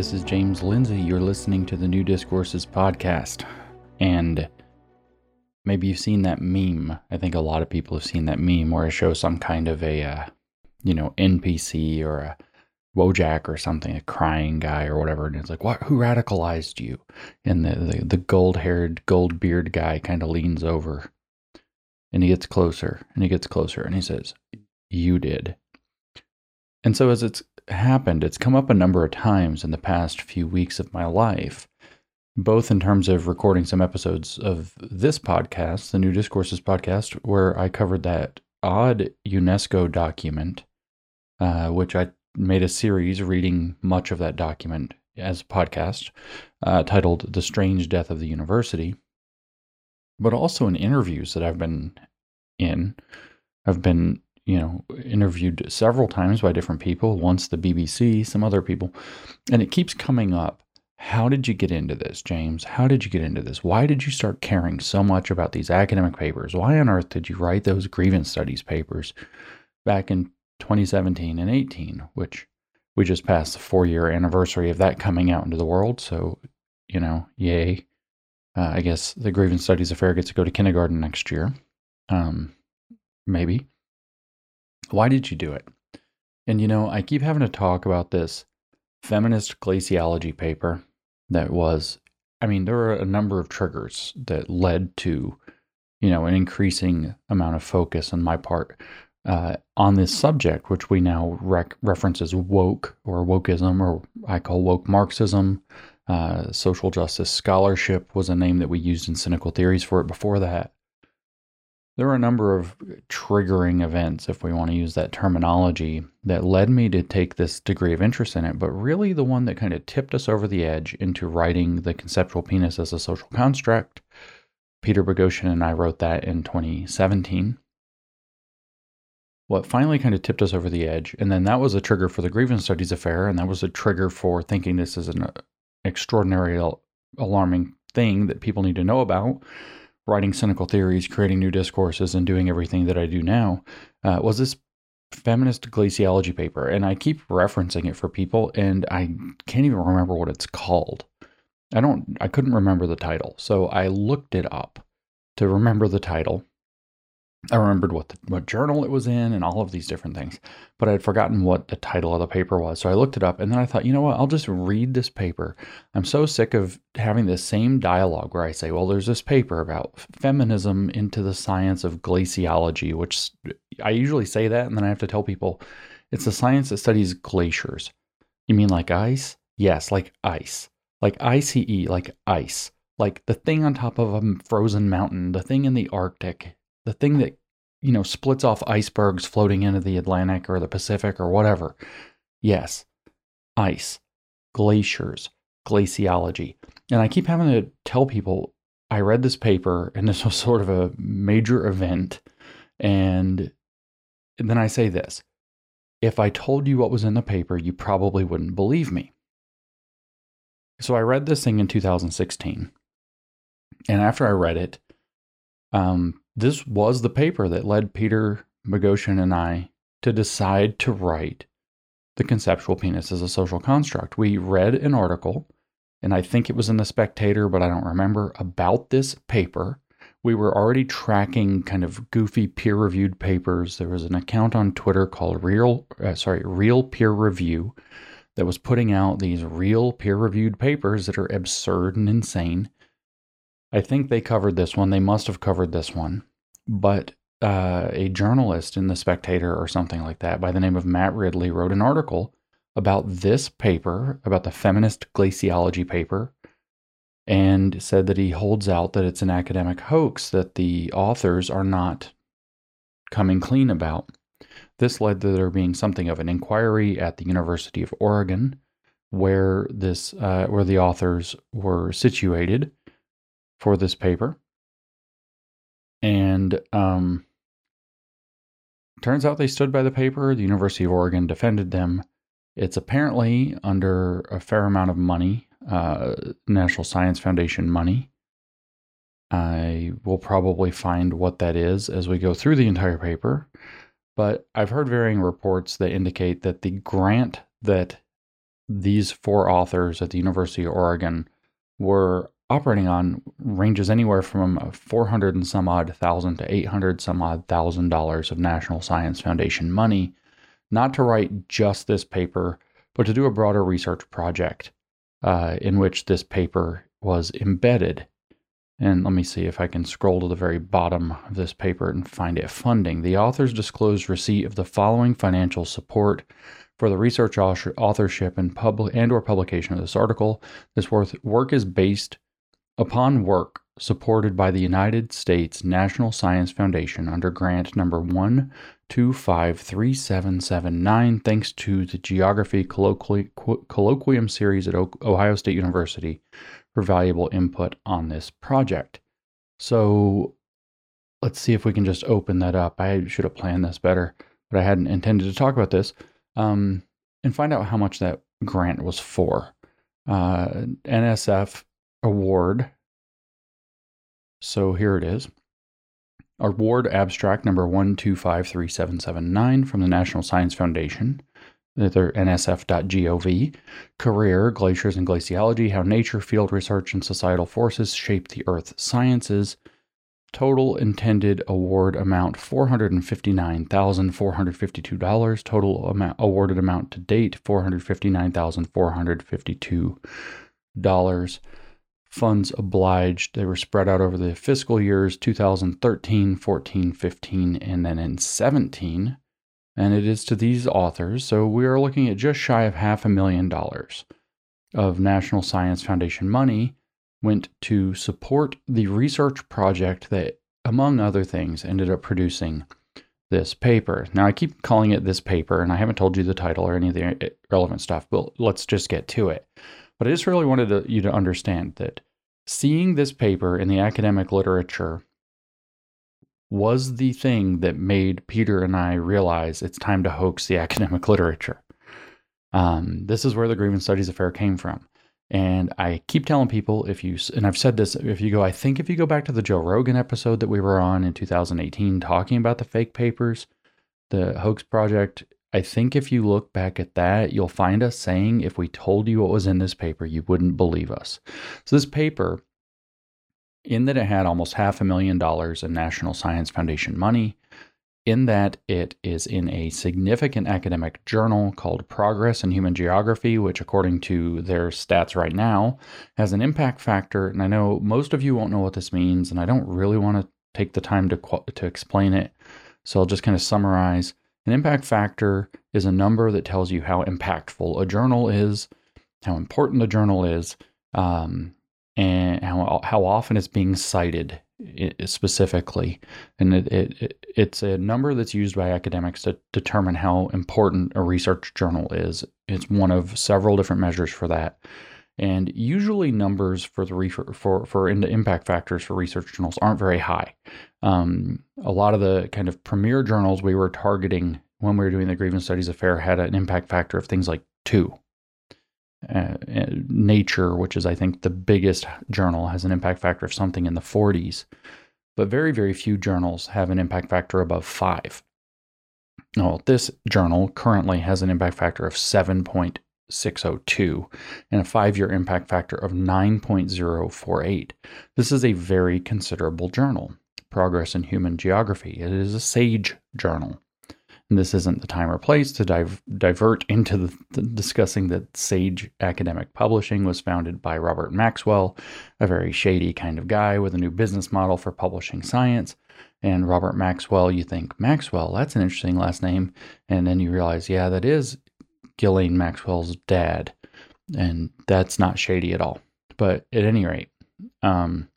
This is James Lindsay. You're listening to the New Discourses podcast. And maybe you've seen that meme. I think a lot of people have seen that meme where it shows some kind of a, uh, you know, NPC or a Wojak or something, a crying guy or whatever. And it's like, what? Who radicalized you? And the, the, the gold haired, gold beard guy kind of leans over and he gets closer and he gets closer and he says, You did. And so as it's happened, it's come up a number of times in the past few weeks of my life, both in terms of recording some episodes of this podcast, the New Discourses podcast, where I covered that odd UNESCO document, uh, which I made a series reading much of that document as a podcast uh, titled The Strange Death of the University, but also in interviews that I've been in. I've been you know, interviewed several times by different people, once the BBC, some other people, and it keeps coming up. How did you get into this, James? How did you get into this? Why did you start caring so much about these academic papers? Why on earth did you write those grievance studies papers back in 2017 and 18, which we just passed the four year anniversary of that coming out into the world. So, you know, yay. Uh, I guess the grievance studies affair gets to go to kindergarten next year. Um, maybe. Why did you do it? And you know, I keep having to talk about this feminist glaciology paper that was, I mean, there were a number of triggers that led to, you know, an increasing amount of focus on my part uh, on this subject, which we now rec- reference as woke or wokeism, or I call woke Marxism. Uh, social justice scholarship was a name that we used in cynical theories for it before that there were a number of triggering events, if we want to use that terminology, that led me to take this degree of interest in it. But really, the one that kind of tipped us over the edge into writing the conceptual penis as a social construct. Peter Boghossian and I wrote that in 2017. What finally kind of tipped us over the edge, and then that was a trigger for the grievance studies affair, and that was a trigger for thinking this is an uh, extraordinary, alarming thing that people need to know about writing cynical theories, creating new discourses, and doing everything that I do now, uh, was this feminist glaciology paper. And I keep referencing it for people, and I can't even remember what it's called. I don't, I couldn't remember the title. So I looked it up to remember the title. I remembered what the, what journal it was in and all of these different things, but I had forgotten what the title of the paper was. So I looked it up and then I thought, you know what? I'll just read this paper. I'm so sick of having the same dialogue where I say, well, there's this paper about feminism into the science of glaciology, which I usually say that and then I have to tell people it's the science that studies glaciers. You mean like ice? Yes, like ice. Like ICE, like ice. Like the thing on top of a frozen mountain, the thing in the Arctic, the thing that you know splits off icebergs floating into the Atlantic or the Pacific or whatever. Yes, ice, glaciers, glaciology. And I keep having to tell people I read this paper and this was sort of a major event and then I say this. If I told you what was in the paper, you probably wouldn't believe me. So I read this thing in 2016. And after I read it, um, this was the paper that led Peter Boghossian and I to decide to write the conceptual penis as a social construct. We read an article, and I think it was in the Spectator, but I don't remember, about this paper. We were already tracking kind of goofy peer-reviewed papers. There was an account on Twitter called Real, uh, sorry, Real Peer Review, that was putting out these real peer-reviewed papers that are absurd and insane. I think they covered this one. They must have covered this one. But uh, a journalist in the Spectator or something like that by the name of Matt Ridley wrote an article about this paper, about the feminist glaciology paper, and said that he holds out that it's an academic hoax that the authors are not coming clean about. This led to there being something of an inquiry at the University of Oregon, where this uh, where the authors were situated for this paper. And um, turns out they stood by the paper. The University of Oregon defended them. It's apparently under a fair amount of money, uh, National Science Foundation money. I will probably find what that is as we go through the entire paper. But I've heard varying reports that indicate that the grant that these four authors at the University of Oregon were operating on ranges anywhere from 400 and some odd thousand to 800 some odd thousand dollars of National Science Foundation money, not to write just this paper, but to do a broader research project uh, in which this paper was embedded. And let me see if I can scroll to the very bottom of this paper and find it. Funding. The authors disclosed receipt of the following financial support for the research authorship and public and or publication of this article. This work is based upon work supported by the United States National Science Foundation under grant number 1253779 thanks to the Geography Colloqui- Colloquium series at Ohio State University for valuable input on this project. So let's see if we can just open that up. I should have planned this better, but I hadn't intended to talk about this um, and find out how much that grant was for. Uh, NSF award. So here it is. Award abstract number 1253779 from the National Science Foundation. They're nsf.gov. Career, Glaciers and Glaciology, How Nature, Field Research, and Societal Forces Shape the Earth Sciences. Total intended award amount $459,452. Total amount awarded amount to date $459,452. Funds obliged, they were spread out over the fiscal years 2013, 14, 15, and then in 17. And it is to these authors. So we are looking at just shy of half a million dollars of National Science Foundation money went to support the research project that, among other things, ended up producing this paper. Now, I keep calling it this paper, and I haven't told you the title or any of the relevant stuff, but let's just get to it. But I just really wanted to, you to understand that seeing this paper in the academic literature was the thing that made Peter and I realize it's time to hoax the academic literature. Um, this is where the Grievance Studies Affair came from. And I keep telling people if you, and I've said this, if you go, I think if you go back to the Joe Rogan episode that we were on in 2018 talking about the fake papers, the hoax project, I think if you look back at that, you'll find us saying if we told you what was in this paper, you wouldn't believe us. So, this paper, in that it had almost half a million dollars in National Science Foundation money, in that it is in a significant academic journal called Progress in Human Geography, which, according to their stats right now, has an impact factor. And I know most of you won't know what this means, and I don't really want to take the time to, to explain it. So I'll just kind of summarize. An impact factor is a number that tells you how impactful a journal is, how important the journal is, um, and how, how often it's being cited specifically. And it, it, it's a number that's used by academics to determine how important a research journal is. It's one of several different measures for that. And usually, numbers for the for for impact factors for research journals aren't very high. Um, a lot of the kind of premier journals we were targeting when we were doing the Grievance Studies Affair had an impact factor of things like two uh, uh, Nature, which is, I think, the biggest journal, has an impact factor of something in the 40s. But very, very few journals have an impact factor above five. Well, this journal currently has an impact factor of 7.602 and a five year impact factor of 9.048. This is a very considerable journal. Progress in Human Geography. It is a SAGE journal. And this isn't the time or place to dive, divert into the, the discussing that Sage Academic Publishing was founded by Robert Maxwell, a very shady kind of guy with a new business model for publishing science. And Robert Maxwell, you think, Maxwell, that's an interesting last name. And then you realize, yeah, that is Ghislaine Maxwell's dad. And that's not shady at all. But at any rate, um,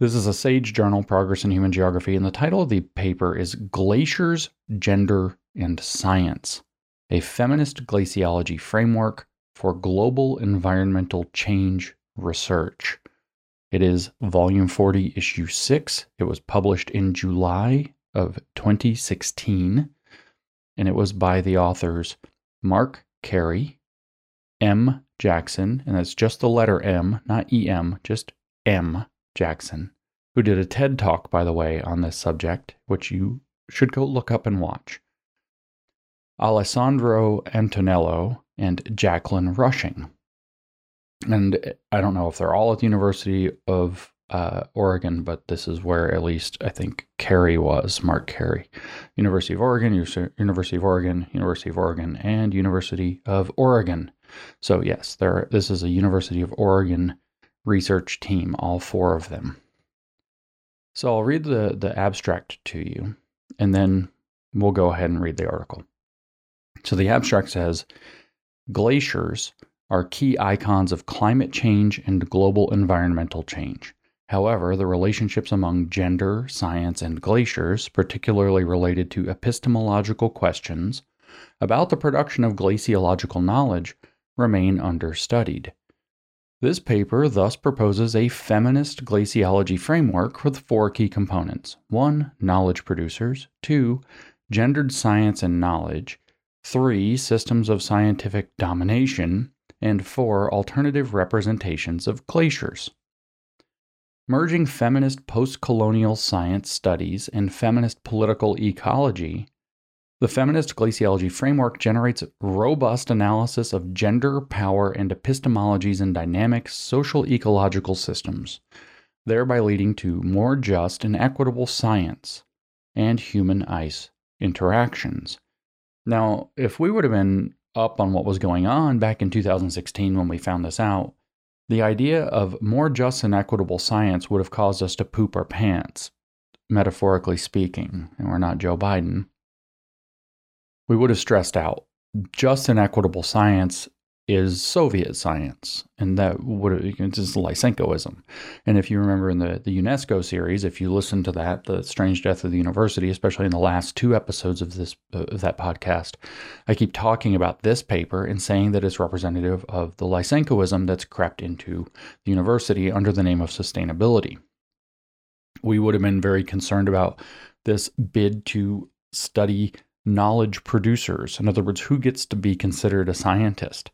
this is a Sage Journal, Progress in Human Geography, and the title of the paper is Glaciers, Gender, and Science A Feminist Glaciology Framework for Global Environmental Change Research. It is volume 40, issue 6. It was published in July of 2016, and it was by the authors Mark Carey, M. Jackson, and that's just the letter M, not EM, just M. Jackson, who did a TED talk, by the way, on this subject, which you should go look up and watch. Alessandro Antonello and Jacqueline Rushing. And I don't know if they're all at the University of uh, Oregon, but this is where at least I think Carey was, Mark Carey. University of Oregon, University of Oregon, University of Oregon, and University of Oregon. So yes, there. This is a University of Oregon research team, all four of them. So I'll read the, the abstract to you, and then we'll go ahead and read the article. So the abstract says glaciers are key icons of climate change and global environmental change. However, the relationships among gender, science, and glaciers, particularly related to epistemological questions about the production of glaciological knowledge, remain understudied. This paper thus proposes a feminist glaciology framework with four key components 1. Knowledge producers, 2. Gendered science and knowledge, 3. Systems of scientific domination, and 4. Alternative representations of glaciers. Merging feminist post colonial science studies and feminist political ecology, the feminist glaciology framework generates robust analysis of gender, power, and epistemologies in dynamic social ecological systems, thereby leading to more just and equitable science and human ice interactions. Now, if we would have been up on what was going on back in 2016 when we found this out, the idea of more just and equitable science would have caused us to poop our pants, metaphorically speaking, and we're not Joe Biden. We would have stressed out. Just and equitable science is Soviet science, and that would it's just Lysenkoism. And if you remember in the, the UNESCO series, if you listen to that, the Strange Death of the University, especially in the last two episodes of this uh, of that podcast, I keep talking about this paper and saying that it's representative of the Lysenkoism that's crept into the university under the name of sustainability. We would have been very concerned about this bid to study knowledge producers. In other words, who gets to be considered a scientist?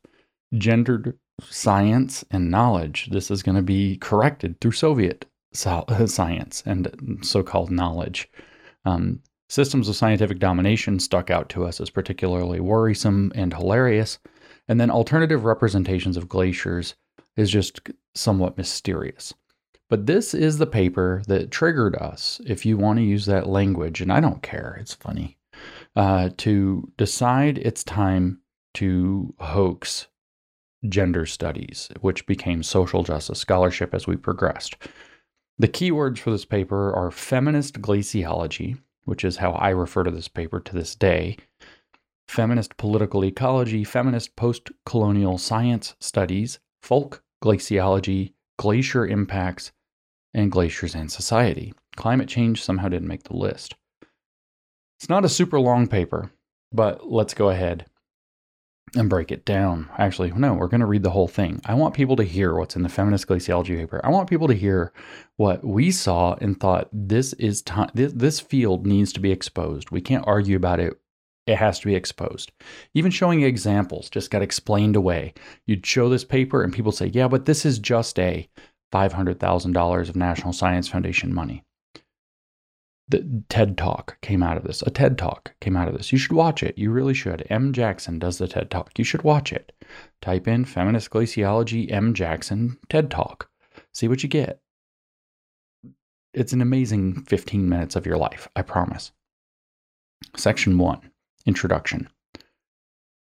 Gendered science and knowledge. This is going to be corrected through Soviet science and so called knowledge. Um, systems of scientific domination stuck out to us as particularly worrisome and hilarious. And then alternative representations of glaciers is just somewhat mysterious. But this is the paper that triggered us, if you want to use that language, and I don't care, it's funny, uh, to decide it's time to hoax gender studies, which became social justice scholarship as we progressed. The keywords for this paper are feminist glaciology, which is how I refer to this paper to this day, feminist political ecology, feminist post colonial science studies, folk glaciology, glacier impacts, and glaciers and society. Climate change somehow didn't make the list. It's not a super long paper, but let's go ahead and break it down. Actually, no, we're going to read the whole thing. I want people to hear what's in the feminist glaciology paper. I want people to hear what we saw and thought this is time this, this field needs to be exposed. We can't argue about it. It has to be exposed. Even showing examples just got explained away. You'd show this paper and people say, "Yeah, but this is just a $500,000 of National Science Foundation money." The TED Talk came out of this. A TED Talk came out of this. You should watch it. You really should. M. Jackson does the TED Talk. You should watch it. Type in Feminist Glaciology M. Jackson TED Talk. See what you get. It's an amazing 15 minutes of your life, I promise. Section 1 Introduction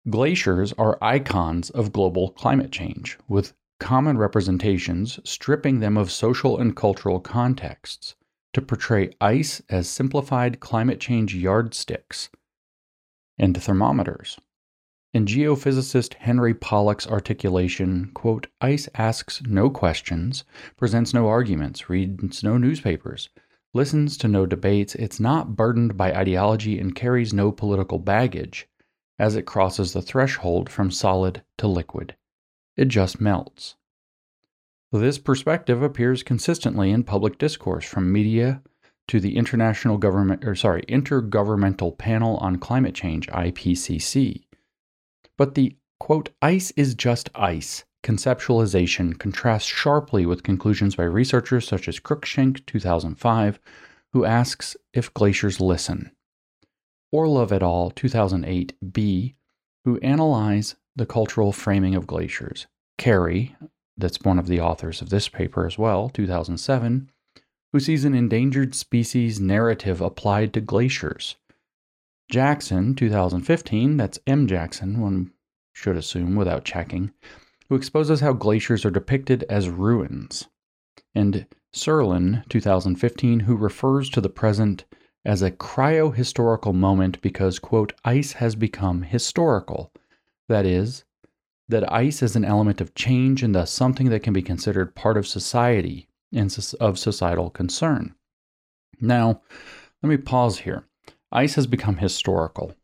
Glaciers are icons of global climate change, with common representations stripping them of social and cultural contexts to portray ice as simplified climate change yardsticks and thermometers. In geophysicist Henry Pollack's articulation, quote, ice asks no questions, presents no arguments, reads no newspapers, listens to no debates, it's not burdened by ideology and carries no political baggage as it crosses the threshold from solid to liquid. It just melts. This perspective appears consistently in public discourse from media to the International Government or sorry, Intergovernmental Panel on Climate Change IPCC. But the quote ice is just ice conceptualization contrasts sharply with conclusions by researchers such as Cruikshank 2005 who asks if glaciers listen. Orlove et al. 2008 b who analyze The Cultural Framing of Glaciers. Carey, that's one of the authors of this paper as well, 2007, who sees an endangered species narrative applied to glaciers. Jackson, 2015, that's M. Jackson, one should assume without checking, who exposes how glaciers are depicted as ruins. And Sörlin, 2015, who refers to the present as a cryohistorical moment because, quote, ice has become historical. That is, that ice is an element of change and thus something that can be considered part of society and of societal concern. Now, let me pause here. Ice has become historical.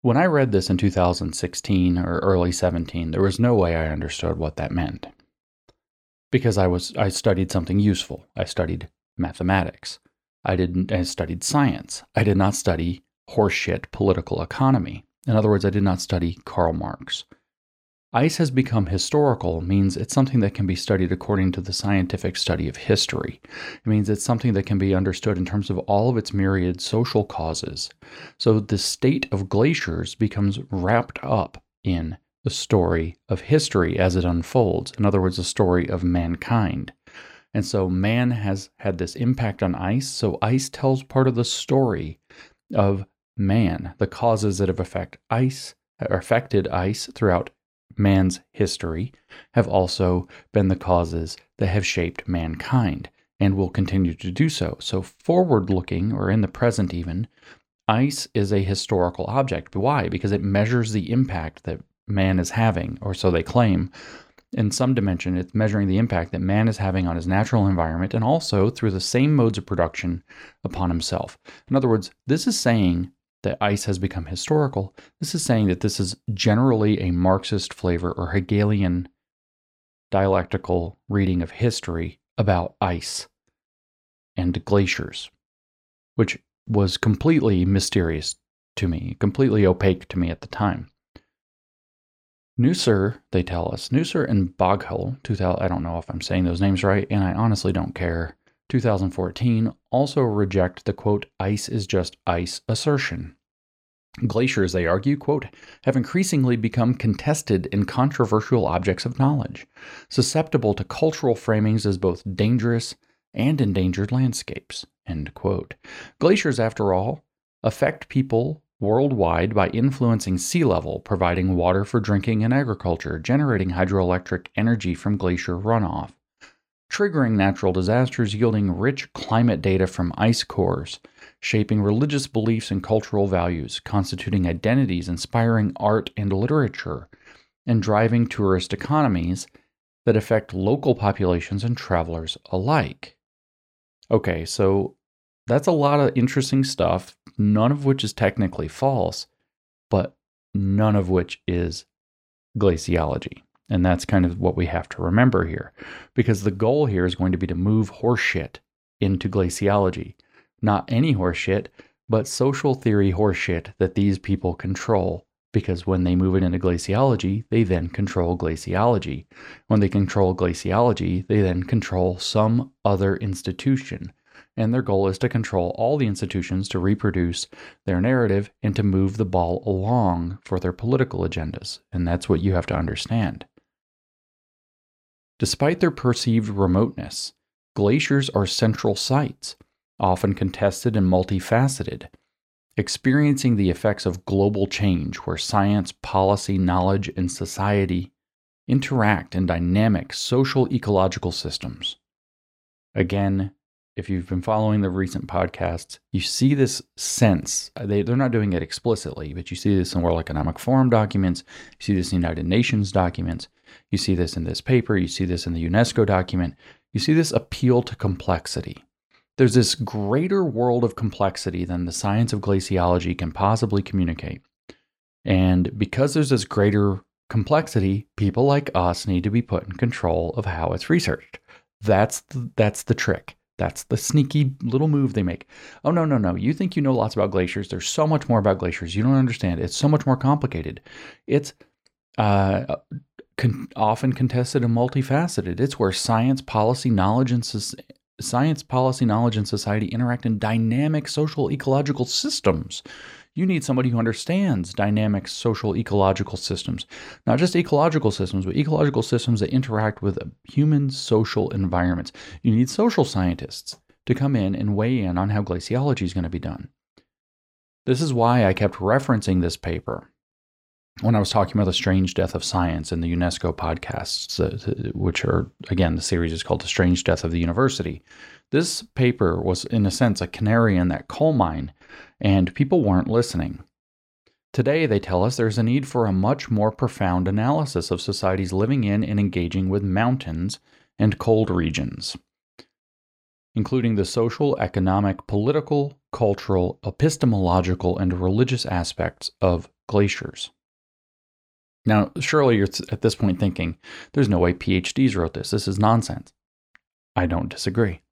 When I read this in 2016 or early 17, there was no way I understood what that meant. Because I was I studied something useful. I studied mathematics. I didn't I studied science. I did not study horseshit political economy. In other words, I did not study Karl Marx. Ice has become historical means it's something that can be studied according to the scientific study of history. It means it's something that can be understood in terms of all of its myriad social causes. So the state of glaciers becomes wrapped up in the story of history as it unfolds. In other words, the story of mankind. And so man has had this impact on ice. So ice tells part of the story of man, the causes that have affect ice, affected ice throughout man's history have also been the causes that have shaped mankind and will continue to do so. So, forward looking, or in the present even, ice is a historical object. Why? Because it measures the impact that man is having, or so they claim. In some dimension, it's measuring the impact that man is having on his natural environment and also through the same modes of production upon himself. In other words, this is saying that ice has become historical, this is saying that this is generally a Marxist flavor or Hegelian dialectical reading of history about ice and glaciers, which was completely mysterious to me, completely opaque to me at the time. Nüsser, they tell us, Nüsser and Baghel, I don't know if I'm saying those names right, and I honestly don't care, 2014 also reject the quote, ice is just ice assertion. Glaciers, they argue, quote, have increasingly become contested and controversial objects of knowledge, susceptible to cultural framings as both dangerous and endangered landscapes, end quote. Glaciers, after all, affect people worldwide by influencing sea level, providing water for drinking and agriculture, generating hydroelectric energy from glacier runoff, triggering natural disasters yielding rich climate data from ice cores, shaping religious beliefs and cultural values, constituting identities, inspiring art and literature, and driving tourist economies that affect local populations and travelers alike. Okay, so that's a lot of interesting stuff, none of which is technically false, but none of which is glaciology. And that's kind of what we have to remember here. Because the goal here is going to be to move horseshit into glaciology. Not any horseshit, but social theory horseshit that these people control. Because when they move it into glaciology, they then control glaciology. When they control glaciology, they then control some other institution. And their goal is to control all the institutions to reproduce their narrative and to move the ball along for their political agendas. And that's what you have to understand. Despite their perceived remoteness, glaciers are central sites, often contested and multifaceted, experiencing the effects of global change where science, policy, knowledge, and society interact in dynamic social ecological systems. Again, if you've been following the recent podcasts, you see this sense. Uh, they, they're not doing it explicitly, but you see this in World Economic Forum documents, you see this in United Nations documents, you see this in this paper, you see this in the UNESCO document, you see this appeal to complexity. There's this greater world of complexity than the science of glaciology can possibly communicate. And because there's this greater complexity, people like us need to be put in control of how it's researched. That's the, that's the trick. That's the sneaky little move they make. Oh, no, no, no. You think you know lots about glaciers. There's so much more about glaciers. You don't understand. It's so much more complicated. It's uh, con- often contested and multifaceted. It's where science, policy, knowledge, and so- science, policy, knowledge, and society interact in dynamic social ecological systems. You need somebody who understands dynamic social ecological systems, not just ecological systems, but ecological systems that interact with human social environments. You need social scientists to come in and weigh in on how glaciology is going to be done. This is why I kept referencing this paper when I was talking about the strange death of science in the UNESCO podcasts, uh, which are, again, the series is called The Strange Death of the University. This paper was, in a sense, a canary in that coal mine, and people weren't listening. Today, they tell us there's a need for a much more profound analysis of societies living in and engaging with mountains and cold regions, including the social, economic, political, cultural, epistemological, and religious aspects of glaciers. Now, surely you're at this point thinking, there's no way PhDs wrote this. This is nonsense. I don't disagree.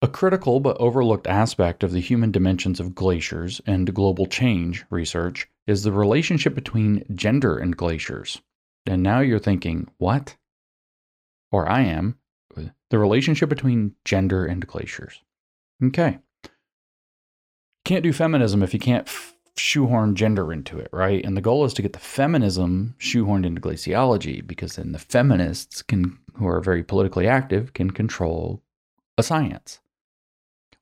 A critical but overlooked aspect of the human dimensions of glaciers and global change research is the relationship between gender and glaciers. And now you're thinking, what? Or I am, uh, the relationship between gender and glaciers. Okay. Can't do feminism if you can't shoehorn gender into it, right? And the goal is to get the feminism shoehorned into glaciology because then the feminists can who are very politically active can control a science.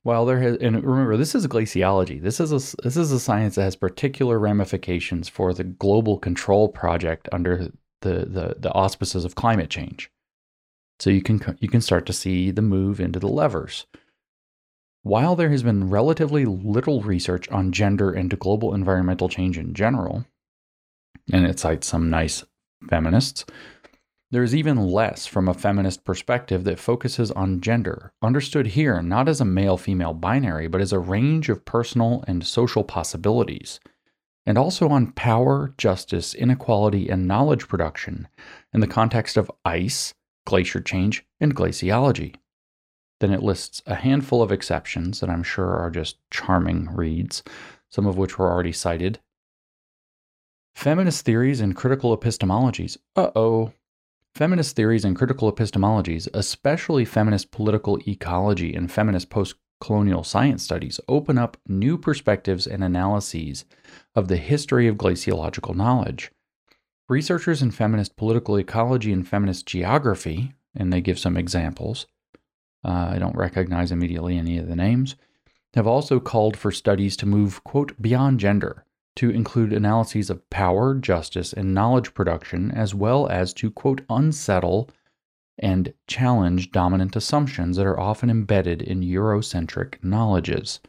While there has, and remember, this is glaciology. This is a this is a science that has particular ramifications for the global control project under the the, the auspices of climate change. So you can you can start to see the move into the levers. While there has been relatively little research on gender and global environmental change in general, and it cites some nice feminists, there is even less from a feminist perspective that focuses on gender, understood here not as a male female binary, but as a range of personal and social possibilities, and also on power, justice, inequality, and knowledge production in the context of ice, glacier change, and glaciology. Then it lists a handful of exceptions that I'm sure are just charming reads, some of which were already cited. Feminist theories and critical epistemologies. Uh oh, Feminist theories and critical epistemologies, especially feminist political ecology and feminist post colonial science studies, open up new perspectives and analyses of the history of glaciological knowledge. Researchers in feminist political ecology and feminist geography, and they give some examples, uh, I don't recognize immediately any of the names, have also called for studies to move, quote, beyond gender to include analyses of power, justice, and knowledge production, as well as to, quote, unsettle and challenge dominant assumptions that are often embedded in Eurocentric knowledges.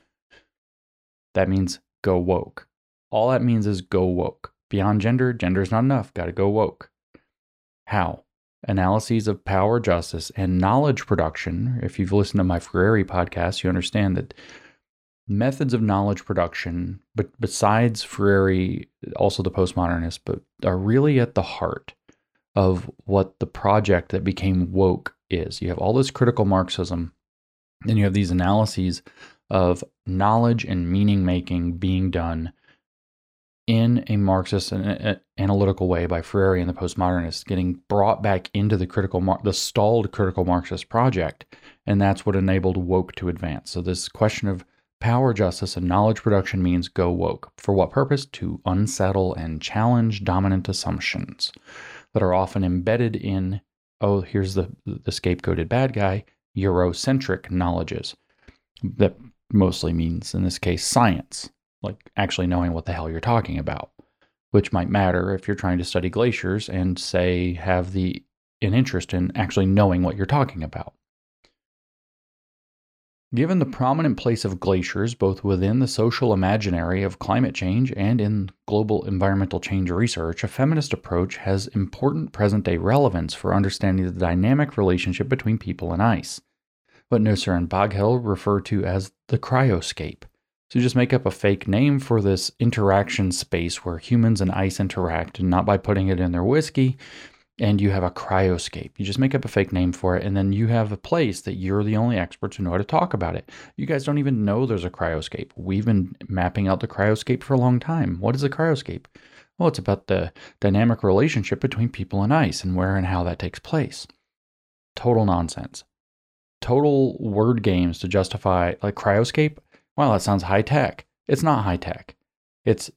That means go woke. All that means is go woke. Beyond gender, gender is not enough. Got to go woke. How? Analyses of power, justice, and knowledge production. If you've listened to my Freire podcast, you understand that methods of knowledge production, but besides Freire, also the postmodernists, but are really at the heart of what the project that became woke is. You have all this critical Marxism, and you have these analyses of knowledge and meaning making being done in a Marxist and uh, uh, analytical way by Freire and the postmodernists, getting brought back into the critical, the stalled critical Marxist project, and that's what enabled woke to advance. So this question of Power, justice, and knowledge production means go woke. For what purpose? To unsettle and challenge dominant assumptions that are often embedded in, oh, here's the, the scapegoated bad guy, Eurocentric knowledges. That mostly means, in this case, science, like actually knowing what the hell you're talking about, which might matter if you're trying to study glaciers and, say, have the an interest in actually knowing what you're talking about. Given the prominent place of glaciers both within the social imaginary of climate change and in global environmental change research, a feminist approach has important present day relevance for understanding the dynamic relationship between people and ice, what Nüsser and Baghel refer to as the cryoscape. So just make up a fake name for this interaction space where humans and ice interact, and not by putting it in their whiskey, and you have a cryoscape. You just make up a fake name for it, and then you have a place that you're the only experts who know how to talk about it. You guys don't even know there's a cryoscape. We've been mapping out the cryoscape for a long time. What is a cryoscape? Well, it's about the dynamic relationship between people and ice and where and how that takes place. Total nonsense. Total word games to justify like cryoscape. Wow, that sounds high tech. It's not high tech. It's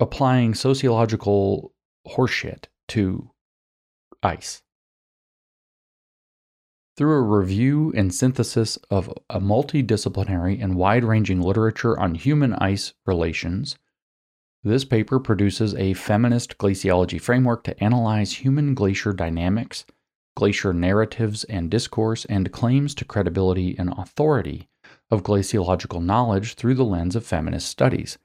applying sociological horseshit to ice. Through a review and synthesis of a multidisciplinary and wide ranging literature on human ice relations, this paper produces a feminist glaciology framework to analyze human glacier dynamics, glacier narratives and discourse, and claims to credibility and authority of glaciological knowledge through the lens of feminist studies.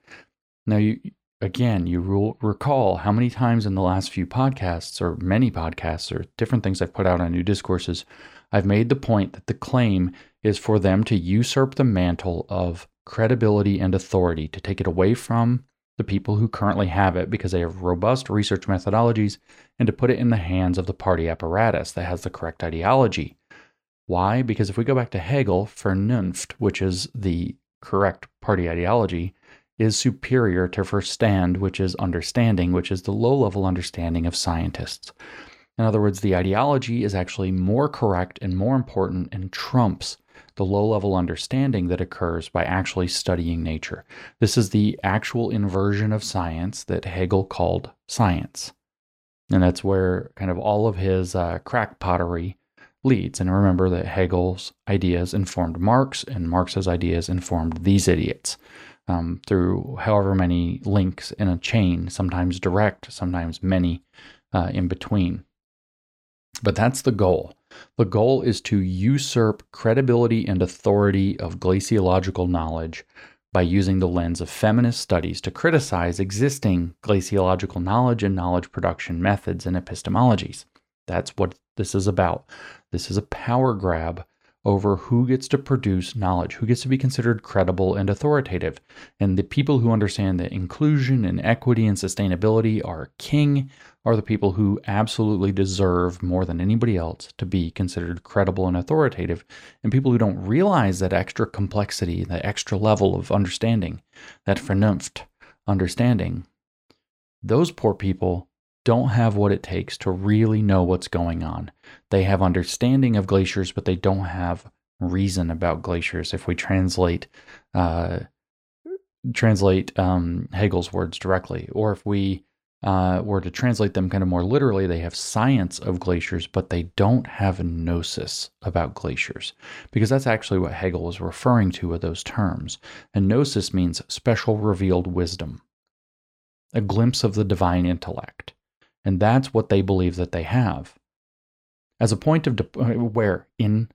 Now, you, again, you will recall how many times in the last few podcasts, or many podcasts, or different things I've put out on New Discourses, I've made the point that the claim is for them to usurp the mantle of credibility and authority, to take it away from the people who currently have it because they have robust research methodologies and to put it in the hands of the party apparatus that has the correct ideology. Why? Because if we go back to Hegel, Vernunft, which is the correct party ideology, is superior to Verstand, which is understanding, which is the low level understanding of scientists. In other words, the ideology is actually more correct and more important and trumps the low level understanding that occurs by actually studying nature. This is the actual inversion of science that Hegel called science. And that's where kind of all of his uh, crackpottery leads. And remember that Hegel's ideas informed Marx, and Marx's ideas informed these idiots um, through however many links in a chain, sometimes direct, sometimes many uh, in between. But that's the goal. The goal is to usurp credibility and authority of glaciological knowledge by using the lens of feminist studies to criticize existing glaciological knowledge and knowledge production methods and epistemologies. That's what this is about. This is a power grab over who gets to produce knowledge, who gets to be considered credible and authoritative. And the people who understand that inclusion and equity and sustainability are king are the people who absolutely deserve more than anybody else to be considered credible and authoritative. And people who don't realize that extra complexity, that extra level of understanding, that Vernunft understanding, those poor people don't have what it takes to really know what's going on. They have understanding of glaciers, but they don't have reason about glaciers. If we translate uh, translate um, Hegel's words directly, or if we uh, were to translate them kind of more literally, they have science of glaciers, but they don't have gnosis about glaciers, because that's actually what Hegel was referring to with those terms. And gnosis means special revealed wisdom, a glimpse of the divine intellect. And that's what they believe that they have. As a point of de- uh, where in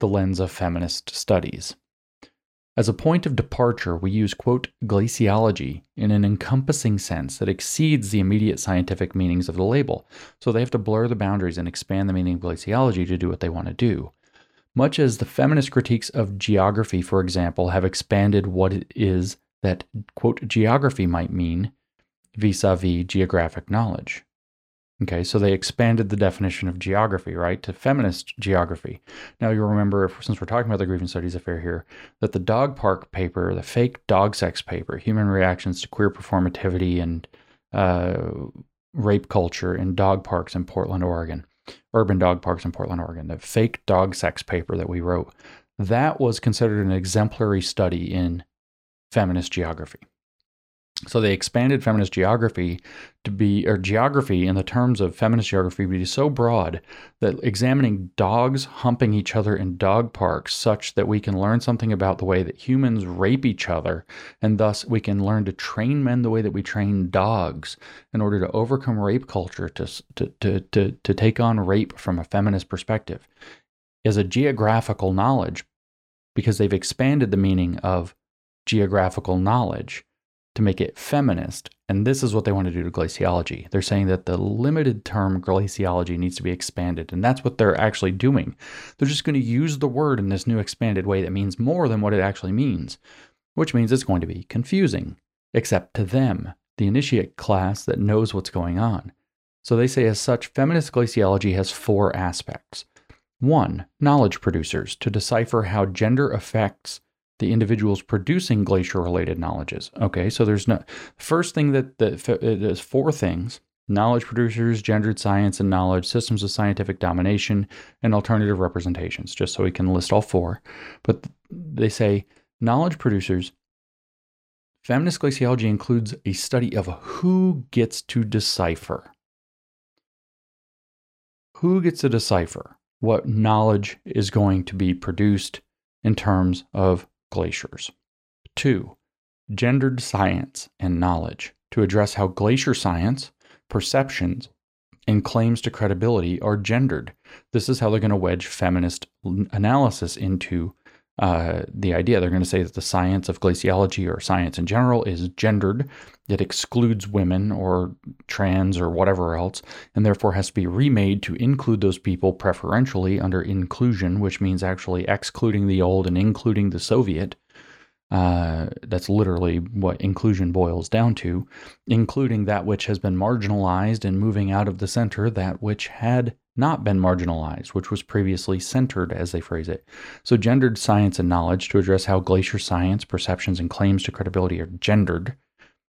the lens of feminist studies. As a point of departure, we use, quote, glaciology in an encompassing sense that exceeds the immediate scientific meanings of the label. So they have to blur the boundaries and expand the meaning of glaciology to do what they want to do. Much as the feminist critiques of geography, for example, have expanded what it is that, quote, geography might mean vis a vis geographic knowledge. Okay, so they expanded the definition of geography, right, to feminist geography. Now you'll remember, since we're talking about the Grievance Studies Affair here, that the dog park paper, the fake dog sex paper, human reactions to queer performativity and uh, rape culture in dog parks in Portland, Oregon, urban dog parks in Portland, Oregon, the fake dog sex paper that we wrote, that was considered an exemplary study in feminist geography. So they expanded feminist geography to be, or geography in the terms of feminist geography, be so broad that examining dogs humping each other in dog parks, such that we can learn something about the way that humans rape each other, and thus we can learn to train men the way that we train dogs in order to overcome rape culture, to, to, to, to, to take on rape from a feminist perspective, is a geographical knowledge because they've expanded the meaning of geographical knowledge to make it feminist. And this is what they want to do to glaciology. They're saying that the limited term glaciology needs to be expanded. And that's what they're actually doing. They're just going to use the word in this new expanded way that means more than what it actually means, which means it's going to be confusing, except to them, the initiate class that knows what's going on. So they say, as such, feminist glaciology has four aspects. One, knowledge producers to decipher how gender affects the individuals producing glacier related knowledges. Okay, so there's no first thing that, that uh, there's four things knowledge producers, gendered science and knowledge, systems of scientific domination, and alternative representations, just so we can list all four. But they say knowledge producers Feminist glaciology includes a study of who gets to decipher. Who gets to decipher what knowledge is going to be produced in terms of glaciers? Two, gendered science and knowledge to address how glacier science, perceptions, and claims to credibility are gendered. This is how they're going to wedge feminist analysis into uh, the idea. They're going to say that the science of glaciology or science in general is gendered. It excludes women or trans or whatever else, and therefore has to be remade to include those people preferentially under inclusion, which means actually excluding the old and including the Soviet. Uh, that's literally what inclusion boils down to, including that which has been marginalized and moving out of the center that which had not been marginalized, which was previously centered, as they phrase it. So, gendered science and knowledge to address how glacier science, perceptions, and claims to credibility are gendered,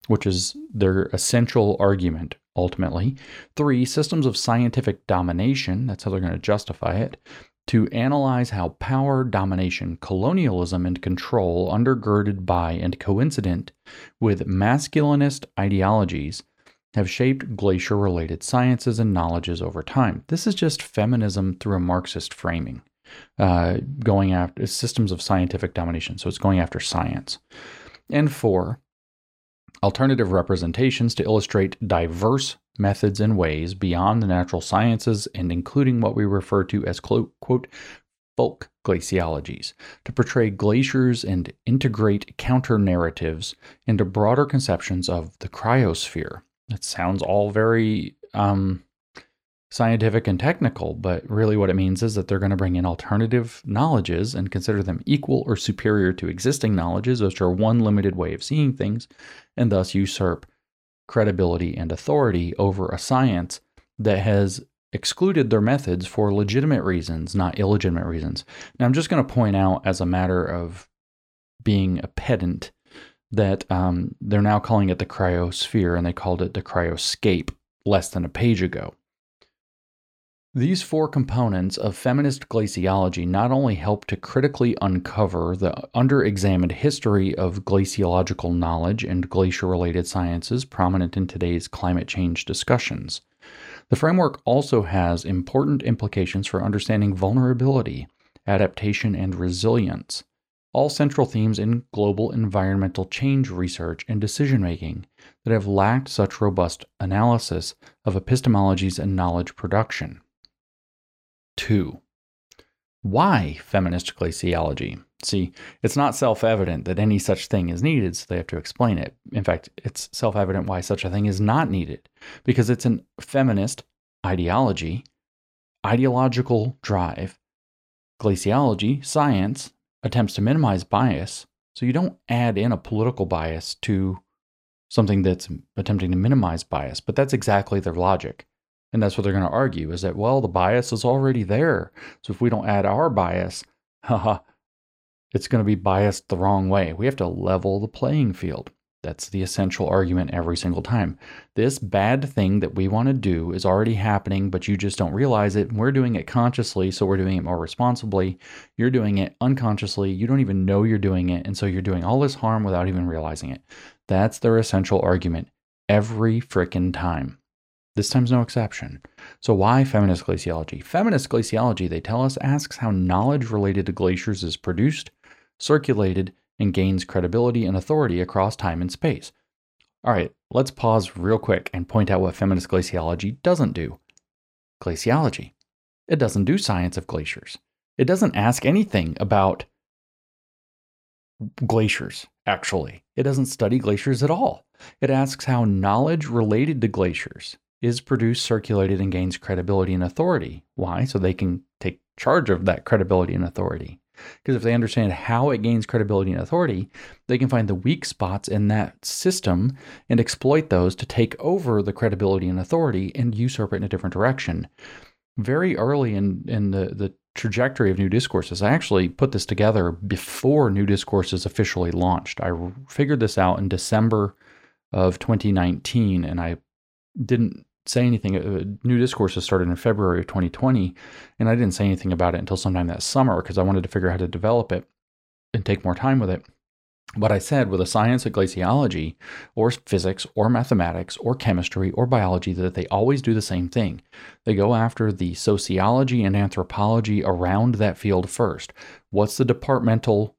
which is their essential argument ultimately. Three, systems of scientific domination, that's how they're going to justify it, to analyze how power, domination, colonialism, and control, undergirded by and coincident with masculinist ideologies, have shaped glacier related sciences and knowledges over time. This is just feminism through a Marxist framing, uh, going after systems of scientific domination. So it's going after science. And four, alternative representations to illustrate diverse methods and ways beyond the natural sciences and including what we refer to as quote, quote folk glaciologies to portray glaciers and integrate counter narratives into broader conceptions of the cryosphere it sounds all very um, scientific and technical, but really what it means is that they're going to bring in alternative knowledges and consider them equal or superior to existing knowledges, which are one limited way of seeing things, and thus usurp credibility and authority over a science that has excluded their methods for legitimate reasons, not illegitimate reasons. Now, I'm just going to point out, as a matter of being a pedant, that um, they're now calling it the cryosphere and they called it the cryoscape less than a page ago. These four components of feminist glaciology not only help to critically uncover the underexamined history of glaciological knowledge and glacier related sciences prominent in today's climate change discussions, the framework also has important implications for understanding vulnerability, adaptation, and resilience all central themes in global environmental change research and decision making that have lacked such robust analysis of epistemologies and knowledge production. 2. Why feminist glaciology? See, it's not self evident that any such thing is needed, so they have to explain it. In fact, it's self evident why such a thing is not needed, because it's a feminist ideology, ideological drive, glaciology, science, attempts to minimize bias. So you don't add in a political bias to something that's attempting to minimize bias, but that's exactly their logic. And that's what they're going to argue is that, well, the bias is already there. So if we don't add our bias, haha, it's going to be biased the wrong way. We have to level the playing field. That's the essential argument every single time. This bad thing that we want to do is already happening, but you just don't realize it. We're doing it consciously, so we're doing it more responsibly. You're doing it unconsciously. You don't even know you're doing it. And so you're doing all this harm without even realizing it. That's their essential argument every frickin' time. This time's no exception. So, why feminist glaciology? Feminist glaciology, they tell us, asks how knowledge related to glaciers is produced, circulated, and gains credibility and authority across time and space. All right, let's pause real quick and point out what feminist glaciology doesn't do. Glaciology. It doesn't do science of glaciers. It doesn't ask anything about glaciers, actually. It doesn't study glaciers at all. It asks how knowledge related to glaciers is produced, circulated, and gains credibility and authority. Why? So they can take charge of that credibility and authority. Because if they understand how it gains credibility and authority, they can find the weak spots in that system and exploit those to take over the credibility and authority and usurp it in a different direction. Very early in, in the, the trajectory of new discourses, I actually put this together before new discourses officially launched. I figured this out in December of 2019 and I didn't say anything. Uh, New Discourses started in February of 2020, and I didn't say anything about it until sometime that summer because I wanted to figure out how to develop it and take more time with it. But I said with a science of glaciology or physics or mathematics or chemistry or biology that they always do the same thing. They go after the sociology and anthropology around that field first. What's the departmental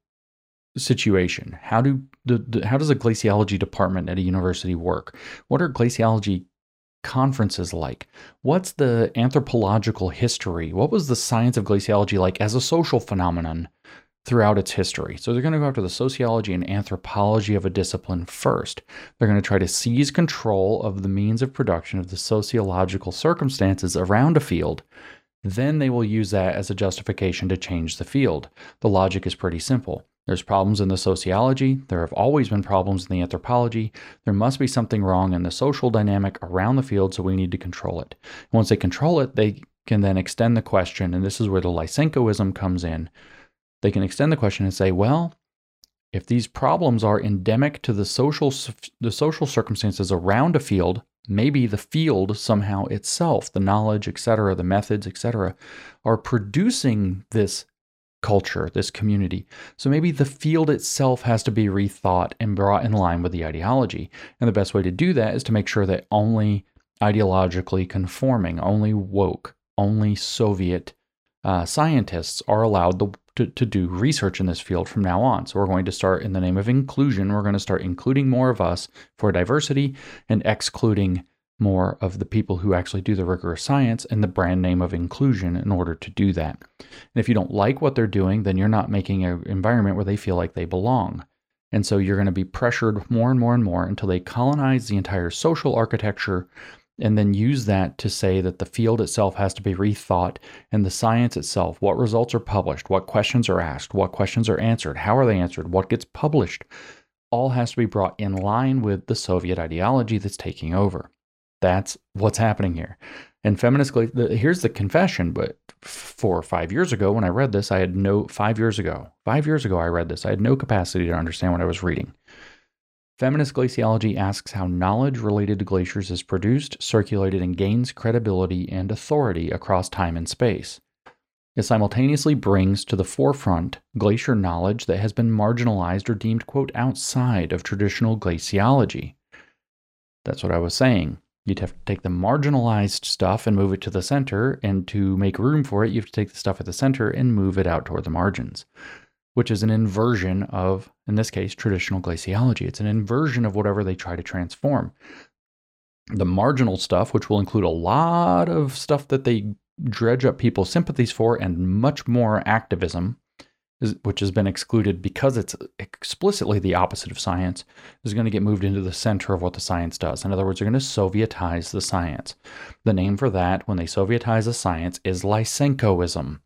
situation? How do the, how does a glaciology department at a university work? What are glaciology conferences like? What's the anthropological history? What was the science of glaciology like as a social phenomenon throughout its history? So they're going to go after the sociology and anthropology of a discipline first. They're going to try to seize control of the means of production of the sociological circumstances around a field. Then they will use that as a justification to change the field. The logic is pretty simple. There's problems in the sociology. There have always been problems in the anthropology. There must be something wrong in the social dynamic around the field, so we need to control it. And once they control it, they can then extend the question, and this is where the Lysenkoism comes in. They can extend the question and say, well, if these problems are endemic to the social the social circumstances around a field, maybe the field somehow itself, the knowledge, etc., the methods, etc., are producing this culture, this community. So maybe the field itself has to be rethought and brought in line with the ideology. And the best way to do that is to make sure that only ideologically conforming, only woke, only Soviet uh, scientists are allowed the, to, to do research in this field from now on. So we're going to start in the name of inclusion, we're going to start including more of us for diversity and excluding more of the people who actually do the rigorous science and the brand name of inclusion in order to do that. And if you don't like what they're doing, then you're not making an environment where they feel like they belong. And so you're going to be pressured more and more and more until they colonize the entire social architecture and then use that to say that the field itself has to be rethought and the science itself, what results are published, what questions are asked, what questions are answered, how are they answered, what gets published, all has to be brought in line with the Soviet ideology that's taking over. That's what's happening here. And feminist, here's the confession, but four or five years ago when I read this, I had no, five years ago, five years ago I read this, I had no capacity to understand what I was reading. Feminist glaciology asks how knowledge related to glaciers is produced, circulated, and gains credibility and authority across time and space. It simultaneously brings to the forefront glacier knowledge that has been marginalized or deemed, quote, outside of traditional glaciology. That's what I was saying. You'd have to take the marginalized stuff and move it to the center. And to make room for it, you have to take the stuff at the center and move it out toward the margins, which is an inversion of, in this case, traditional glaciology. It's an inversion of whatever they try to transform. The marginal stuff, which will include a lot of stuff that they dredge up people's sympathies for and much more activism, which has been excluded because it's explicitly the opposite of science, is going to get moved into the center of what the science does. In other words, they're going to Sovietize the science. The name for that, when they Sovietize the science, is Lysenkoism,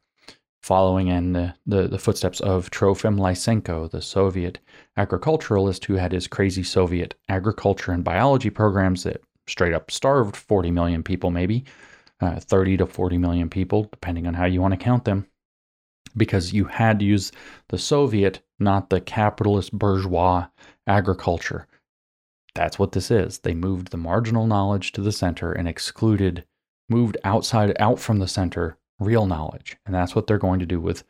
following in the, the, the footsteps of Trofim Lysenko, the Soviet agriculturalist who had his crazy Soviet agriculture and biology programs that straight up starved 40 million people, maybe uh, 30 to 40 million people, depending on how you want to count them because you had to use the Soviet, not the capitalist bourgeois agriculture. That's what this is. They moved the marginal knowledge to the center and excluded, moved outside, out from the center, real knowledge. And that's what they're going to do with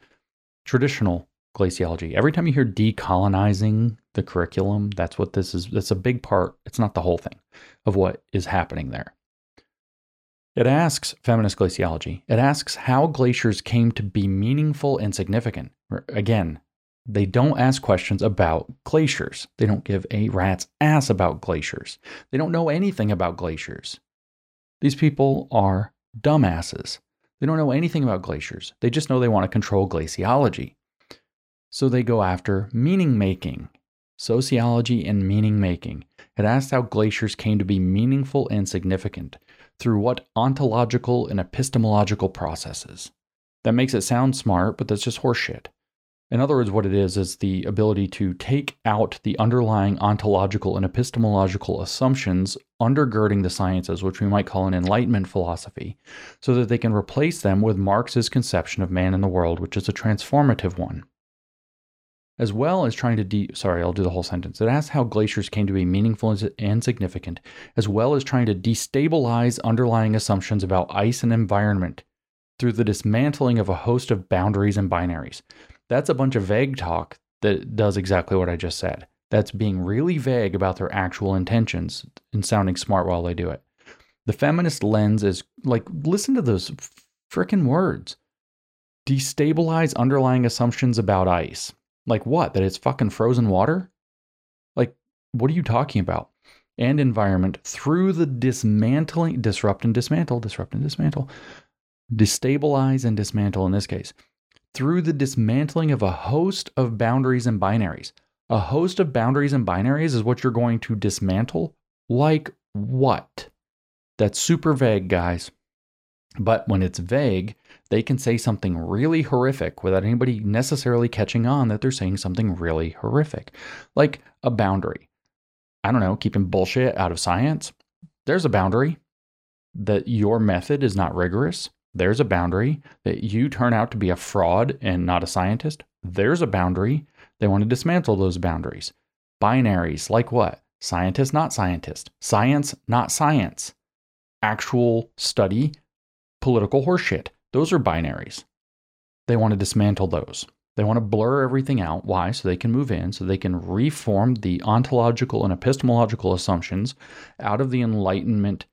traditional glaciology. Every time you hear decolonizing the curriculum, that's what this is. That's a big part. It's not the whole thing of what is happening there. It asks feminist glaciology. It asks how glaciers came to be meaningful and significant. Again, they don't ask questions about glaciers. They don't give a rat's ass about glaciers. They don't know anything about glaciers. These people are dumbasses. They don't know anything about glaciers. They just know they want to control glaciology. So they go after meaning making, sociology and meaning making. It asks how glaciers came to be meaningful and significant through what ontological and epistemological processes. That makes it sound smart, but that's just horseshit. In other words, what it is is the ability to take out the underlying ontological and epistemological assumptions undergirding the sciences, which we might call an Enlightenment philosophy, so that they can replace them with Marx's conception of man in the world, which is a transformative one as well as trying to de- sorry i'll do the whole sentence it asks how glaciers came to be meaningful and significant as well as trying to destabilize underlying assumptions about ice and environment through the dismantling of a host of boundaries and binaries that's a bunch of vague talk that does exactly what I just said. That's being really vague about their actual intentions and sounding smart while they do it. The feminist lens is like, listen to those freaking words. Destabilize underlying assumptions about ice. Like what? That it's fucking frozen water? Like, what are you talking about? And environment through the dismantling, disrupt and dismantle, disrupt and dismantle, destabilize and dismantle in this case, through the dismantling of a host of boundaries and binaries. A host of boundaries and binaries is what you're going to dismantle? Like what? That's super vague, guys. But when it's vague, they can say something really horrific without anybody necessarily catching on that they're saying something really horrific. Like a boundary. I don't know, keeping bullshit out of science. There's a boundary that your method is not rigorous. There's a boundary that you turn out to be a fraud and not a scientist. There's a boundary. They want to dismantle those boundaries. Binaries, like what? Scientist, not scientist. Science, not science. Actual study, political horseshit. Those are binaries. They want to dismantle those. They want to blur everything out. Why? So they can move in, so they can reform the ontological and epistemological assumptions out of the Enlightenment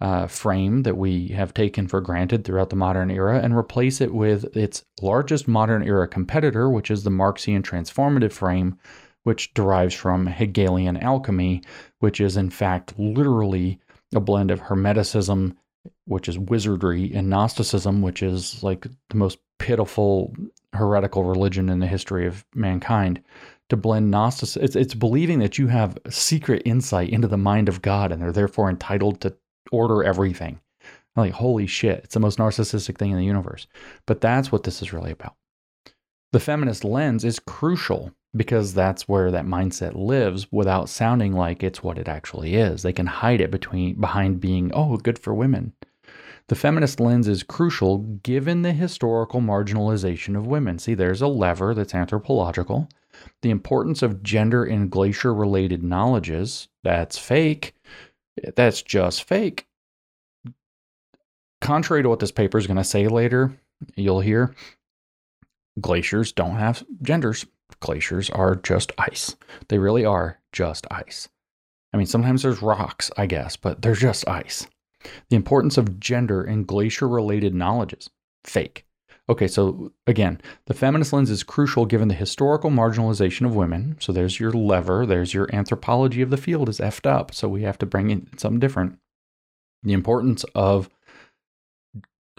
uh, frame that we have taken for granted throughout the modern era and replace it with its largest modern era competitor, which is the Marxian transformative frame, which derives from Hegelian alchemy, which is in fact literally a blend of Hermeticism which is wizardry, and Gnosticism, which is like the most pitiful heretical religion in the history of mankind. To blend Gnosticism, it's, it's believing that you have secret insight into the mind of God and they're therefore entitled to order everything. Like, holy shit, it's the most narcissistic thing in the universe. But that's what this is really about. The feminist lens is crucial because that's where that mindset lives without sounding like it's what it actually is. They can hide it between behind being, oh, good for women. The feminist lens is crucial given the historical marginalization of women. See, there's a lever that's anthropological. The importance of gender in glacier related knowledges, that's fake. That's just fake. Contrary to what this paper is going to say later, you'll hear glaciers don't have genders glaciers are just ice. They really are just ice. I mean, sometimes there's rocks, I guess, but they're just ice. The importance of gender in glacier related knowledges. Fake. Okay, so again, the feminist lens is crucial given the historical marginalization of women. So there's your lever, there's your anthropology of the field is effed up. So we have to bring in something different. The importance of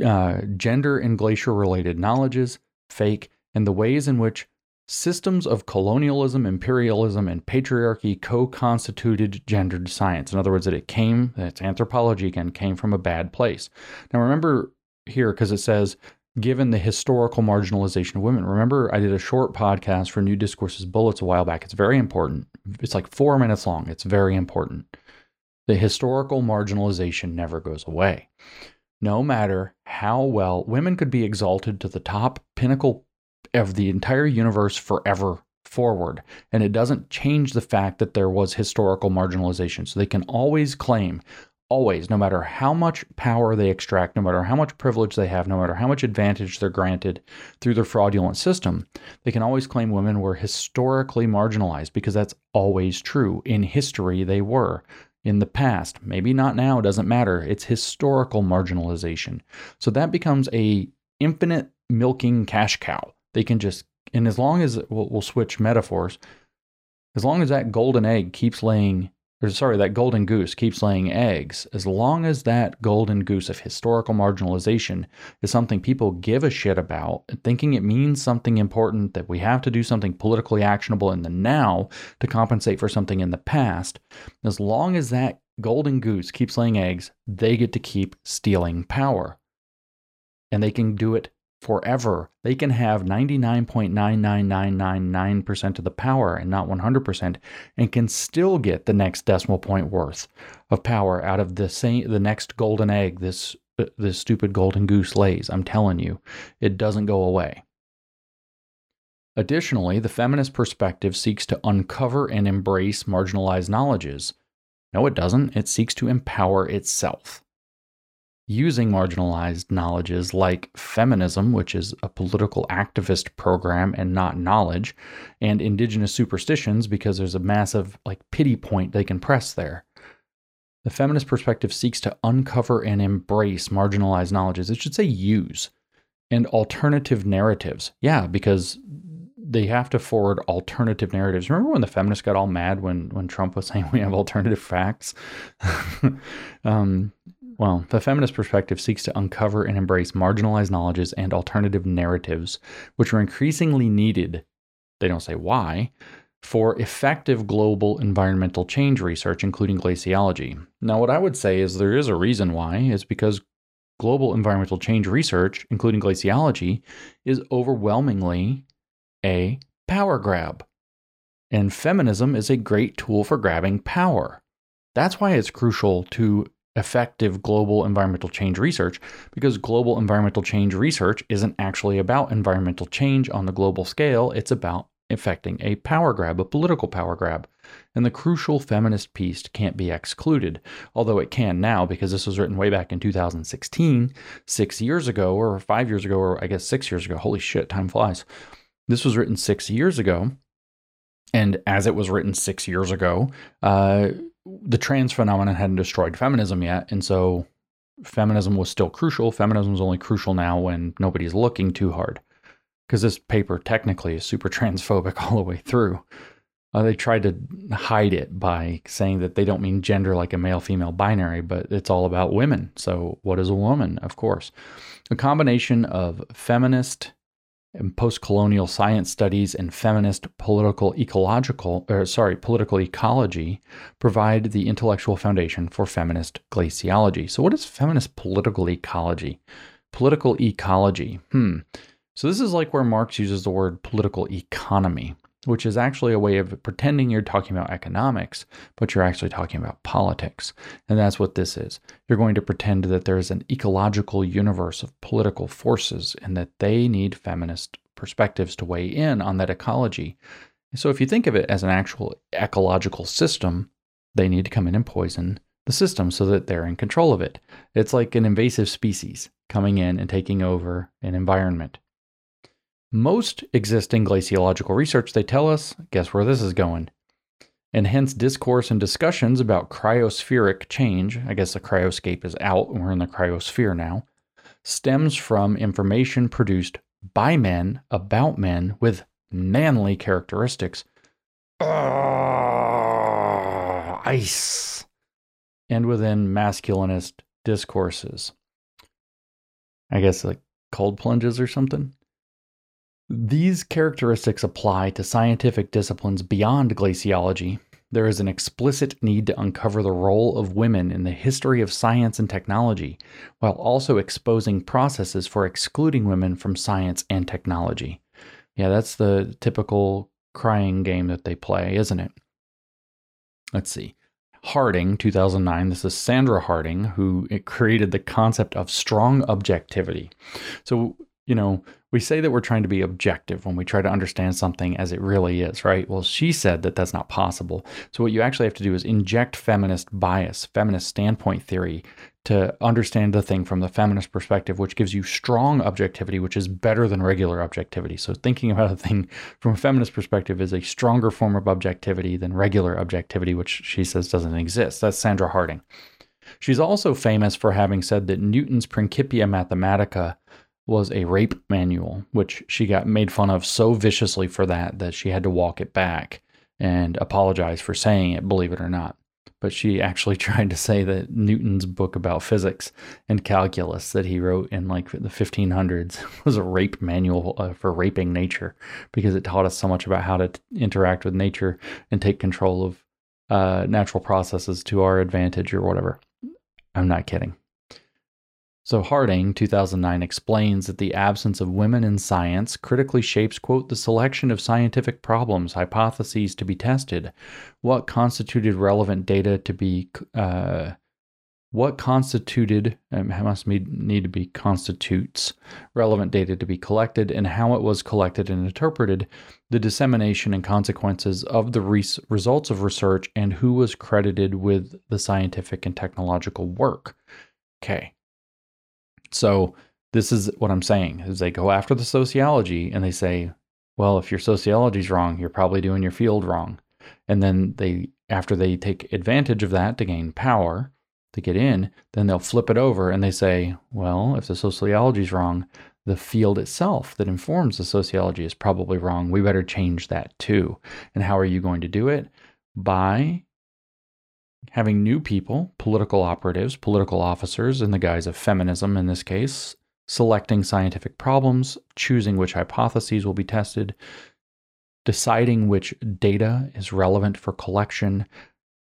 uh, gender and glacier related knowledges, fake, and the ways in which systems of colonialism, imperialism, and patriarchy co constituted gendered science. In other words, that it came, that's anthropology again, came from a bad place. Now, remember here, because it says, given the historical marginalization of women. Remember, I did a short podcast for New Discourses Bullets a while back. It's very important. It's like four minutes long. It's very important. The historical marginalization never goes away. No matter how well women could be exalted to the top pinnacle of the entire universe forever forward. And it doesn't change the fact that there was historical marginalization. So they can always claim, always, no matter how much power they extract, no matter how much privilege they have, no matter how much advantage they're granted through their fraudulent system, they can always claim women were historically marginalized because that's always true. In history, they were. In the past, maybe not now, doesn't matter. It's historical marginalization. So that becomes a infinite milking cash cow they can just, and as long as we'll, we'll switch metaphors, as long as that golden egg keeps laying, or sorry, that golden goose keeps laying eggs, as long as that golden goose of historical marginalization is something people give a shit about, thinking it means something important, that we have to do something politically actionable in the now to compensate for something in the past, as long as that golden goose keeps laying eggs, they get to keep stealing power. And they can do it forever. They can have 99.99999% of the power and not 100% and can still get the next decimal point worth of power out of the same the next golden egg this this stupid golden goose lays. I'm telling you, it doesn't go away. Additionally, the feminist perspective seeks to uncover and embrace marginalized knowledges. No, it doesn't. It seeks to empower itself. Using marginalized knowledges like feminism, which is a political activist program and not knowledge, and indigenous superstitions because there's a massive like pity point they can press there. The feminist perspective seeks to uncover and embrace marginalized knowledges. It should say use and alternative narratives. Yeah, because they have to forward alternative narratives. Remember when the feminists got all mad when when Trump was saying we have alternative facts? um, well, the feminist perspective seeks to uncover and embrace marginalized knowledges and alternative narratives, which are increasingly needed. They don't say why, for effective global environmental change research, including glaciology. Now, what I would say is there is a reason why, is because global environmental change research, including glaciology, is overwhelmingly a power grab. And feminism is a great tool for grabbing power. That's why it's crucial to effective global environmental change research because global environmental change research isn't actually about environmental change on the global scale, it's about effecting a power grab, a political power grab. And the crucial feminist piece can't be excluded, although it can now because this was written way back in 2016, six years ago, or five years ago, or I guess six years ago. Holy shit, time flies. This was written six years ago. And as it was written six years ago, uh, the trans phenomenon hadn't destroyed feminism yet, and so feminism was still crucial. Feminism is only crucial now when nobody's looking too hard, because this paper technically is super transphobic all the way through. Uh, they tried to hide it by saying that they don't mean gender like a male female binary, but it's all about women. So, what is a woman? Of course. A combination of feminist and post-colonial science studies and feminist political ecological or sorry political ecology provide the intellectual foundation for feminist glaciology. So what is feminist political ecology? Political ecology hmm. So this is like where marx uses the word political economy which is actually a way of pretending you're talking about economics, but you're actually talking about politics. And that's what this is. You're going to pretend that there's an ecological universe of political forces and that they need feminist perspectives to weigh in on that ecology. So if you think of it as an actual ecological system, they need to come in and poison the system so that they're in control of it. It's like an invasive species coming in and taking over an environment. Most existing glaciological research, they tell us, guess where this is going? And hence, discourse and discussions about cryospheric change, I guess the cryoscape is out, and we're in the cryosphere now, stems from information produced by men about men with manly characteristics. Uh, ice. And within masculinist discourses. I guess like cold plunges or something. These characteristics apply to scientific disciplines beyond glaciology. There is an explicit need to uncover the role of women in the history of science and technology, while also exposing processes for excluding women from science and technology. Yeah, that's the typical crying game that they play, isn't it? Let's see. Harding, 2009. This is Sandra Harding, who created the concept of strong objectivity. So, you know, we say that we're trying to be objective when we try to understand something as it really is, right? Well, she said that that's not possible. So, what you actually have to do is inject feminist bias, feminist standpoint theory to understand the thing from the feminist perspective, which gives you strong objectivity, which is better than regular objectivity. So, thinking about a thing from a feminist perspective is a stronger form of objectivity than regular objectivity, which she says doesn't exist. That's Sandra Harding. She's also famous for having said that Newton's Principia Mathematica was a rape manual, which she got made fun of so viciously for that that she had to walk it back and apologize for saying it, believe it or not. But she actually tried to say that Newton's book about physics and calculus that he wrote in like the 1500s was a rape manual uh, for raping nature because it taught us so much about how to t- interact with nature and take control of uh, natural processes to our advantage or whatever. I'm not kidding. So Harding, 2009, explains that the absence of women in science critically shapes, quote, the selection of scientific problems, hypotheses to be tested, what constituted relevant data to be, uh, what constituted, um, must need to be constitutes relevant data to be collected, and how it was collected and interpreted, the dissemination and consequences of the res- results of research, and who was credited with the scientific and technological work. Okay. So this is what I'm saying is they go after the sociology and they say, well, if your sociology's wrong, you're probably doing your field wrong. And then they after they take advantage of that to gain power, to get in, then they'll flip it over and they say, well, if the sociology is wrong, the field itself that informs the sociology is probably wrong. We better change that too. And how are you going to do it? By having new people, political operatives, political officers in the guise of feminism in this case, selecting scientific problems, choosing which hypotheses will be tested, deciding which data is relevant for collection,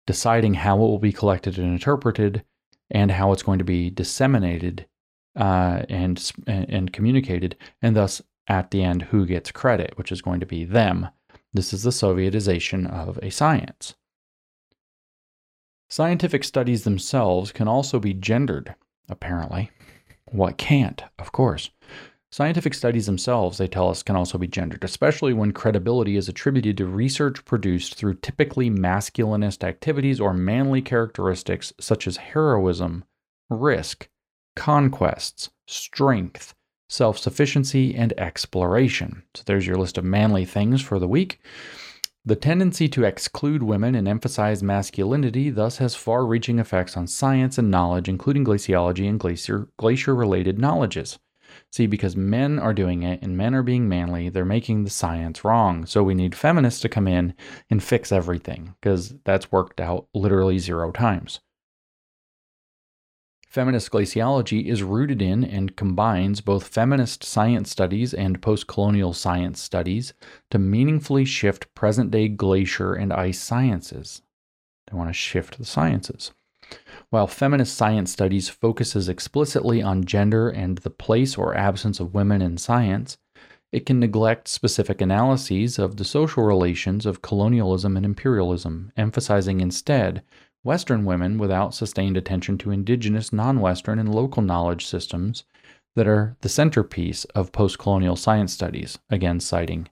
deciding how it will be collected and interpreted, and how it's going to be disseminated uh, and and communicated, and thus at the end who gets credit, which is going to be them. This is the Sovietization of a science. Scientific studies themselves can also be gendered, apparently. What can't, of course. Scientific studies themselves, they tell us, can also be gendered, especially when credibility is attributed to research produced through typically masculinist activities or manly characteristics such as heroism, risk, conquests, strength, self sufficiency, and exploration. So there's your list of manly things for the week. The tendency to exclude women and emphasize masculinity thus has far reaching effects on science and knowledge, including glaciology and glacier, related knowledges. See, because men are doing it and men are being manly, they're making the science wrong. So we need feminists to come in and fix everything because that's worked out literally zero times. Feminist glaciology is rooted in and combines both feminist science studies and post colonial science studies to meaningfully shift present day glacier and ice sciences. They want to shift the sciences. While feminist science studies focuses explicitly on gender and the place or absence of women in science, it can neglect specific analyses of the social relations of colonialism and imperialism, emphasizing instead Western women without sustained attention to indigenous, non Western, and local knowledge systems that are the centerpiece of post colonial science studies, again citing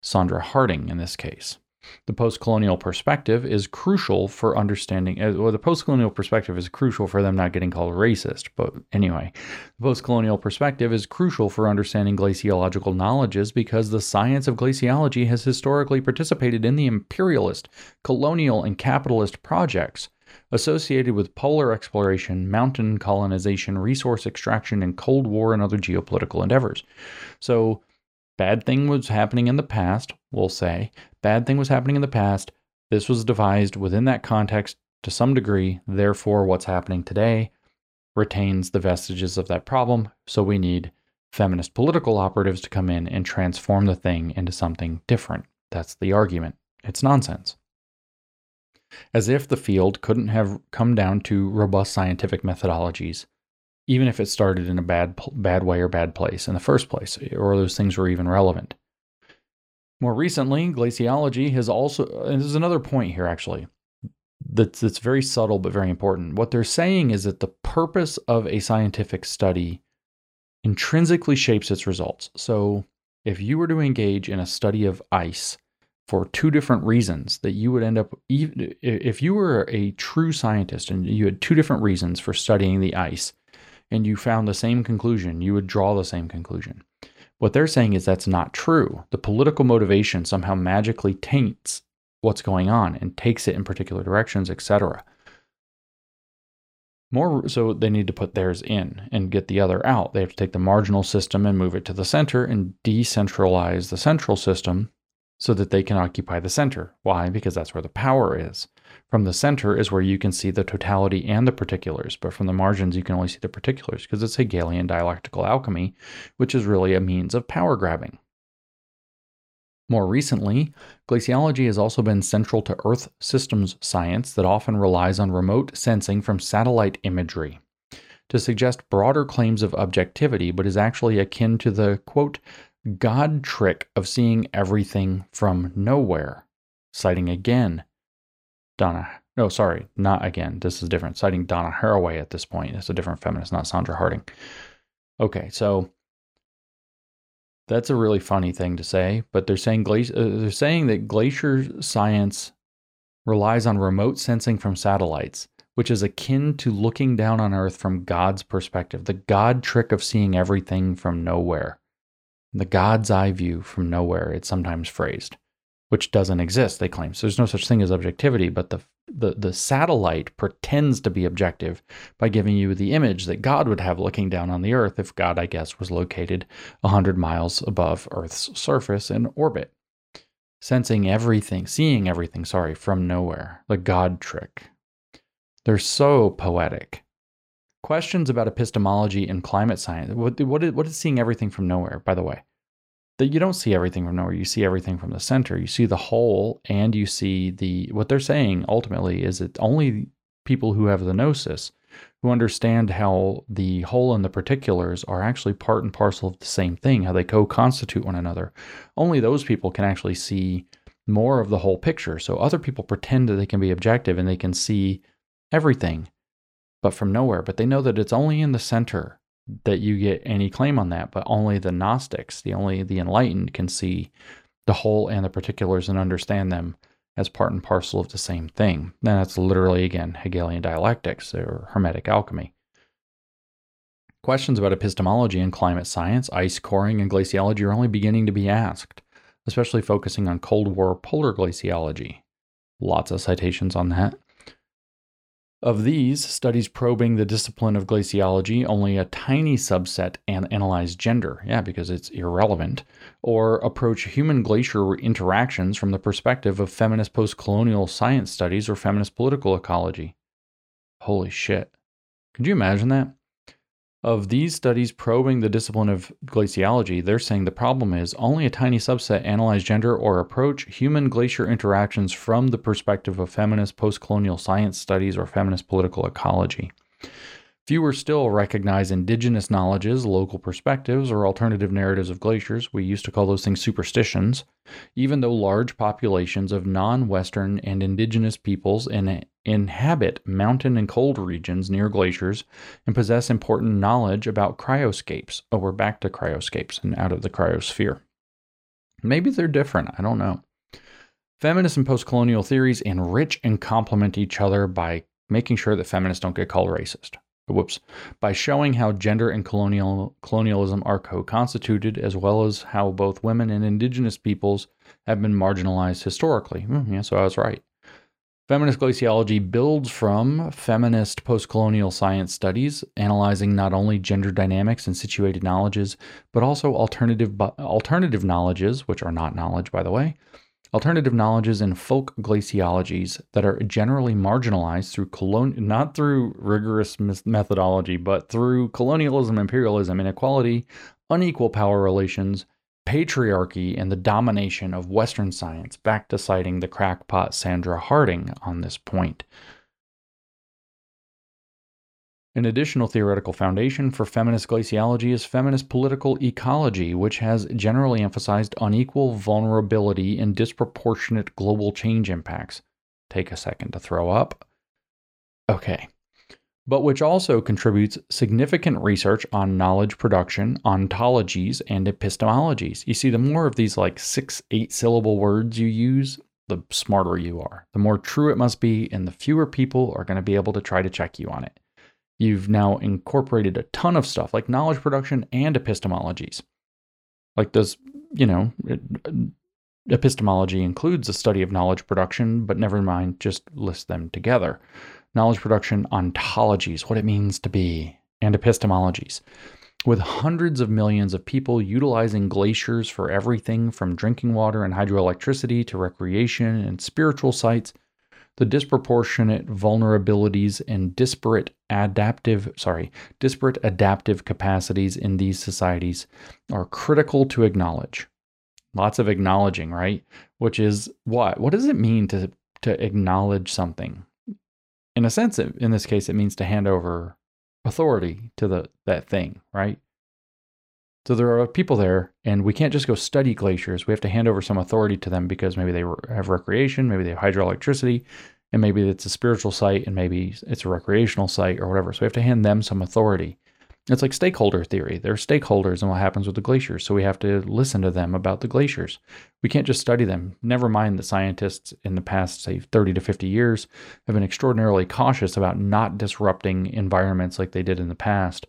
Sandra Harding in this case. The post-colonial perspective is crucial for understanding. Uh, well, the post-colonial perspective is crucial for them not getting called racist. But anyway, the post-colonial perspective is crucial for understanding glaciological knowledges because the science of glaciology has historically participated in the imperialist, colonial, and capitalist projects associated with polar exploration, mountain colonization, resource extraction, and Cold War and other geopolitical endeavors. So Bad thing was happening in the past, we'll say. Bad thing was happening in the past. This was devised within that context to some degree. Therefore, what's happening today retains the vestiges of that problem. So we need feminist political operatives to come in and transform the thing into something different. That's the argument. It's nonsense. As if the field couldn't have come down to robust scientific methodologies even if it started in a bad bad way or bad place in the first place, or those things were even relevant. More recently, glaciology has also, and there's another point here actually that's, that's very subtle but very important. What they're saying is that the purpose of a scientific study intrinsically shapes its results. So if you were to engage in a study of ice for two different reasons, that you would end up, if you were a true scientist and you had two different reasons for studying the ice, and you found the same conclusion, you would draw the same conclusion. What they're saying is that's not true. The political motivation somehow magically taints what's going on and takes it in particular directions, etc. More so they need to put theirs in and get the other out. They have to take the marginal system and move it to the center and decentralize the central system so that they can occupy the center. Why? Because that's where the power is. From the center is where you can see the totality and the particulars, but from the margins, you can only see the particulars because it's Hegelian dialectical alchemy, which is really a means of power grabbing. More recently, glaciology has also been central to Earth systems science that often relies on remote sensing from satellite imagery to suggest broader claims of objectivity, but is actually akin to the quote, God trick of seeing everything from nowhere, citing again Donna. No, sorry, not again. This is different. Citing Donna Haraway at this point. It's a different feminist, not Sandra Harding. Okay, so that's a really funny thing to say, but they're saying glacier, uh, they're saying that glacier science relies on remote sensing from satellites, which is akin to looking down on Earth from God's perspective, the God trick of seeing everything from nowhere. The God's eye view from nowhere, it's sometimes phrased, which doesn't exist, they claim. So there's no such thing as objectivity, but the, the, the satellite pretends to be objective by giving you the image that God would have looking down on the Earth if God, I guess, was located 100 miles above Earth's surface in orbit. Sensing everything, seeing everything, sorry, from nowhere. The God trick. They're so poetic. Questions about epistemology and climate science. What, what, is, what is seeing everything from nowhere, by the way? That you don't see everything from nowhere. You see everything from the center. You see the whole, and you see the. What they're saying ultimately is that only people who have the gnosis, who understand how the whole and the particulars are actually part and parcel of the same thing, how they co constitute one another, only those people can actually see more of the whole picture. So other people pretend that they can be objective and they can see everything, but from nowhere. But they know that it's only in the center that you get any claim on that, but only the Gnostics, the only the enlightened can see the whole and the particulars and understand them as part and parcel of the same thing. And that's literally, again, Hegelian dialectics or Hermetic alchemy. Questions about epistemology and climate science, ice coring, and glaciology are only beginning to be asked, especially focusing on Cold War polar glaciology. Lots of citations on that. Of these, studies probing the discipline of glaciology, only a tiny subset and analyze gender, yeah, because it's irrelevant, or approach human glacier interactions from the perspective of feminist post colonial science studies or feminist political ecology. Holy shit. Could you imagine that? Of these studies probing the discipline of glaciology, they're saying the problem is only a tiny subset analyze gender or approach human glacier interactions from the perspective of feminist post colonial science studies or feminist political ecology. Fewer still recognize indigenous knowledges, local perspectives, or alternative narratives of glaciers. We used to call those things superstitions, even though large populations of non Western and indigenous peoples in, inhabit mountain and cold regions near glaciers and possess important knowledge about cryoscapes. Oh, we're back to cryoscapes and out of the cryosphere. Maybe they're different. I don't know. Feminist and post colonial theories enrich and complement each other by making sure that feminists don't get called racist whoops, by showing how gender and colonial colonialism are co-constituted, as well as how both women and indigenous peoples have been marginalized historically. Mm, yeah, so I was right. Feminist glaciology builds from feminist post-colonial science studies, analyzing not only gender dynamics and situated knowledges, but also alternative alternative knowledges, which are not knowledge, by the way, alternative knowledges and folk glaciologies that are generally marginalized through colon- not through rigorous methodology, but through colonialism, imperialism, inequality, unequal power relations, patriarchy, and the domination of Western science, back to citing the crackpot Sandra Harding on this point. An additional theoretical foundation for feminist glaciology is feminist political ecology, which has generally emphasized unequal vulnerability and disproportionate global change impacts. Take a second to throw up. Okay. But which also contributes significant research on knowledge production, ontologies, and epistemologies. You see, the more of these like six, eight syllable words you use, the smarter you are. The more true it must be, and the fewer people are going to be able to try to check you on it you've now incorporated a ton of stuff like knowledge production and epistemologies. Like does, you know, it, uh, epistemology includes a study of knowledge production, but never mind, just list them together. Knowledge production ontologies, what it means to be, and epistemologies. With hundreds of millions of people utilizing glaciers for everything from drinking water and hydroelectricity to recreation and spiritual sites, the disproportionate vulnerabilities and disparate adaptive sorry disparate adaptive capacities in these societies are critical to acknowledge. Lots of acknowledging right? Which is what what does it mean to to acknowledge something? In a sense in this case it means to hand over authority to the that thing right so there are people there, and we can't just go study glaciers. We have to hand over some authority to them because maybe they have recreation, maybe they have hydroelectricity, and maybe it's a spiritual site, and maybe it's a recreational site or whatever. So we have to hand them some authority. It's like stakeholder theory. There are stakeholders in what happens with the glaciers, so we have to listen to them about the glaciers. We can't just study them. Never mind that scientists in the past, say, 30 to 50 years have been extraordinarily cautious about not disrupting environments like they did in the past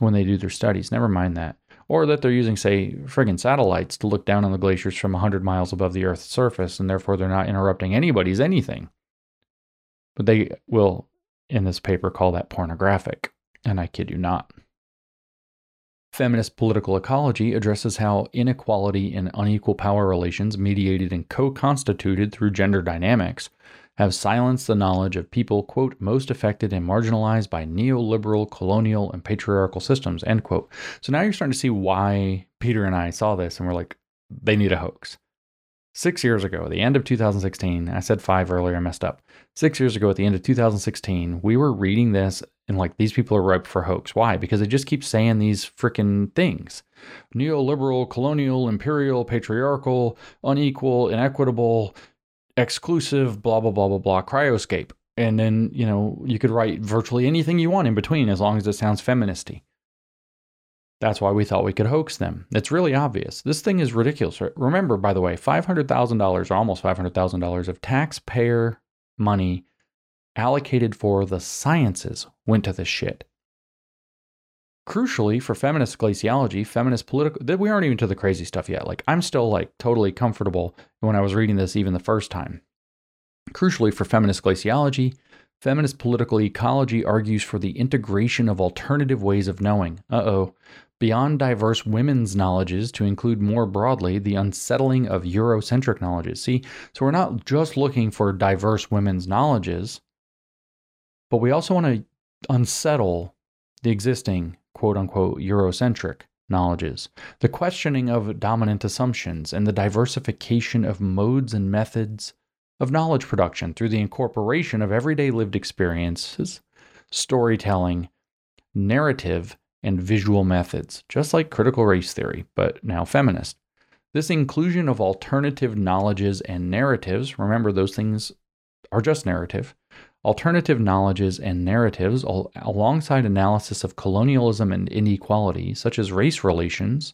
when they do their studies. Never mind that. Or that they're using, say, friggin' satellites to look down on the glaciers from 100 miles above the Earth's surface, and therefore they're not interrupting anybody's anything. But they will, in this paper, call that pornographic. And I kid you not. Feminist political ecology addresses how inequality and unequal power relations, mediated and co constituted through gender dynamics, have silenced the knowledge of people, quote, most affected and marginalized by neoliberal, colonial, and patriarchal systems, end quote. So now you're starting to see why Peter and I saw this and we're like, they need a hoax. Six years ago, the end of 2016, I said five earlier, I messed up. Six years ago, at the end of 2016, we were reading this and like these people are ripe for hoax. Why? Because they just keep saying these freaking things neoliberal, colonial, imperial, patriarchal, unequal, inequitable, exclusive, blah, blah, blah, blah, blah, cryoscape. And then, you know, you could write virtually anything you want in between as long as it sounds feministy. That's why we thought we could hoax them. It's really obvious. This thing is ridiculous. Remember, by the way, $500,000 or almost $500,000 of taxpayer money allocated for the sciences went to this shit. Crucially, for feminist glaciology, feminist political, that we aren't even to the crazy stuff yet. Like, I'm still like totally comfortable when I was reading this even the first time. Crucially, for feminist glaciology, feminist political ecology argues for the integration of alternative ways of knowing. Uh oh. Beyond diverse women's knowledges to include more broadly the unsettling of Eurocentric knowledges. See, so we're not just looking for diverse women's knowledges, but we also want to unsettle the existing quote unquote Eurocentric knowledges, the questioning of dominant assumptions, and the diversification of modes and methods of knowledge production through the incorporation of everyday lived experiences, storytelling, narrative, and visual methods, just like critical race theory, but now feminist. This inclusion of alternative knowledges and narratives, remember those things are just narrative, Alternative knowledges and narratives, alongside analysis of colonialism and inequality, such as race relations,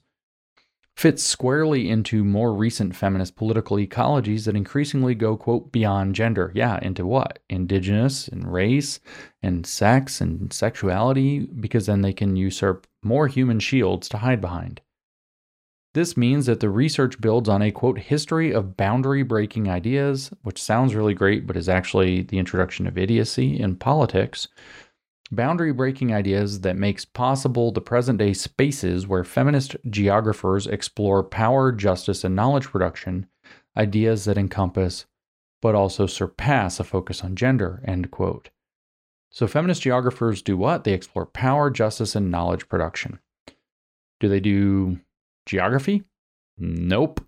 fits squarely into more recent feminist political ecologies that increasingly go, quote, beyond gender. Yeah, into what? Indigenous and race and sex and sexuality, because then they can usurp more human shields to hide behind. This means that the research builds on a quote history of boundary breaking ideas, which sounds really great, but is actually the introduction of idiocy in politics. Boundary breaking ideas that makes possible the present day spaces where feminist geographers explore power, justice, and knowledge production, ideas that encompass but also surpass a focus on gender, end quote. So feminist geographers do what? They explore power, justice, and knowledge production. Do they do Geography? Nope.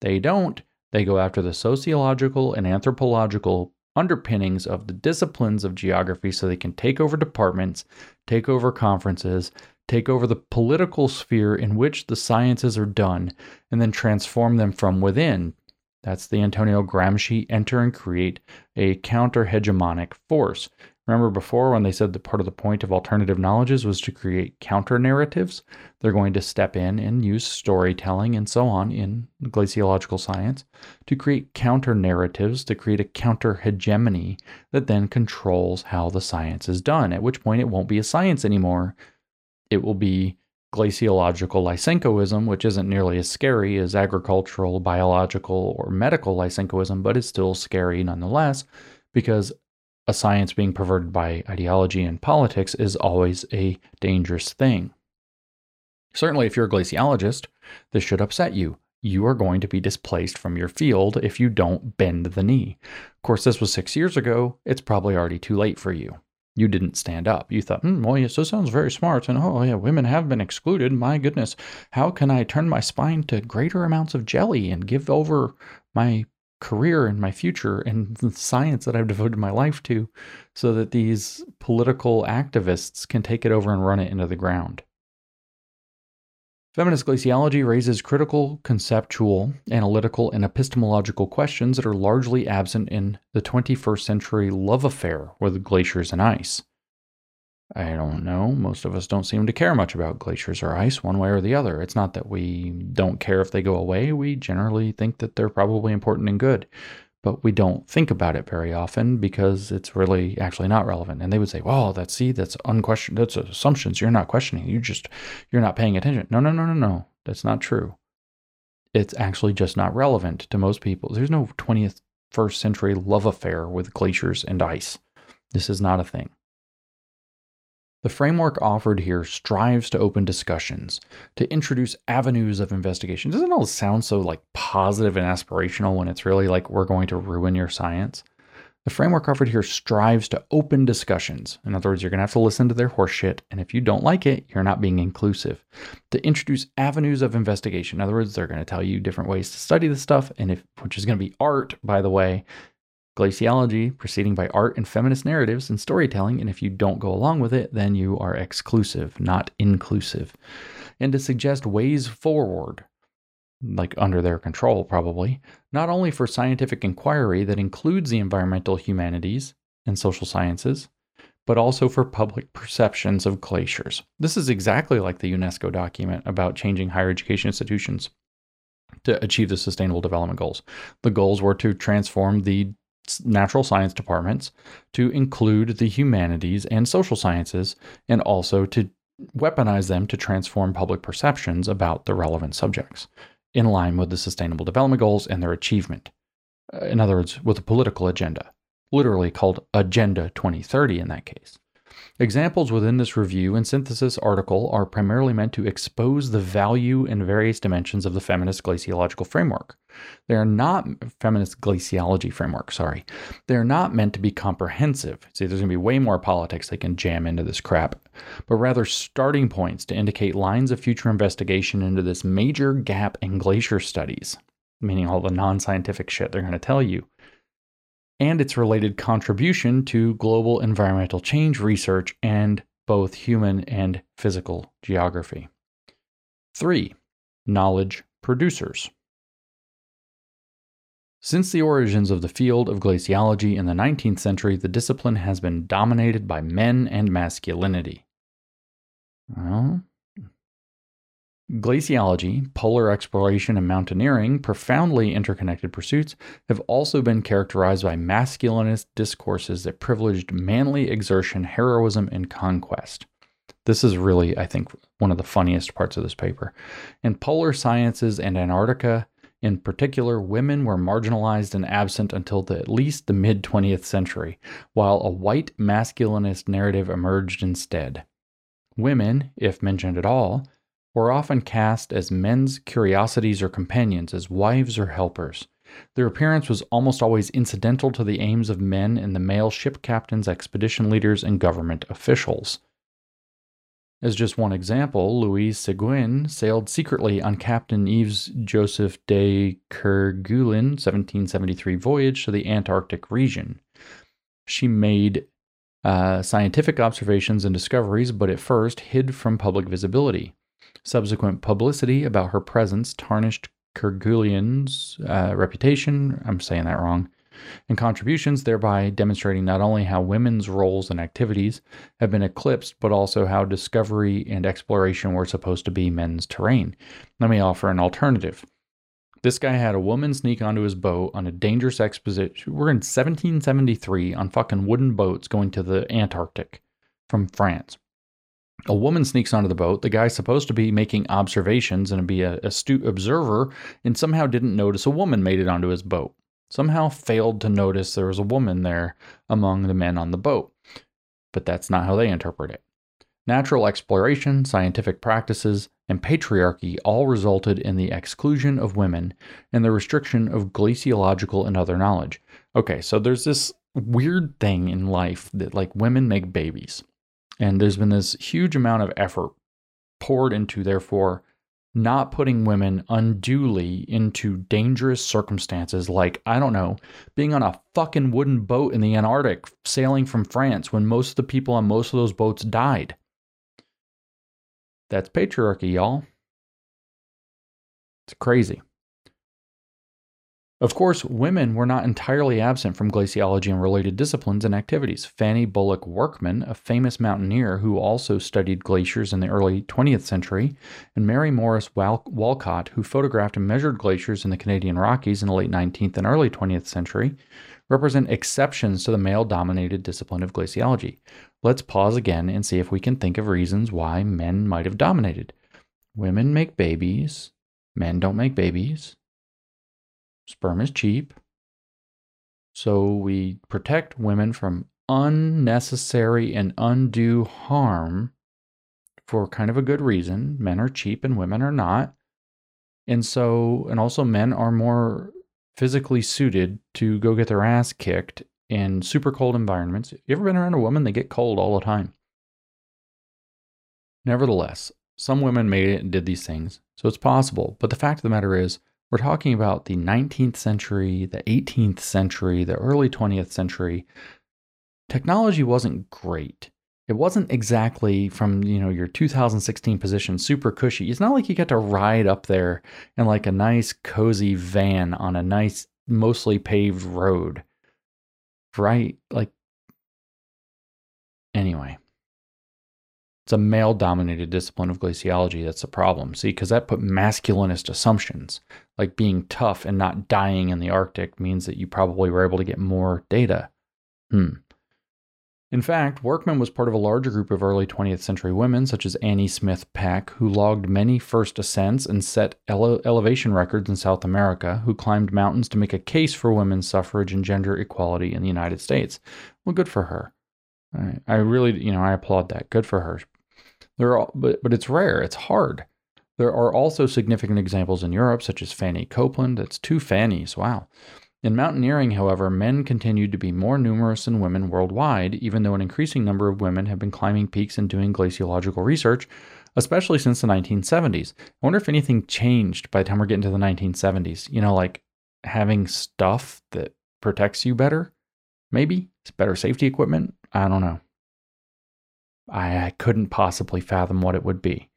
They don't. They go after the sociological and anthropological underpinnings of the disciplines of geography so they can take over departments, take over conferences, take over the political sphere in which the sciences are done, and then transform them from within. That's the Antonio Gramsci enter and create a counter hegemonic force. Remember before when they said that part of the point of alternative knowledges was to create counter narratives? They're going to step in and use storytelling and so on in glaciological science to create counter narratives, to create a counter hegemony that then controls how the science is done, at which point it won't be a science anymore. It will be glaciological Lysenkoism, which isn't nearly as scary as agricultural, biological, or medical Lysenkoism, but is still scary nonetheless because a science being perverted by ideology and politics is always a dangerous thing. Certainly, if you're a glaciologist, this should upset you. You are going to be displaced from your field if you don't bend the knee. Of course, this was six years ago. It's probably already too late for you. You didn't stand up. You thought, hmm, well, yes, this sounds very smart. And oh, yeah, women have been excluded. My goodness, how can I turn my spine to greater amounts of jelly and give over my career and my future and the science that I've devoted my life to so that these political activists can take it over and run it into the ground. Feminist glaciology raises critical, conceptual, analytical, and epistemological questions that are largely absent in the 21st century love affair with glaciers and ice. I don't know. Most of us don't seem to care much about glaciers or ice one way or the other. It's not that we don't care if they go away. We generally think that they're probably important and good, but we don't think about it very often because it's really actually not relevant. And they would say, "Well, that's see, that's unquestioned. That's assumptions. You're not questioning. You just you're not paying attention." No, no, no, no, no. That's not true. It's actually just not relevant to most people. There's no 20th first century love affair with glaciers and ice. This is not a thing. The framework offered here strives to open discussions, to introduce avenues of investigation. Doesn't all sound so like positive and aspirational when it's really like we're going to ruin your science? The framework offered here strives to open discussions. In other words, you're going to have to listen to their horseshit, and if you don't like it, you're not being inclusive. To introduce avenues of investigation. In other words, they're going to tell you different ways to study the stuff, and if which is going to be art, by the way, glaciology proceeding by art and feminist narratives and storytelling, and if you don't go along with it, then you are exclusive, not inclusive. And to suggest ways forward like under their control probably, not only for scientific inquiry that includes the environmental humanities and social sciences, but also for public perceptions of glaciers. This is exactly like the UNESCO document about changing higher education institutions to achieve the sustainable development goals. The goals were to transform the natural science departments to include the humanities and social sciences and also to weaponize them to transform public perceptions about the relevant subjects in line with the Sustainable Development Goals and their achievement. Uh, in other words, with a political agenda, literally called Agenda 2030 in that case. Examples within this review and synthesis article are primarily meant to expose the value and various dimensions of the feminist glaciological framework. They are not feminist glaciology framework, sorry. They are not meant to be comprehensive. See, there's going to be way more politics they can jam into this crap, but rather starting points to indicate lines of future investigation into this major gap in glacier studies, meaning all the non scientific shit they're going to tell you and its related contribution to global environmental change research and both human and physical geography. 3. Knowledge producers. Since the origins of the field of glaciology in the 19th century, the discipline has been dominated by men and masculinity. Well, Glaciology, polar exploration, and mountaineering, profoundly interconnected pursuits, have also been characterized by masculinist discourses that privileged manly exertion, heroism, and conquest. This is really, I think, one of the funniest parts of this paper. In polar sciences and Antarctica, in particular, women were marginalized and absent until the, at least the mid 20th century, while a white masculinist narrative emerged instead. Women, if mentioned at all, were often cast as men's curiosities or companions, as wives or helpers. Their appearance was almost always incidental to the aims of men and the male ship captains, expedition leaders, and government officials. As just one example, Louise Seguin sailed secretly on Captain Yves Joseph de Kerguelen 1773 voyage to the Antarctic region. She made uh, scientific observations and discoveries, but at first hid from public visibility. Subsequent publicity about her presence tarnished Kerguelen's uh, reputation, I'm saying that wrong, and contributions, thereby demonstrating not only how women's roles and activities have been eclipsed, but also how discovery and exploration were supposed to be men's terrain. Let me offer an alternative. This guy had a woman sneak onto his boat on a dangerous expedition. We're in 1773 on fucking wooden boats going to the Antarctic from France. A woman sneaks onto the boat. The guy's supposed to be making observations and be an astute observer, and somehow didn't notice a woman made it onto his boat. Somehow failed to notice there was a woman there among the men on the boat. But that's not how they interpret it. Natural exploration, scientific practices, and patriarchy all resulted in the exclusion of women and the restriction of glaciological and other knowledge. Okay, so there's this weird thing in life that like women make babies. And there's been this huge amount of effort poured into, therefore, not putting women unduly into dangerous circumstances like, I don't know, being on a fucking wooden boat in the Antarctic sailing from France when most of the people on most of those boats died. That's patriarchy, y'all. It's crazy. Of course, women were not entirely absent from glaciology and related disciplines and activities. Fanny Bullock Workman, a famous mountaineer who also studied glaciers in the early 20th century, and Mary Morris Wal- Walcott, who photographed and measured glaciers in the Canadian Rockies in the late 19th and early 20th century, represent exceptions to the male dominated discipline of glaciology. Let's pause again and see if we can think of reasons why men might have dominated. Women make babies, men don't make babies Sperm is cheap. So we protect women from unnecessary and undue harm for kind of a good reason. Men are cheap and women are not. And so, and also men are more physically suited to go get their ass kicked in super cold environments. You ever been around a woman? They get cold all the time. Nevertheless, some women made it and did these things, so it's possible. But the fact of the matter is, we're talking about the 19th century, the 18th century, the early 20th century. Technology wasn't great. It wasn't exactly from, you know, your 2016 position super cushy. It's not like you get to ride up there in like a nice cozy van on a nice mostly paved road. Right? Like anyway. It's a male dominated discipline of glaciology that's the problem. See, because that put masculinist assumptions, like being tough and not dying in the Arctic, means that you probably were able to get more data. Hmm. In fact, Workman was part of a larger group of early 20th century women, such as Annie Smith Peck, who logged many first ascents and set ele- elevation records in South America, who climbed mountains to make a case for women's suffrage and gender equality in the United States. Well, good for her. I, I really, you know, I applaud that. Good for her. There are, but, but it's rare, it's hard. There are also significant examples in Europe, such as Fanny Copeland. That's two Fannies, wow. In mountaineering, however, men continued to be more numerous than women worldwide, even though an increasing number of women have been climbing peaks and doing glaciological research, especially since the 1970s. I wonder if anything changed by the time we're getting to the 1970s. You know, like having stuff that protects you better? Maybe? It's better safety equipment? I don't know. I couldn't possibly fathom what it would be.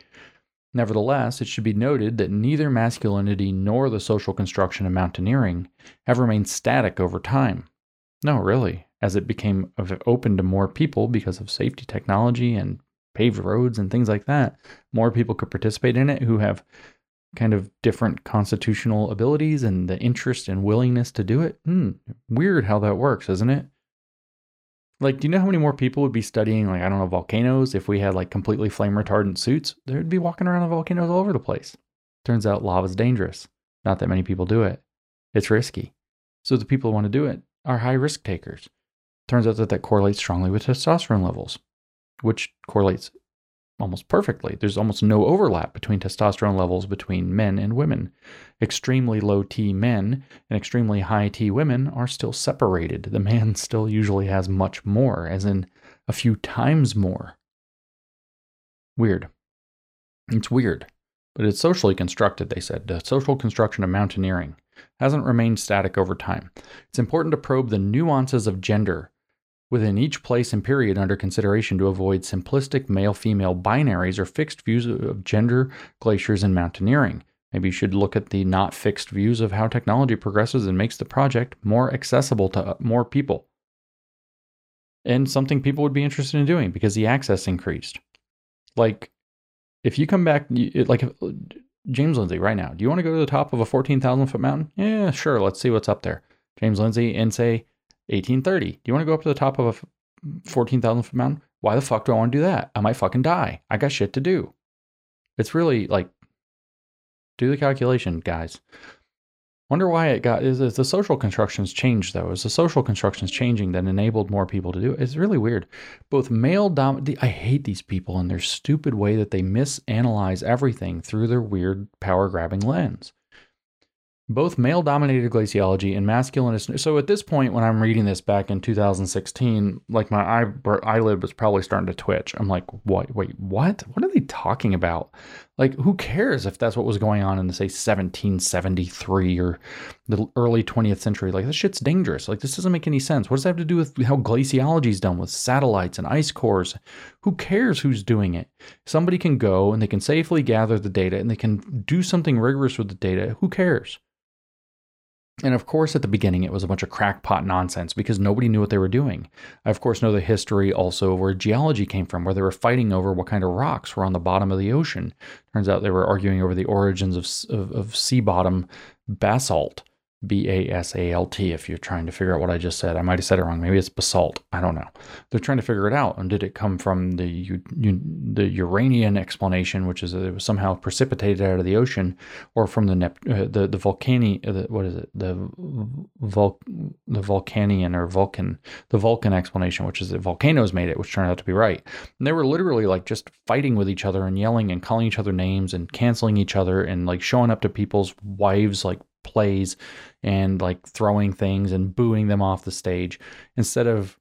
Nevertheless, it should be noted that neither masculinity nor the social construction of mountaineering have remained static over time. No, really, as it became open to more people because of safety technology and paved roads and things like that, more people could participate in it who have kind of different constitutional abilities and the interest and willingness to do it. Hmm, weird how that works, isn't it? Like, do you know how many more people would be studying, like, I don't know, volcanoes if we had like completely flame retardant suits? They'd be walking around the volcanoes all over the place. Turns out lava's dangerous. Not that many people do it. It's risky. So the people who want to do it are high risk takers. Turns out that that correlates strongly with testosterone levels, which correlates almost perfectly. There's almost no overlap between testosterone levels between men and women. Extremely low T men and extremely high T women are still separated. The man still usually has much more, as in a few times more. Weird. It's weird, but it's socially constructed, they said. The social construction of mountaineering hasn't remained static over time. It's important to probe the nuances of gender within each place and period under consideration to avoid simplistic male female binaries or fixed views of gender, glaciers, and mountaineering. Maybe you should look at the not fixed views of how technology progresses and makes the project more accessible to uh, more people. And something people would be interested in doing because the access increased. Like, if you come back, like James Lindsay right now, do you want to go to the top of a 14,000 foot mountain? Yeah, sure. Let's see what's up there. James Lindsay and say, 1830. Do you want to go up to the top of a 14,000 foot mountain? Why the fuck do I want to do that? I might fucking die. I got shit to do. It's really like, do the calculation, guys. Wonder why it got is, is the social constructions changed though? Is the social constructions changing that enabled more people to do it? It's really weird. Both male dom I hate these people and their stupid way that they misanalyze everything through their weird power grabbing lens both male dominated glaciology and masculinist. So at this point, when I'm reading this back in 2016, like my eye, eyelid was probably starting to twitch. I'm like, what? Wait, what? What are they talking about? Like, who cares if that's what was going on in, say, 1773 or the early 20th century? Like, this shit's dangerous. Like, this doesn't make any sense. What does that have to do with how glaciology is done with satellites and ice cores? Who cares who's doing it? Somebody can go and they can safely gather the data and they can do something rigorous with the data. Who cares? And of course, at the beginning, it was a bunch of crackpot nonsense because nobody knew what they were doing. I, of course, know the history also where geology came from, where they were fighting over what kind of rocks were on the bottom of the ocean. Turns out they were arguing over the origins of, of, of sea bottom basalt. B A S A L T if you're trying to figure out what I just said. I might have said it wrong. Maybe it's basalt. I don't know. They're trying to figure it out. And did it come from the the Uranian explanation, which is that it was somehow precipitated out of the ocean, or from the Nep- uh, the the volcani uh, the, what is it the vul the Vulcanian or Vulcan the Vulcan explanation, which is that volcanoes made it, which turned out to be right. And they were literally like just fighting with each other and yelling and calling each other names and canceling each other and like showing up to people's wives like plays and like throwing things and booing them off the stage. Instead of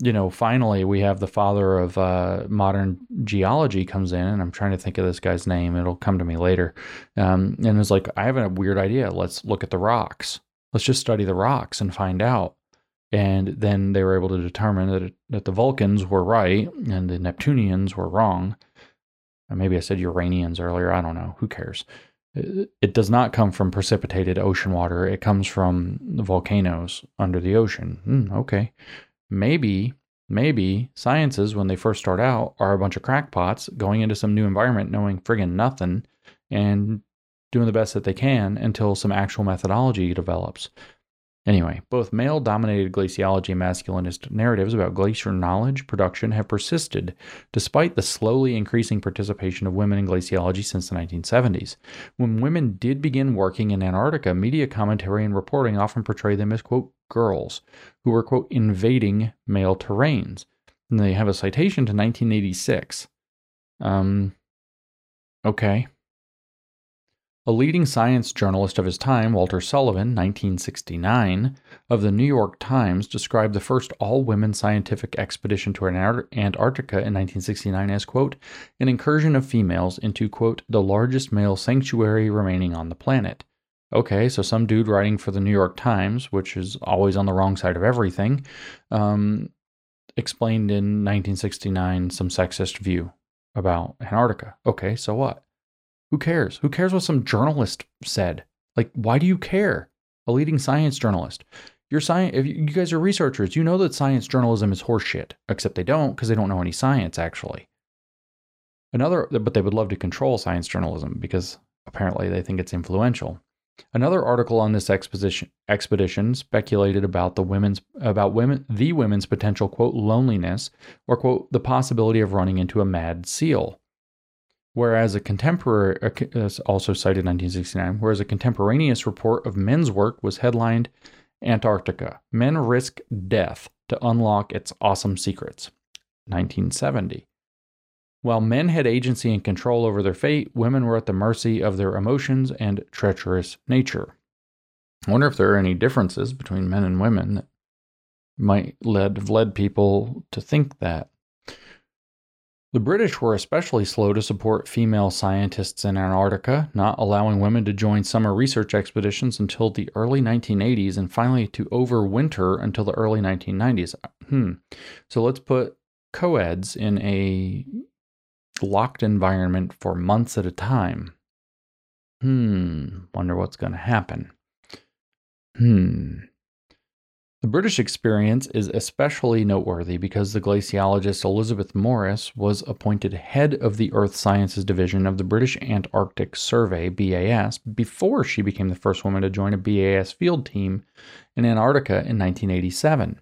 you know finally we have the father of uh, modern geology comes in and i'm trying to think of this guy's name it'll come to me later um, and it's like i have a weird idea let's look at the rocks. Let's just study the rocks and find out. And then they were able to determine that, it, that the vulcans were right and the neptunians were wrong. Maybe i said uranians earlier i don't know who cares it does not come from precipitated ocean water. It comes from volcanoes under the ocean. Mm, okay. Maybe, maybe sciences, when they first start out, are a bunch of crackpots going into some new environment knowing friggin' nothing and doing the best that they can until some actual methodology develops. Anyway, both male dominated glaciology and masculinist narratives about glacier knowledge production have persisted despite the slowly increasing participation of women in glaciology since the 1970s. When women did begin working in Antarctica, media commentary and reporting often portray them as, quote, girls who were, quote, invading male terrains. And they have a citation to 1986. Um, okay. A leading science journalist of his time, Walter Sullivan, 1969, of the New York Times, described the first all women scientific expedition to Antarctica in 1969 as, quote, an incursion of females into, quote, the largest male sanctuary remaining on the planet. Okay, so some dude writing for the New York Times, which is always on the wrong side of everything, um, explained in 1969 some sexist view about Antarctica. Okay, so what? Who cares? Who cares what some journalist said? Like, why do you care? A leading science journalist. You're science. If you guys are researchers, you know that science journalism is horseshit. Except they don't because they don't know any science actually. Another, but they would love to control science journalism because apparently they think it's influential. Another article on this expedition, expedition speculated about the women's about women the women's potential quote loneliness or quote the possibility of running into a mad seal whereas a contemporary, uh, also cited 1969, whereas a contemporaneous report of men's work was headlined Antarctica Men Risk Death to Unlock Its Awesome Secrets, 1970. While men had agency and control over their fate, women were at the mercy of their emotions and treacherous nature. I wonder if there are any differences between men and women that might lead, have led people to think that. The British were especially slow to support female scientists in Antarctica, not allowing women to join summer research expeditions until the early 1980s and finally to overwinter until the early 1990s. Hmm. So let's put co-eds in a locked environment for months at a time. Hmm. Wonder what's going to happen. Hmm. The British experience is especially noteworthy because the glaciologist Elizabeth Morris was appointed head of the Earth Sciences Division of the British Antarctic Survey, BAS, before she became the first woman to join a BAS field team in Antarctica in 1987.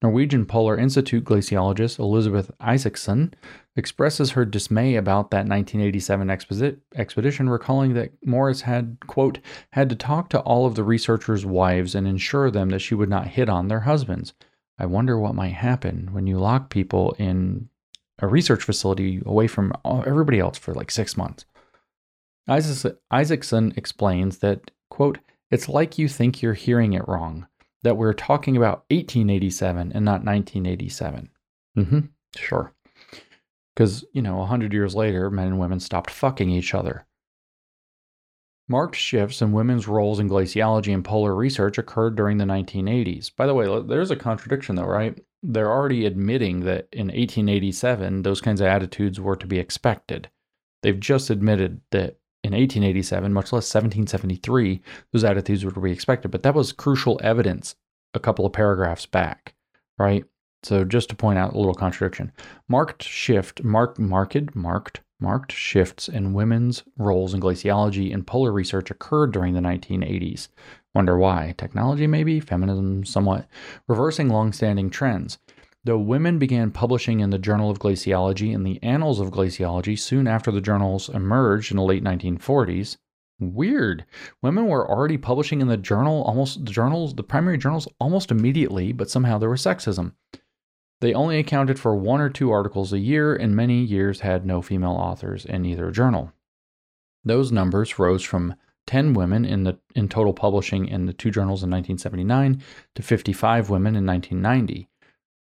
Norwegian Polar Institute glaciologist Elizabeth Isaksson expresses her dismay about that 1987 exposi- expedition, recalling that Morris had, quote, had to talk to all of the researchers' wives and ensure them that she would not hit on their husbands. I wonder what might happen when you lock people in a research facility away from everybody else for like six months. Isaksson explains that, quote, it's like you think you're hearing it wrong that we're talking about 1887 and not 1987. Mm-hmm. Sure. Because, you know, 100 years later, men and women stopped fucking each other. Marked shifts in women's roles in glaciology and polar research occurred during the 1980s. By the way, there's a contradiction though, right? They're already admitting that in 1887, those kinds of attitudes were to be expected. They've just admitted that in 1887, much less 1773, those attitudes would be expected. But that was crucial evidence a couple of paragraphs back, right? So just to point out a little contradiction, marked shift, mark, marked, marked, marked shifts in women's roles in glaciology and polar research occurred during the 1980s. Wonder why? Technology, maybe? Feminism, somewhat. Reversing long-standing trends. Though women began publishing in the Journal of Glaciology and the Annals of Glaciology soon after the journals emerged in the late 1940s, weird. Women were already publishing in the journal almost the journals, the primary journals almost immediately, but somehow there was sexism. They only accounted for one or two articles a year, and many years had no female authors in either journal. Those numbers rose from 10 women in the in total publishing in the two journals in 1979 to 55 women in 1990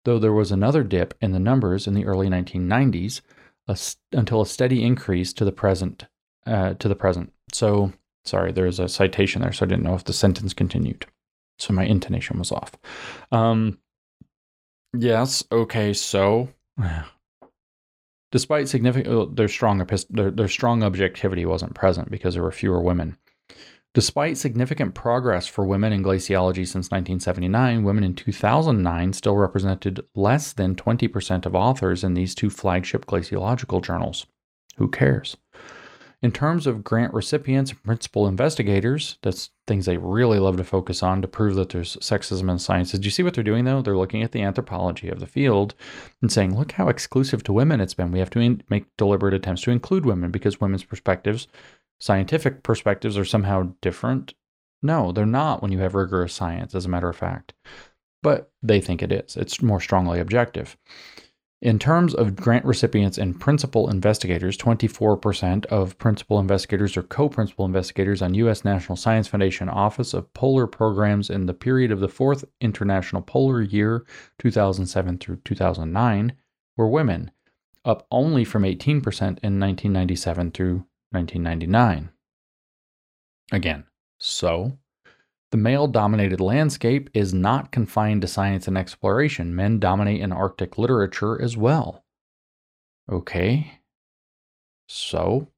though there was another dip in the numbers in the early 1990s a, until a steady increase to the present. Uh, to the present. So, sorry, there's a citation there, so I didn't know if the sentence continued. So my intonation was off. Um, yes. Okay. So, despite significant, their strong their, their strong objectivity wasn't present because there were fewer women. Despite significant progress for women in glaciology since 1979, women in 2009 still represented less than 20% of authors in these two flagship glaciological journals. Who cares? In terms of grant recipients and principal investigators, that's things they really love to focus on to prove that there's sexism in science. Did you see what they're doing though? They're looking at the anthropology of the field and saying, look how exclusive to women it's been. We have to in- make deliberate attempts to include women because women's perspectives scientific perspectives are somehow different. No, they're not when you have rigorous science, as a matter of fact. But they think it is. It's more strongly objective. In terms of grant recipients and principal investigators, 24% of principal investigators or co principal investigators on U.S. National Science Foundation Office of Polar Programs in the period of the fourth International Polar Year, 2007 through 2009, were women, up only from 18% in 1997 through 1999. Again, so the male dominated landscape is not confined to science and exploration. Men dominate in Arctic literature as well. Okay. So,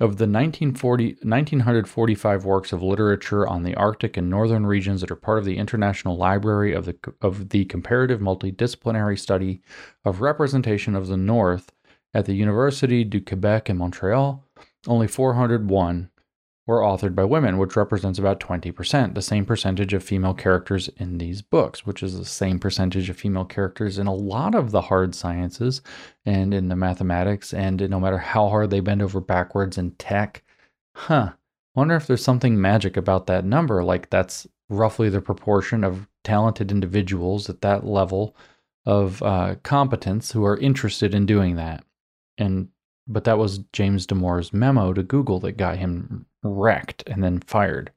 of the 1940, 1945 works of literature on the Arctic and northern regions that are part of the International Library of the, of the Comparative Multidisciplinary Study of Representation of the North at the Université du Québec in Montreal, only 401 were authored by women, which represents about 20%, the same percentage of female characters in these books, which is the same percentage of female characters in a lot of the hard sciences and in the mathematics, and no matter how hard they bend over backwards in tech. Huh. Wonder if there's something magic about that number, like that's roughly the proportion of talented individuals at that level of uh, competence who are interested in doing that. And but that was James Damore's memo to Google that got him wrecked and then fired.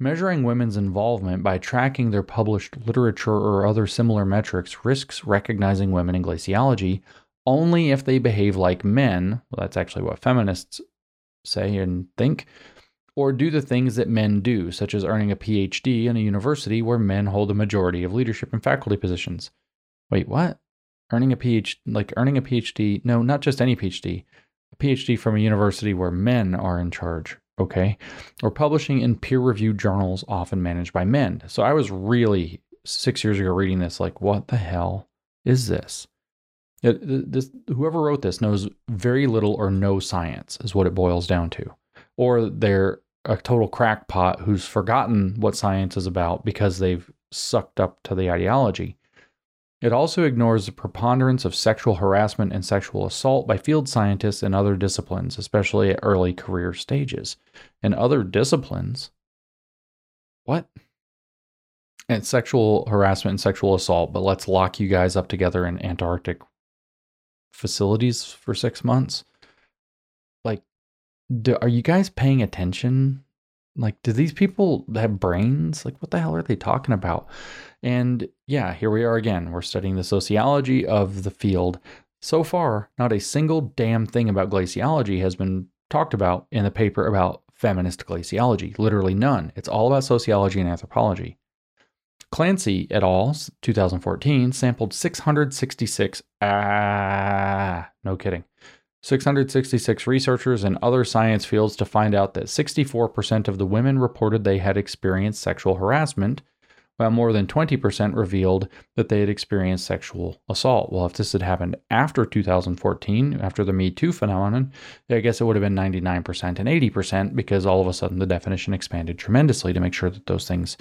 Measuring women's involvement by tracking their published literature or other similar metrics risks recognizing women in glaciology only if they behave like men. Well, that's actually what feminists say and think. Or do the things that men do, such as earning a PhD in a university where men hold a majority of leadership and faculty positions. Wait, what? earning a PhD, like earning a PhD, no, not just any PhD, PhD from a university where men are in charge, okay? Or publishing in peer reviewed journals often managed by men. So I was really six years ago reading this, like, what the hell is this? Uh, it, this whoever wrote this knows very little or no science, is what it boils down to. Or they're a total crackpot who's forgotten what science is about because they've sucked up to the ideology. It also ignores the preponderance of sexual harassment and sexual assault by field scientists in other disciplines, especially at early career stages. In other disciplines, what? And sexual harassment and sexual assault, but let's lock you guys up together in Antarctic facilities for six months. Like, do, are you guys paying attention? Like, do these people have brains? Like, what the hell are they talking about? And yeah, here we are again. We're studying the sociology of the field. So far, not a single damn thing about glaciology has been talked about in the paper about feminist glaciology. Literally none. It's all about sociology and anthropology. Clancy et al., 2014, sampled 666, ah, no kidding, 666 researchers in other science fields to find out that 64% of the women reported they had experienced sexual harassment, while more than 20% revealed that they had experienced sexual assault. Well, if this had happened after 2014, after the Me Too phenomenon, I guess it would have been 99% and 80% because all of a sudden the definition expanded tremendously to make sure that those things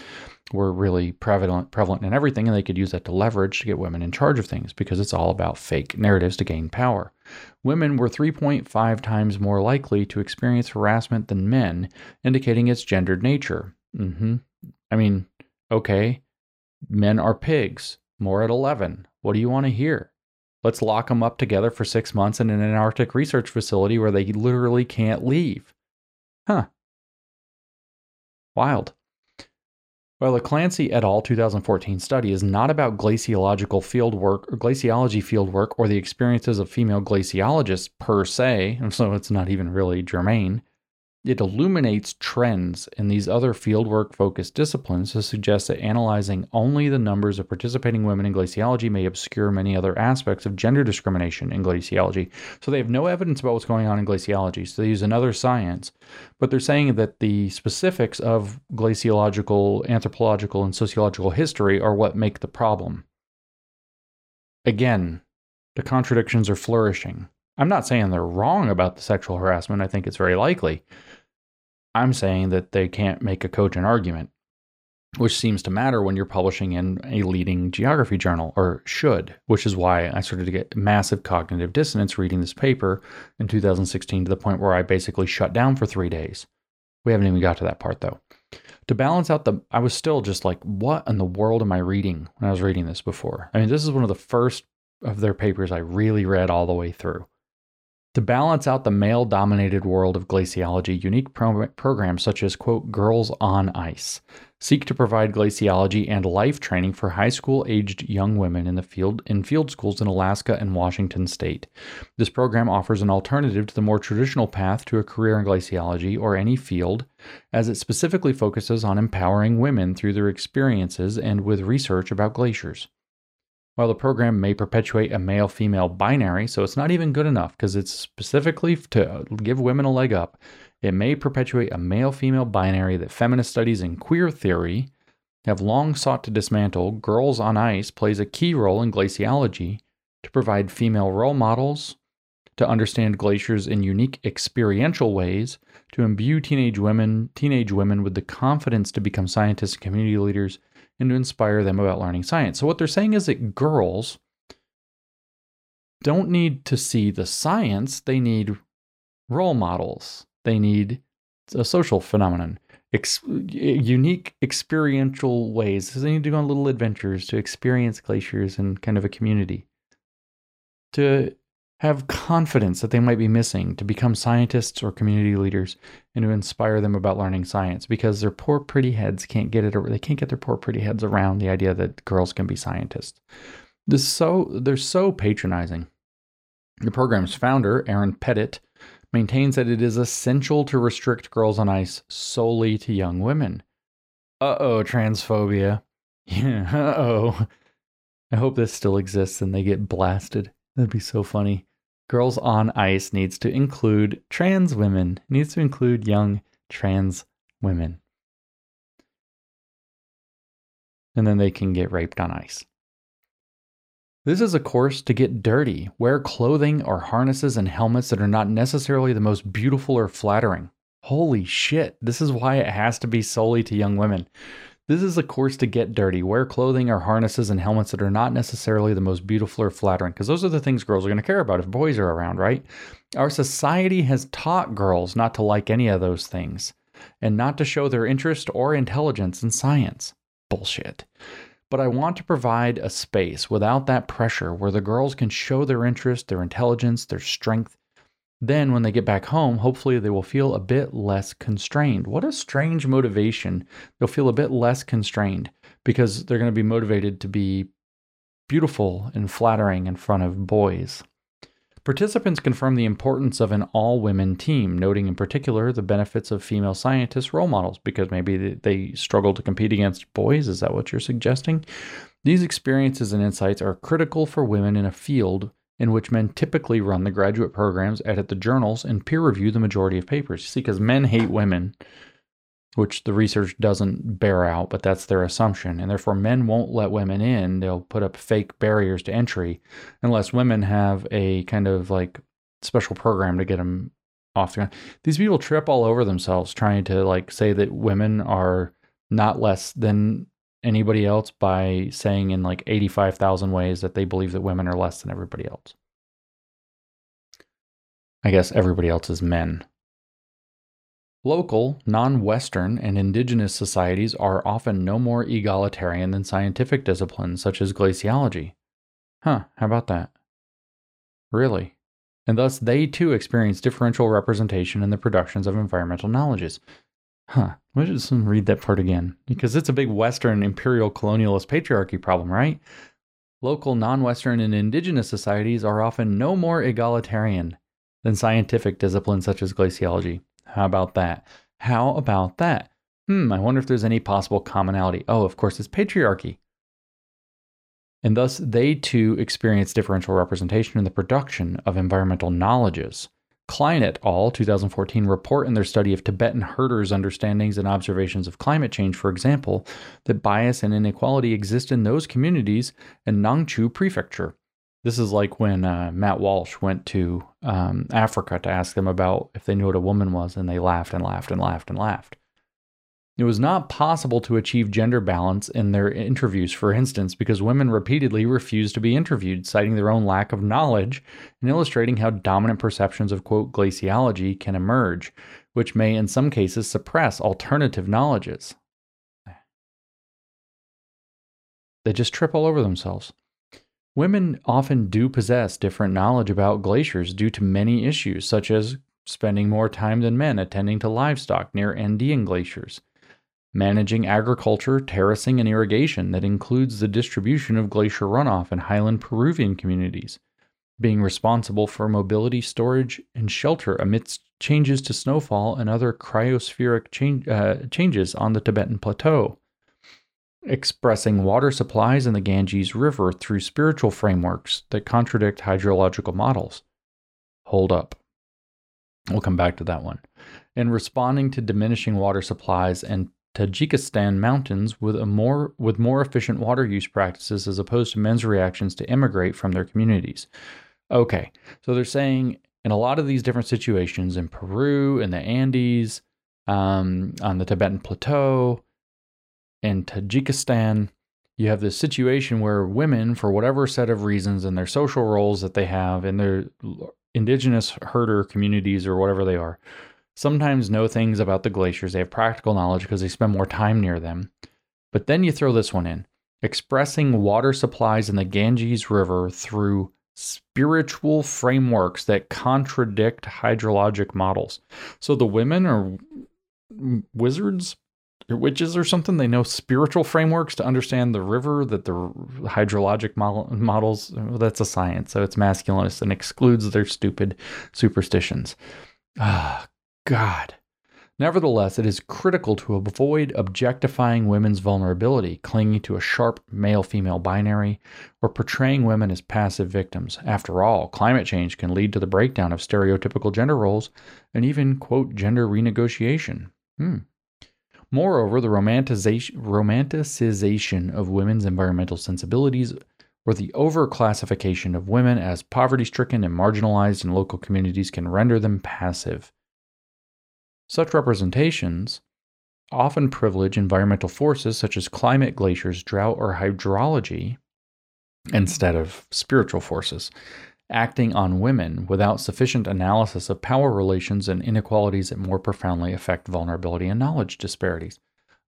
were really prevalent, prevalent in everything, and they could use that to leverage to get women in charge of things because it's all about fake narratives to gain power. Women were 3.5 times more likely to experience harassment than men, indicating its gendered nature. Mm-hmm. I mean, Okay, men are pigs, more at 11. What do you want to hear? Let's lock them up together for six months in an Antarctic research facility where they literally can't leave. Huh. Wild. Well, the Clancy et al. 2014 study is not about glaciological fieldwork or glaciology fieldwork or the experiences of female glaciologists per se, and so it's not even really germane. It illuminates trends in these other fieldwork focused disciplines to suggest that analyzing only the numbers of participating women in glaciology may obscure many other aspects of gender discrimination in glaciology. So they have no evidence about what's going on in glaciology. So they use another science, but they're saying that the specifics of glaciological, anthropological, and sociological history are what make the problem. Again, the contradictions are flourishing. I'm not saying they're wrong about the sexual harassment. I think it's very likely. I'm saying that they can't make a cogent argument, which seems to matter when you're publishing in a leading geography journal, or should, which is why I started to get massive cognitive dissonance reading this paper in 2016 to the point where I basically shut down for three days. We haven't even got to that part though. To balance out the, I was still just like, what in the world am I reading when I was reading this before? I mean, this is one of the first of their papers I really read all the way through. To balance out the male dominated world of glaciology, unique pro- programs such as, quote, Girls on Ice seek to provide glaciology and life training for high school aged young women in the field in field schools in Alaska and Washington state. This program offers an alternative to the more traditional path to a career in glaciology or any field, as it specifically focuses on empowering women through their experiences and with research about glaciers. While the program may perpetuate a male female binary, so it's not even good enough because it's specifically to give women a leg up, it may perpetuate a male female binary that feminist studies and queer theory have long sought to dismantle. Girls on Ice plays a key role in glaciology to provide female role models, to understand glaciers in unique experiential ways, to imbue teenage women, teenage women with the confidence to become scientists and community leaders, and to inspire them about learning science. So, what they're saying is that girls don't need to see the science, they need role models, they need a social phenomenon. Ex- unique experiential ways. They need to go on little adventures to experience glaciers and kind of a community. To have confidence that they might be missing to become scientists or community leaders and to inspire them about learning science because their poor pretty heads can't get it over. they can't get their poor pretty heads around the idea that girls can be scientists. This so they're so patronizing. The program's founder Erin Pettit maintains that it is essential to restrict girls on ice solely to young women. Uh-oh transphobia. Yeah uh-oh. I hope this still exists and they get blasted. That'd be so funny Girls on Ice needs to include trans women, needs to include young trans women. And then they can get raped on ice. This is a course to get dirty. Wear clothing or harnesses and helmets that are not necessarily the most beautiful or flattering. Holy shit, this is why it has to be solely to young women. This is a course to get dirty. Wear clothing or harnesses and helmets that are not necessarily the most beautiful or flattering, because those are the things girls are going to care about if boys are around, right? Our society has taught girls not to like any of those things and not to show their interest or intelligence in science. Bullshit. But I want to provide a space without that pressure where the girls can show their interest, their intelligence, their strength, then, when they get back home, hopefully they will feel a bit less constrained. What a strange motivation. They'll feel a bit less constrained because they're going to be motivated to be beautiful and flattering in front of boys. Participants confirm the importance of an all women team, noting in particular the benefits of female scientist role models because maybe they struggle to compete against boys. Is that what you're suggesting? These experiences and insights are critical for women in a field in which men typically run the graduate programs, edit the journals, and peer review the majority of papers. See, because men hate women, which the research doesn't bear out, but that's their assumption. And therefore, men won't let women in. They'll put up fake barriers to entry unless women have a kind of like special program to get them off the ground. These people trip all over themselves trying to like say that women are not less than anybody else by saying in like 85,000 ways that they believe that women are less than everybody else. I guess everybody else is men. Local, non Western, and indigenous societies are often no more egalitarian than scientific disciplines such as glaciology. Huh, how about that? Really? And thus they too experience differential representation in the productions of environmental knowledges. Huh. Let's just read that part again because it's a big Western imperial colonialist patriarchy problem, right? Local non Western and indigenous societies are often no more egalitarian than scientific disciplines such as glaciology. How about that? How about that? Hmm, I wonder if there's any possible commonality. Oh, of course, it's patriarchy and thus they too experience differential representation in the production of environmental knowledges. Klein et al. 2014 report in their study of Tibetan herders' understandings and observations of climate change, for example, that bias and inequality exist in those communities in Nangchu Prefecture. This is like when uh, Matt Walsh went to um, Africa to ask them about if they knew what a woman was, and they laughed and laughed and laughed and laughed. It was not possible to achieve gender balance in their interviews, for instance, because women repeatedly refused to be interviewed, citing their own lack of knowledge and illustrating how dominant perceptions of, quote, glaciology can emerge, which may in some cases suppress alternative knowledges. They just trip all over themselves. Women often do possess different knowledge about glaciers due to many issues, such as spending more time than men attending to livestock near Andean glaciers managing agriculture, terracing, and irrigation that includes the distribution of glacier runoff in highland Peruvian communities, being responsible for mobility, storage, and shelter amidst changes to snowfall and other cryospheric change, uh, changes on the Tibetan Plateau, expressing water supplies in the Ganges River through spiritual frameworks that contradict hydrological models. Hold up. We'll come back to that one. And responding to diminishing water supplies and Tajikistan mountains with more with more efficient water use practices as opposed to men's reactions to immigrate from their communities. Okay, so they're saying in a lot of these different situations in Peru, in the Andes, um, on the Tibetan Plateau, in Tajikistan, you have this situation where women, for whatever set of reasons and their social roles that they have in their indigenous herder communities or whatever they are, sometimes know things about the glaciers. They have practical knowledge because they spend more time near them. But then you throw this one in expressing water supplies in the Ganges River through spiritual frameworks that contradict hydrologic models. So the women are wizards or witches or something. They know spiritual frameworks to understand the river, that the hydrologic models, well, that's a science. So it's masculinist and excludes their stupid superstitions. Ah, God. Nevertheless, it is critical to avoid objectifying women's vulnerability, clinging to a sharp male female binary, or portraying women as passive victims. After all, climate change can lead to the breakdown of stereotypical gender roles and even, quote, gender renegotiation. Hmm. Moreover, the romanticization, of women's environmental sensibilities or the overclassification of women as poverty stricken and marginalized in local communities can render them passive. Such representations often privilege environmental forces such as climate, glaciers, drought, or hydrology instead of spiritual forces, acting on women without sufficient analysis of power relations and inequalities that more profoundly affect vulnerability and knowledge disparities.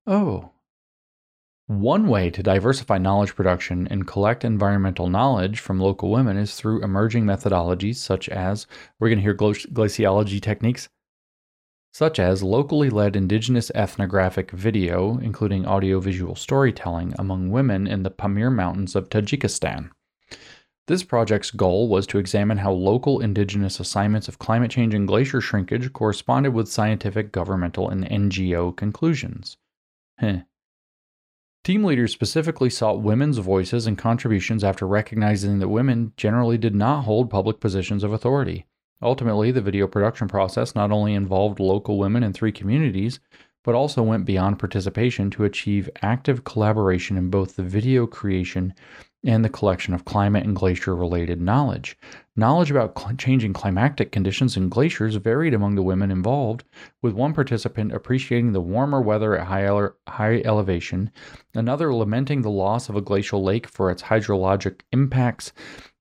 Oh. One way to diversify knowledge production and collect environmental knowledge from local women is through emerging methodologies such as we're going to hear glaciology techniques such as locally led indigenous ethnographic video, including audiovisual storytelling, among women in the Pamir Mountains of Tajikistan. This project's goal was to examine how local indigenous assignments of climate change and glacier shrinkage corresponded with scientific, governmental, and NGO conclusions. Heh. Team leaders specifically sought women's voices and contributions after recognizing that women generally did not hold public positions of authority. Ultimately, the video production process not only involved local women in three communities, but also went beyond participation to achieve active collaboration in both the video creation and the collection of climate and glacier related knowledge. Knowledge about cl- changing climatic conditions in glaciers varied among the women involved, with one participant appreciating the warmer weather at high, ele- high elevation, another lamenting the loss of a glacial lake for its hydrologic impacts,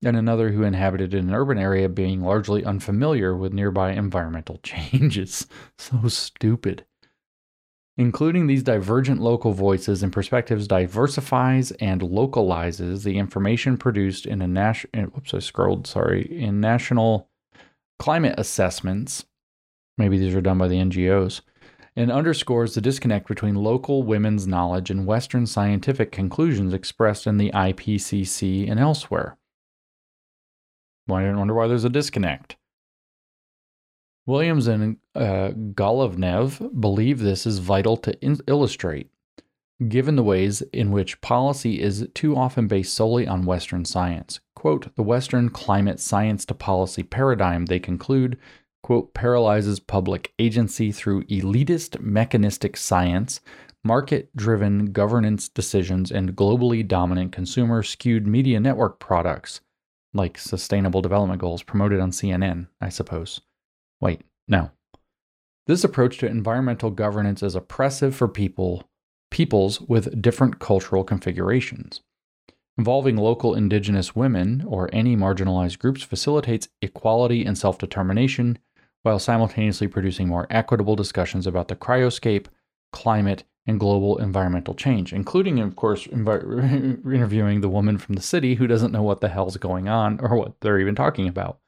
and another who inhabited an urban area being largely unfamiliar with nearby environmental changes. so stupid. Including these divergent local voices and perspectives diversifies and localizes the information produced in a national. Whoops, I scrolled. Sorry, in national climate assessments. Maybe these are done by the NGOs, and underscores the disconnect between local women's knowledge and Western scientific conclusions expressed in the IPCC and elsewhere. I wonder why there's a disconnect. Williams and uh, Golovnev believe this is vital to in- illustrate, given the ways in which policy is too often based solely on Western science. Quote, the Western climate science to policy paradigm, they conclude, quote, paralyzes public agency through elitist mechanistic science, market driven governance decisions, and globally dominant consumer skewed media network products, like sustainable development goals promoted on CNN, I suppose. Wait, no. This approach to environmental governance is oppressive for people peoples with different cultural configurations. Involving local indigenous women or any marginalized groups facilitates equality and self determination while simultaneously producing more equitable discussions about the cryoscape, climate, and global environmental change, including, of course, interviewing the woman from the city who doesn't know what the hell's going on or what they're even talking about.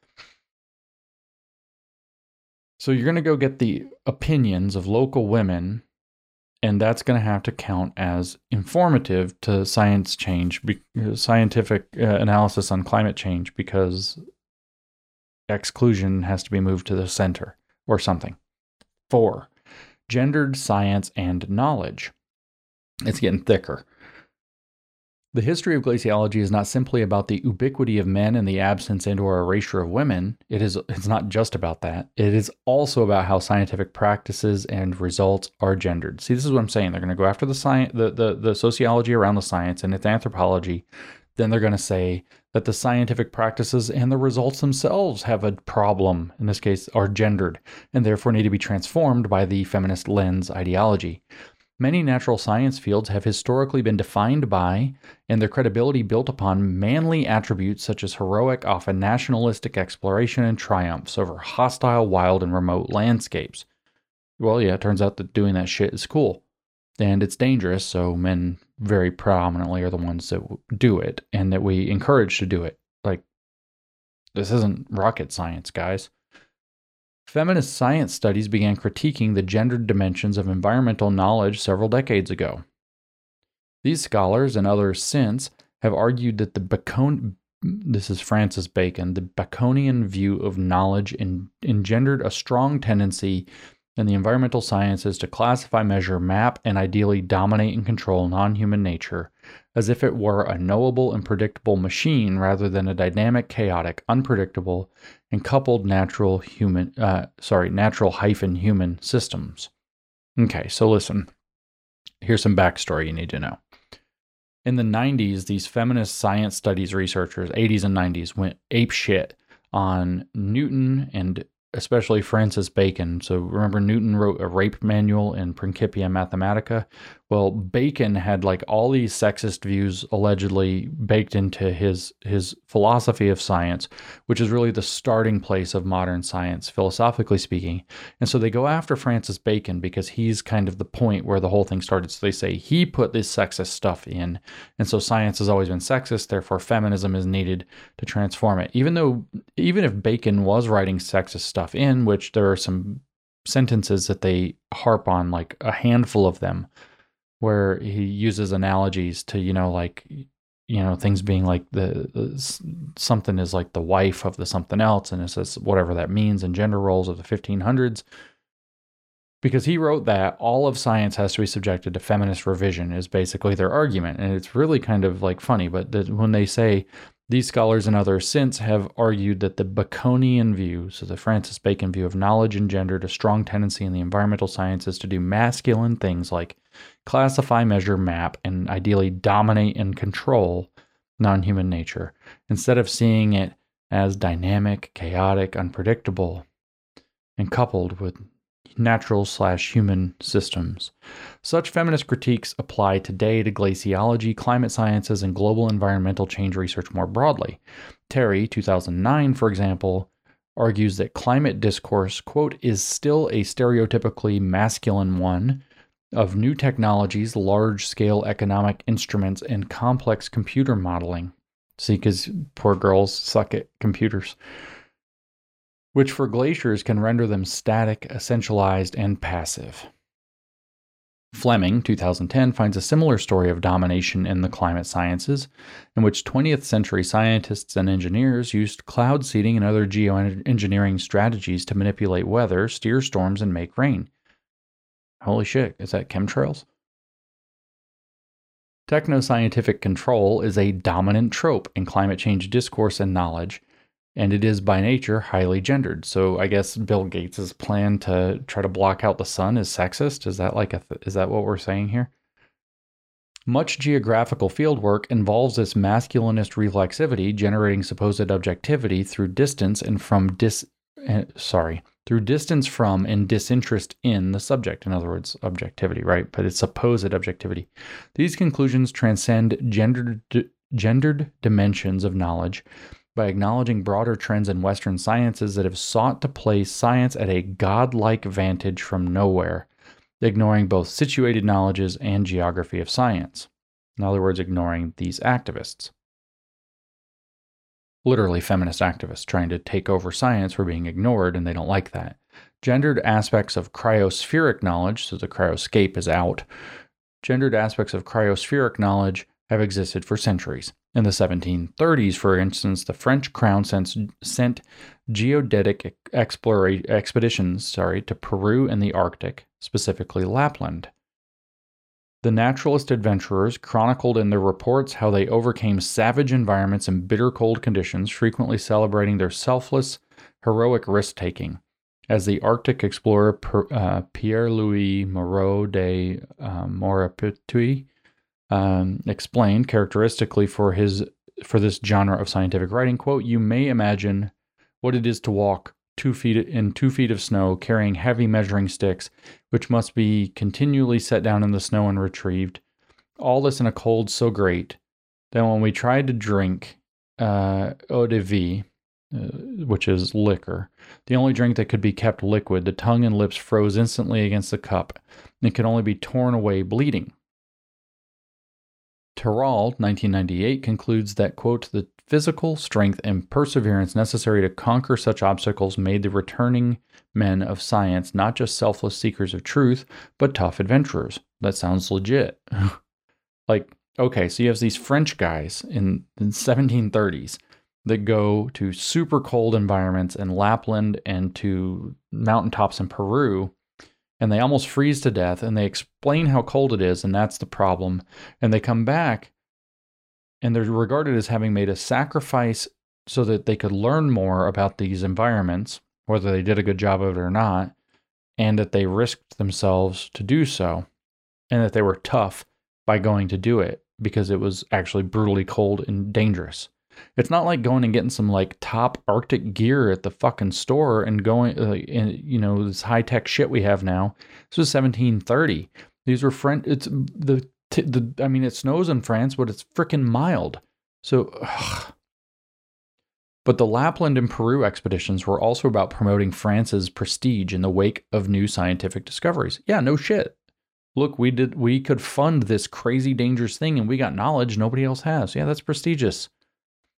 So you're going to go get the opinions of local women, and that's going to have to count as informative to science change, scientific uh, analysis on climate change, because exclusion has to be moved to the center or something. Four, gendered science and knowledge. It's getting thicker. The history of glaciology is not simply about the ubiquity of men and the absence and or erasure of women. It is it's not just about that. It is also about how scientific practices and results are gendered. See, this is what I'm saying. They're going to go after the science the, the the sociology around the science and its anthropology. Then they're going to say that the scientific practices and the results themselves have a problem, in this case, are gendered, and therefore need to be transformed by the feminist lens ideology. Many natural science fields have historically been defined by and their credibility built upon manly attributes such as heroic, often nationalistic exploration and triumphs over hostile, wild, and remote landscapes. Well, yeah, it turns out that doing that shit is cool. And it's dangerous, so men very prominently are the ones that do it and that we encourage to do it. Like, this isn't rocket science, guys. Feminist science studies began critiquing the gendered dimensions of environmental knowledge several decades ago. These scholars and others since have argued that the Bacon this is Francis Bacon, the Baconian view of knowledge engendered a strong tendency in the environmental sciences to classify, measure, map, and ideally dominate and control non human nature as if it were a knowable and predictable machine rather than a dynamic, chaotic, unpredictable, and coupled natural human, uh, sorry, natural hyphen human systems. Okay, so listen. Here's some backstory you need to know. In the 90s, these feminist science studies researchers, 80s and 90s, went ape shit on Newton and especially Francis Bacon. So remember, Newton wrote a rape manual in Principia Mathematica. Well, Bacon had like all these sexist views allegedly baked into his his philosophy of science, which is really the starting place of modern science, philosophically speaking. And so they go after Francis Bacon because he's kind of the point where the whole thing started. So they say he put this sexist stuff in, and so science has always been sexist. Therefore, feminism is needed to transform it. Even though, even if Bacon was writing sexist stuff in, which there are some sentences that they harp on, like a handful of them where he uses analogies to you know like you know things being like the, the, something is like the wife of the something else and it says whatever that means in gender roles of the 1500s because he wrote that all of science has to be subjected to feminist revision is basically their argument and it's really kind of like funny but when they say these scholars and others since have argued that the baconian view so the francis bacon view of knowledge engendered a strong tendency in the environmental sciences to do masculine things like classify measure map and ideally dominate and control non-human nature instead of seeing it as dynamic chaotic unpredictable and coupled with natural slash human systems. Such feminist critiques apply today to glaciology, climate sciences, and global environmental change research more broadly. Terry, 2009, for example, argues that climate discourse, quote, is still a stereotypically masculine one of new technologies, large scale economic instruments, and complex computer modeling. See, because poor girls suck at computers which for glaciers can render them static, essentialized, and passive. Fleming, 2010, finds a similar story of domination in the climate sciences, in which 20th century scientists and engineers used cloud seeding and other geoengineering strategies to manipulate weather, steer storms, and make rain. Holy shit, is that chemtrails? Techno-scientific control is a dominant trope in climate change discourse and knowledge, and it is by nature highly gendered. So I guess Bill Gates's plan to try to block out the sun is sexist. Is that like a th- is that what we're saying here? Much geographical fieldwork involves this masculinist reflexivity, generating supposed objectivity through distance and from dis uh, sorry through distance from and disinterest in the subject. In other words, objectivity, right? But it's supposed objectivity. These conclusions transcend gendered gendered dimensions of knowledge by acknowledging broader trends in Western sciences that have sought to place science at a godlike vantage from nowhere, ignoring both situated knowledges and geography of science. In other words, ignoring these activists. Literally, feminist activists trying to take over science were being ignored, and they don't like that. Gendered aspects of cryospheric knowledge, so the cryoscape is out, gendered aspects of cryospheric knowledge have existed for centuries. In the 1730s, for instance, the French crown sent, sent geodetic explora- expeditions sorry, to Peru and the Arctic, specifically Lapland. The naturalist adventurers chronicled in their reports how they overcame savage environments and bitter cold conditions, frequently celebrating their selfless, heroic risk taking. As the Arctic explorer uh, Pierre Louis Moreau de uh, Maupertuis um, explained characteristically for his for this genre of scientific writing quote you may imagine what it is to walk two feet in two feet of snow carrying heavy measuring sticks which must be continually set down in the snow and retrieved all this in a cold so great that when we tried to drink uh, eau de vie uh, which is liquor, the only drink that could be kept liquid, the tongue and lips froze instantly against the cup and could only be torn away bleeding. Terrall, 1998, concludes that, quote, the physical strength and perseverance necessary to conquer such obstacles made the returning men of science not just selfless seekers of truth, but tough adventurers. That sounds legit. like, okay, so you have these French guys in the 1730s that go to super cold environments in Lapland and to mountaintops in Peru and they almost freeze to death and they explain how cold it is and that's the problem. And they come back and they're regarded as having made a sacrifice so that they could learn more about these environments whether they did a good job of it or not and that they risked themselves to do so and that they were tough by going to do it because it was actually brutally cold and dangerous it's not like going and getting some like top Arctic gear at the fucking store and going, uh, in, you know, this high tech shit we have now. This was 1730. These were French. It's the the. I mean, it snows in France, but it's freaking mild. So. Ugh. But the Lapland and Peru expeditions were also about promoting France's prestige in the wake of new scientific discoveries. Yeah, no shit. Look, we did we could fund this crazy dangerous thing and we got knowledge nobody else has. Yeah, that's prestigious.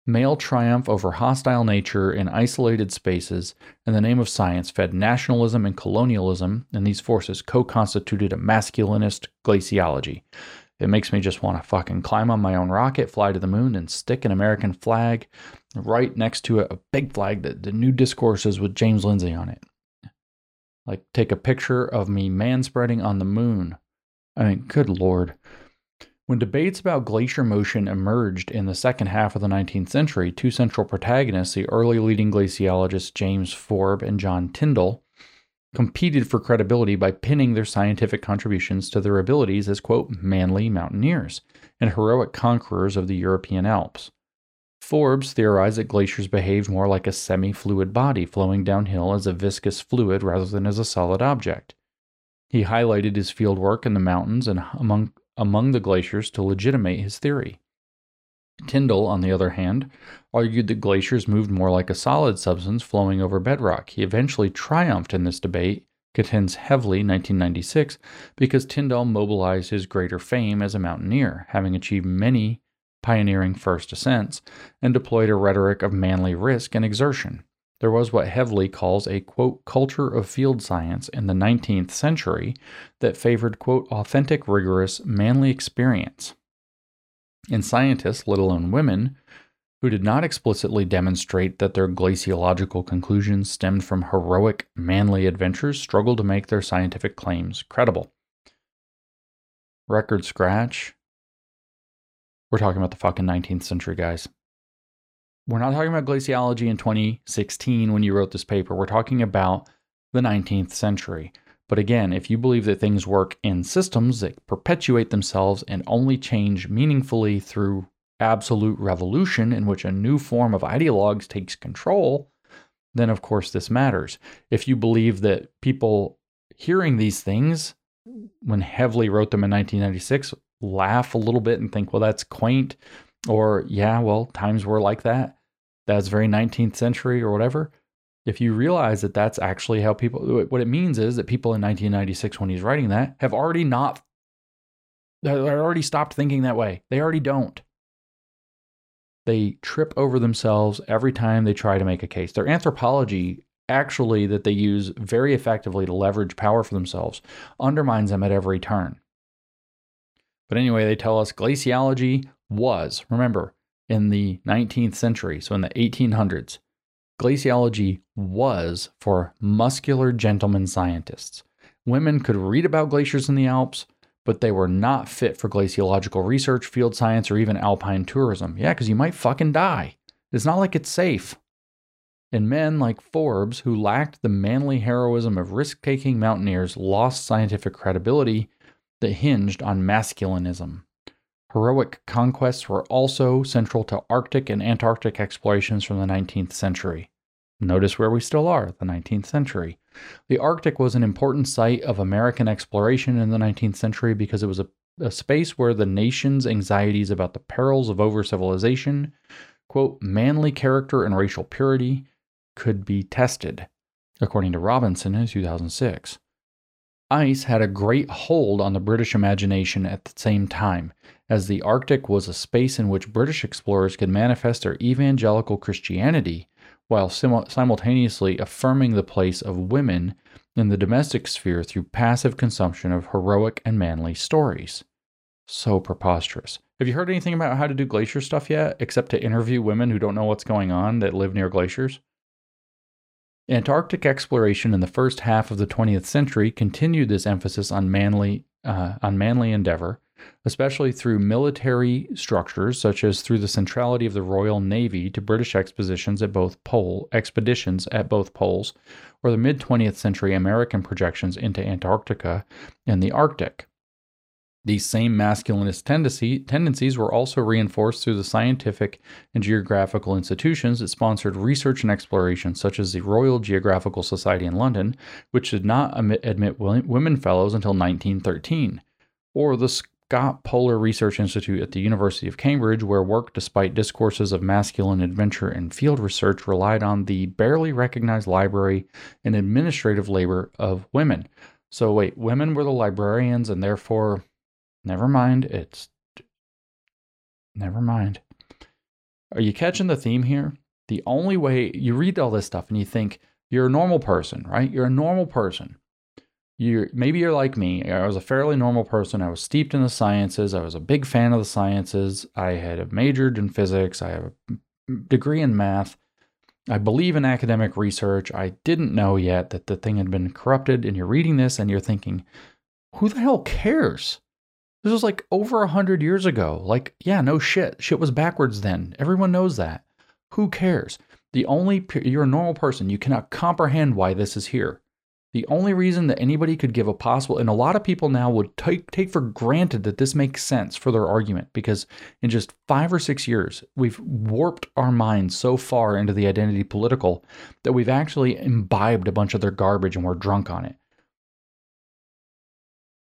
Male triumph over hostile nature in isolated spaces in the name of science fed nationalism and colonialism, and these forces co constituted a masculinist glaciology. It makes me just want to fucking climb on my own rocket, fly to the moon, and stick an American flag right next to a, big flag that the new discourses with James Lindsay on it. Like, take a picture of me manspreading on the moon. I mean, good lord. When debates about glacier motion emerged in the second half of the 19th century, two central protagonists, the early leading glaciologists James Forbes and John Tyndall, competed for credibility by pinning their scientific contributions to their abilities as, quote, manly mountaineers and heroic conquerors of the European Alps. Forbes theorized that glaciers behaved more like a semi fluid body flowing downhill as a viscous fluid rather than as a solid object. He highlighted his fieldwork in the mountains and among among the glaciers to legitimate his theory. Tyndall, on the other hand, argued that glaciers moved more like a solid substance flowing over bedrock. He eventually triumphed in this debate, contends Hevely 1996, because Tyndall mobilized his greater fame as a mountaineer, having achieved many pioneering first ascents and deployed a rhetoric of manly risk and exertion. There was what Hevely calls a quote culture of field science in the 19th century that favored quote authentic, rigorous, manly experience. And scientists, let alone women, who did not explicitly demonstrate that their glaciological conclusions stemmed from heroic, manly adventures, struggled to make their scientific claims credible. Record scratch. We're talking about the fucking 19th century, guys we're not talking about glaciology in 2016 when you wrote this paper. We're talking about the 19th century. But again, if you believe that things work in systems that perpetuate themselves and only change meaningfully through absolute revolution, in which a new form of ideologues takes control, then of course this matters. If you believe that people hearing these things, when Hevely wrote them in 1996, laugh a little bit and think, well, that's quaint, or yeah, well, times were like that that's very 19th century or whatever, if you realize that that's actually how people, what it means is that people in 1996, when he's writing that, have already not, they already stopped thinking that way. They already don't. They trip over themselves every time they try to make a case. Their anthropology, actually, that they use very effectively to leverage power for themselves, undermines them at every turn. But anyway, they tell us glaciology was, remember, in the 19th century, so in the 1800s, glaciology was for muscular gentlemen scientists. Women could read about glaciers in the Alps, but they were not fit for glaciological research, field science, or even alpine tourism. Yeah, because you might fucking die. It's not like it's safe. And men like Forbes, who lacked the manly heroism of risk taking mountaineers, lost scientific credibility that hinged on masculinism. Heroic conquests were also central to Arctic and Antarctic explorations from the 19th century. Notice where we still are, the 19th century. The Arctic was an important site of American exploration in the 19th century because it was a, a space where the nation's anxieties about the perils of over civilization, quote, manly character and racial purity, could be tested, according to Robinson in 2006. Ice had a great hold on the British imagination at the same time, as the Arctic was a space in which British explorers could manifest their evangelical Christianity while sim- simultaneously affirming the place of women in the domestic sphere through passive consumption of heroic and manly stories. So preposterous. Have you heard anything about how to do glacier stuff yet, except to interview women who don't know what's going on that live near glaciers? Antarctic exploration in the first half of the 20th century continued this emphasis on manly, uh, on manly endeavor, especially through military structures, such as through the centrality of the Royal Navy to British expositions at both pole expeditions at both poles, or the mid 20th century American projections into Antarctica and the Arctic. These same masculinist tendency, tendencies were also reinforced through the scientific and geographical institutions that sponsored research and exploration, such as the Royal Geographical Society in London, which did not admit women fellows until 1913, or the Scott Polar Research Institute at the University of Cambridge, where work, despite discourses of masculine adventure and field research, relied on the barely recognized library and administrative labor of women. So, wait, women were the librarians, and therefore Never mind. It's. Never mind. Are you catching the theme here? The only way you read all this stuff and you think you're a normal person, right? You're a normal person. You maybe you're like me. I was a fairly normal person. I was steeped in the sciences. I was a big fan of the sciences. I had majored in physics. I have a degree in math. I believe in academic research. I didn't know yet that the thing had been corrupted. And you're reading this and you're thinking, who the hell cares? This was like over a hundred years ago. Like, yeah, no shit. Shit was backwards then. Everyone knows that. Who cares? The only, you're a normal person. You cannot comprehend why this is here. The only reason that anybody could give a possible, and a lot of people now would take, take for granted that this makes sense for their argument because in just five or six years, we've warped our minds so far into the identity political that we've actually imbibed a bunch of their garbage and we're drunk on it.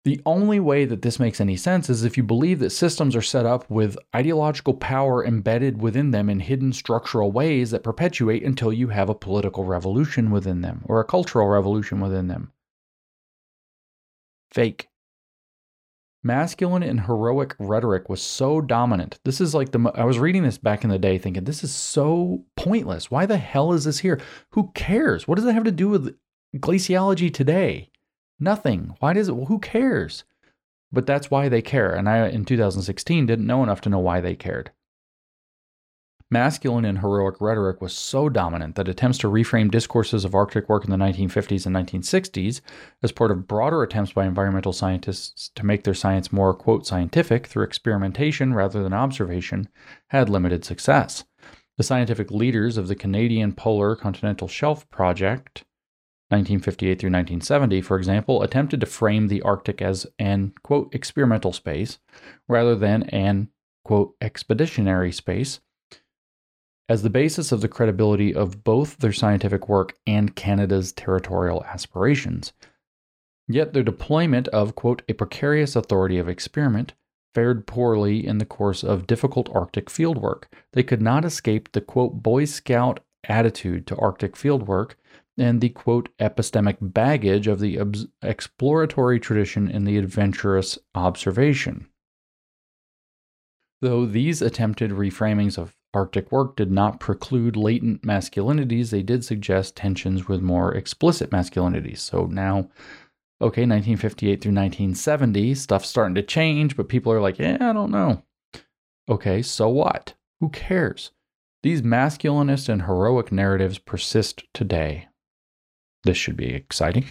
The only way that this makes any sense is if you believe that systems are set up with ideological power embedded within them in hidden structural ways that perpetuate until you have a political revolution within them or a cultural revolution within them. Fake. Masculine and heroic rhetoric was so dominant. This is like the. I was reading this back in the day thinking, this is so pointless. Why the hell is this here? Who cares? What does it have to do with glaciology today? Nothing. Why does it? Well, who cares? But that's why they care. And I, in 2016, didn't know enough to know why they cared. Masculine and heroic rhetoric was so dominant that attempts to reframe discourses of Arctic work in the 1950s and 1960s as part of broader attempts by environmental scientists to make their science more, quote, scientific through experimentation rather than observation had limited success. The scientific leaders of the Canadian Polar Continental Shelf Project 1958 through 1970, for example, attempted to frame the Arctic as an, quote, experimental space rather than an, quote, expeditionary space as the basis of the credibility of both their scientific work and Canada's territorial aspirations. Yet their deployment of, quote, a precarious authority of experiment fared poorly in the course of difficult Arctic fieldwork. They could not escape the, quote, Boy Scout attitude to Arctic fieldwork and the quote epistemic baggage of the exploratory tradition in the adventurous observation. Though these attempted reframings of Arctic work did not preclude latent masculinities, they did suggest tensions with more explicit masculinities. So now, okay, 1958 through 1970, stuff's starting to change, but people are like, yeah, I don't know. Okay, so what? Who cares? These masculinist and heroic narratives persist today. This should be exciting.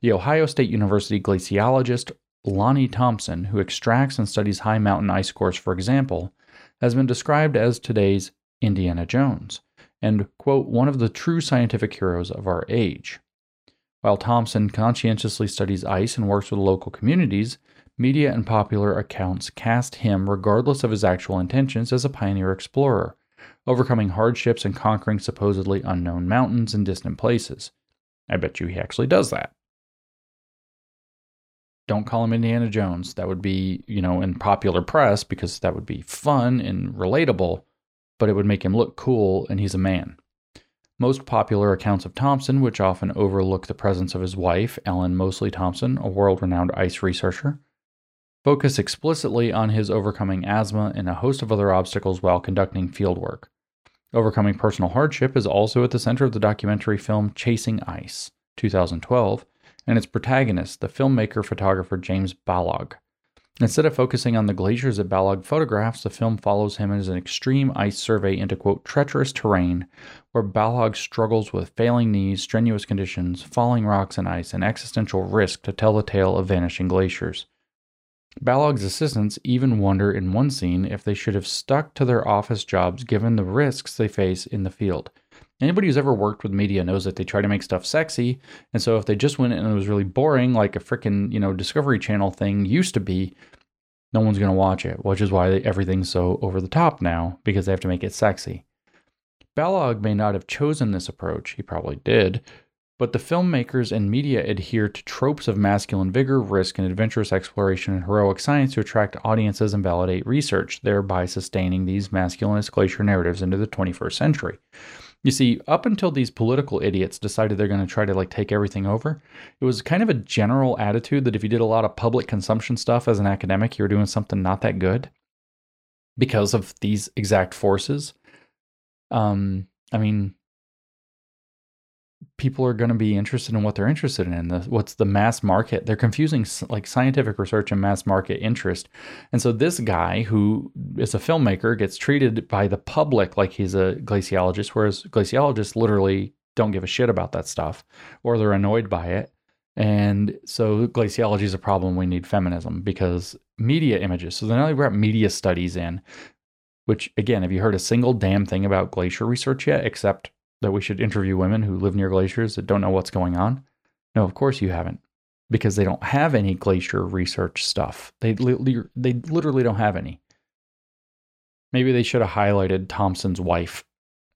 The Ohio State University glaciologist Lonnie Thompson, who extracts and studies high mountain ice cores, for example, has been described as today's Indiana Jones and, quote, one of the true scientific heroes of our age. While Thompson conscientiously studies ice and works with local communities, media and popular accounts cast him, regardless of his actual intentions, as a pioneer explorer, overcoming hardships and conquering supposedly unknown mountains and distant places. I bet you he actually does that. Don't call him Indiana Jones. That would be, you know, in popular press because that would be fun and relatable, but it would make him look cool and he's a man. Most popular accounts of Thompson, which often overlook the presence of his wife, Ellen Mosley Thompson, a world renowned ice researcher, focus explicitly on his overcoming asthma and a host of other obstacles while conducting fieldwork. Overcoming personal hardship is also at the center of the documentary film Chasing Ice, 2012, and its protagonist, the filmmaker photographer James Balog. Instead of focusing on the glaciers that Balog photographs, the film follows him as an extreme ice survey into, quote, treacherous terrain where Balog struggles with failing knees, strenuous conditions, falling rocks and ice, and existential risk to tell the tale of vanishing glaciers. Balog's assistants even wonder in one scene if they should have stuck to their office jobs given the risks they face in the field. Anybody who's ever worked with media knows that they try to make stuff sexy, and so if they just went in and it was really boring, like a freaking you know Discovery Channel thing used to be, no one's gonna watch it. Which is why everything's so over the top now because they have to make it sexy. Balog may not have chosen this approach; he probably did, but the filmmakers and media adhere to tropes of masculine vigor, risk, and adventurous exploration and heroic science to attract audiences and validate research, thereby sustaining these masculinist glacier narratives into the 21st century. You see, up until these political idiots decided they're going to try to like take everything over, it was kind of a general attitude that if you did a lot of public consumption stuff as an academic, you were doing something not that good because of these exact forces. Um, I mean, people are going to be interested in what they're interested in. The, what's the mass market? They're confusing like scientific research and mass market interest. And so this guy who is a filmmaker gets treated by the public like he's a glaciologist, whereas glaciologists literally don't give a shit about that stuff or they're annoyed by it. And so glaciology is a problem. We need feminism because media images. So then I brought media studies in, which again, have you heard a single damn thing about glacier research yet, except that we should interview women who live near glaciers that don't know what's going on? No, of course you haven't, because they don't have any glacier research stuff. They li- they literally don't have any. Maybe they should have highlighted Thompson's wife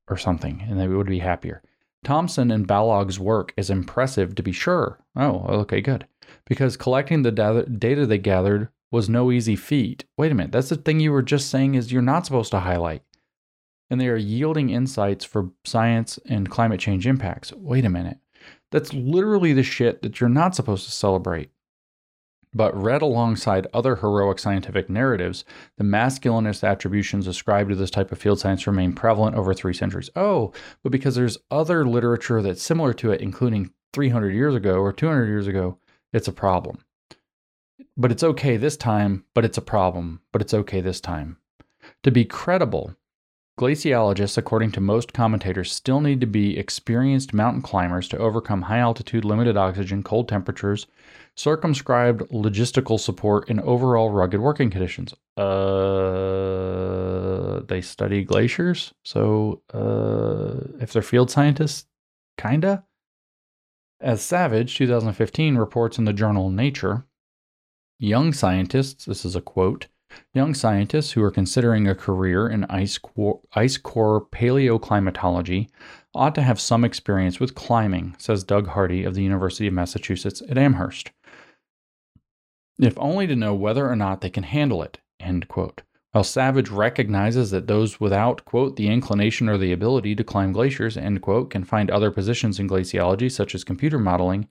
or something, and they would be happier. Thompson and Balog's work is impressive to be sure. Oh, okay, good. Because collecting the data they gathered was no easy feat. Wait a minute, that's the thing you were just saying is you're not supposed to highlight and they are yielding insights for science and climate change impacts. Wait a minute. That's literally the shit that you're not supposed to celebrate. But read alongside other heroic scientific narratives, the masculinist attributions ascribed to this type of field science remain prevalent over three centuries. Oh, but because there's other literature that's similar to it, including 300 years ago or 200 years ago, it's a problem. But it's okay this time, but it's a problem, but it's okay this time. To be credible, Glaciologists, according to most commentators, still need to be experienced mountain climbers to overcome high altitude, limited oxygen, cold temperatures, circumscribed logistical support, and overall rugged working conditions. Uh, they study glaciers, so uh, if they're field scientists, kinda. As Savage, 2015, reports in the journal Nature, young scientists, this is a quote, Young scientists who are considering a career in ice core, ice core paleoclimatology ought to have some experience with climbing, says Doug Hardy of the University of Massachusetts at Amherst. If only to know whether or not they can handle it. End quote. While Savage recognizes that those without, quote, the inclination or the ability to climb glaciers, end quote, can find other positions in glaciology, such as computer modeling,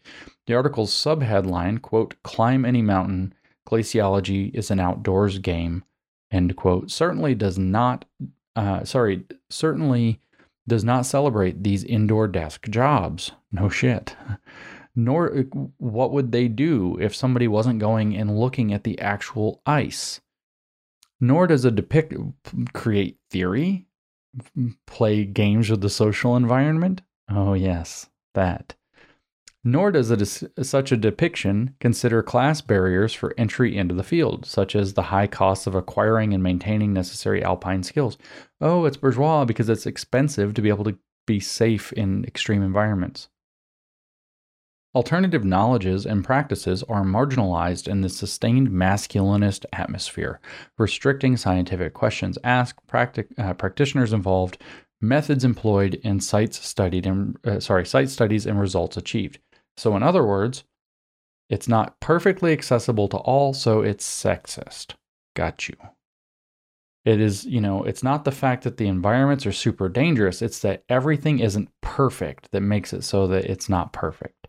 the article's subheadline, quote, climb any mountain, glaciology is an outdoors game, end quote, certainly does not, uh, sorry, certainly does not celebrate these indoor desk jobs. No shit. Nor what would they do if somebody wasn't going and looking at the actual ice? Nor does it depict create theory, play games with the social environment. Oh yes, that. Nor does it, such a depiction consider class barriers for entry into the field, such as the high costs of acquiring and maintaining necessary alpine skills. Oh, it's bourgeois because it's expensive to be able to be safe in extreme environments. Alternative knowledges and practices are marginalized in the sustained masculinist atmosphere, restricting scientific questions asked, practic- uh, practitioners involved, methods employed, and sites studied uh, sorry, site studies and results achieved. So, in other words, it's not perfectly accessible to all, so it's sexist. Got you. It is, you know, it's not the fact that the environments are super dangerous, it's that everything isn't perfect that makes it so that it's not perfect.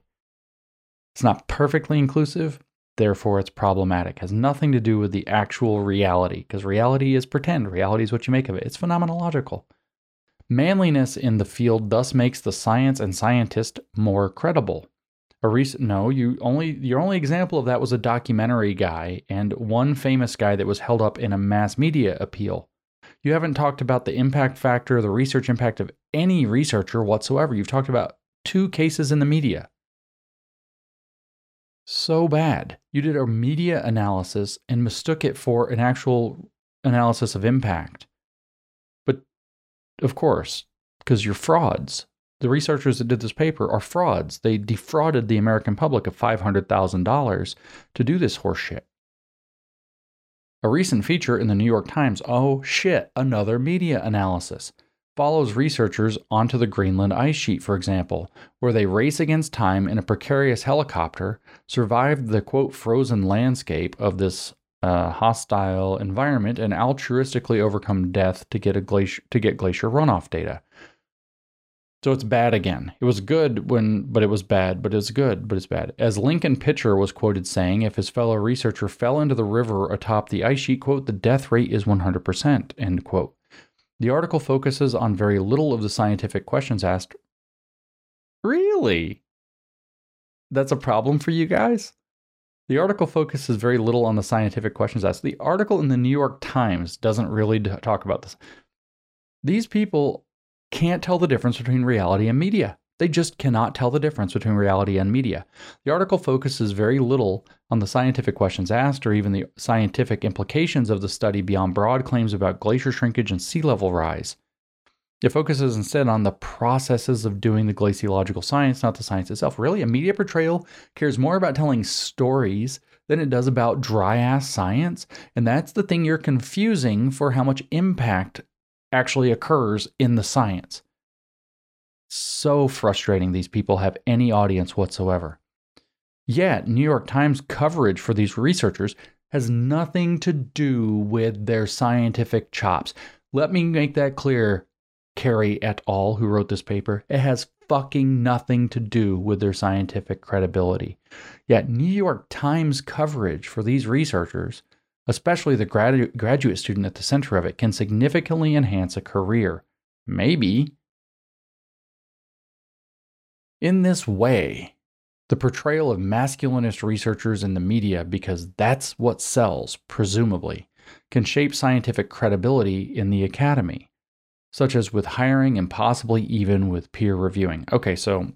It's not perfectly inclusive, therefore it's problematic. It has nothing to do with the actual reality, because reality is pretend. Reality is what you make of it. It's phenomenological. Manliness in the field thus makes the science and scientist more credible a recent no you only your only example of that was a documentary guy and one famous guy that was held up in a mass media appeal. You haven't talked about the impact factor the research impact of any researcher whatsoever. You've talked about two cases in the media. So bad. You did a media analysis and mistook it for an actual analysis of impact. But of course because you're frauds the researchers that did this paper are frauds. They defrauded the American public of $500,000 to do this horseshit. A recent feature in the New York Times, oh shit, another media analysis, follows researchers onto the Greenland ice sheet, for example, where they race against time in a precarious helicopter, survive the quote frozen landscape of this uh, hostile environment, and altruistically overcome death to get a glacier to get glacier runoff data. So it's bad again. It was good when, but it was bad, but it's good, but it's bad. As Lincoln Pitcher was quoted saying, if his fellow researcher fell into the river atop the ice sheet, quote, the death rate is 100%, end quote. The article focuses on very little of the scientific questions asked, Really? That's a problem for you guys? The article focuses very little on the scientific questions asked. The article in the New York Times doesn't really talk about this. These people can't tell the difference between reality and media. They just cannot tell the difference between reality and media. The article focuses very little on the scientific questions asked or even the scientific implications of the study beyond broad claims about glacier shrinkage and sea level rise. It focuses instead on the processes of doing the glaciological science, not the science itself. Really, a media portrayal cares more about telling stories than it does about dry ass science. And that's the thing you're confusing for how much impact actually occurs in the science so frustrating these people have any audience whatsoever. Yet, New York Times coverage for these researchers has nothing to do with their scientific chops. Let me make that clear, Carey et al., who wrote this paper. It has fucking nothing to do with their scientific credibility. Yet, New York Times coverage for these researchers, especially the gradu- graduate student at the center of it, can significantly enhance a career. Maybe in this way, the portrayal of masculinist researchers in the media, because that's what sells, presumably, can shape scientific credibility in the academy, such as with hiring and possibly even with peer reviewing. Okay, so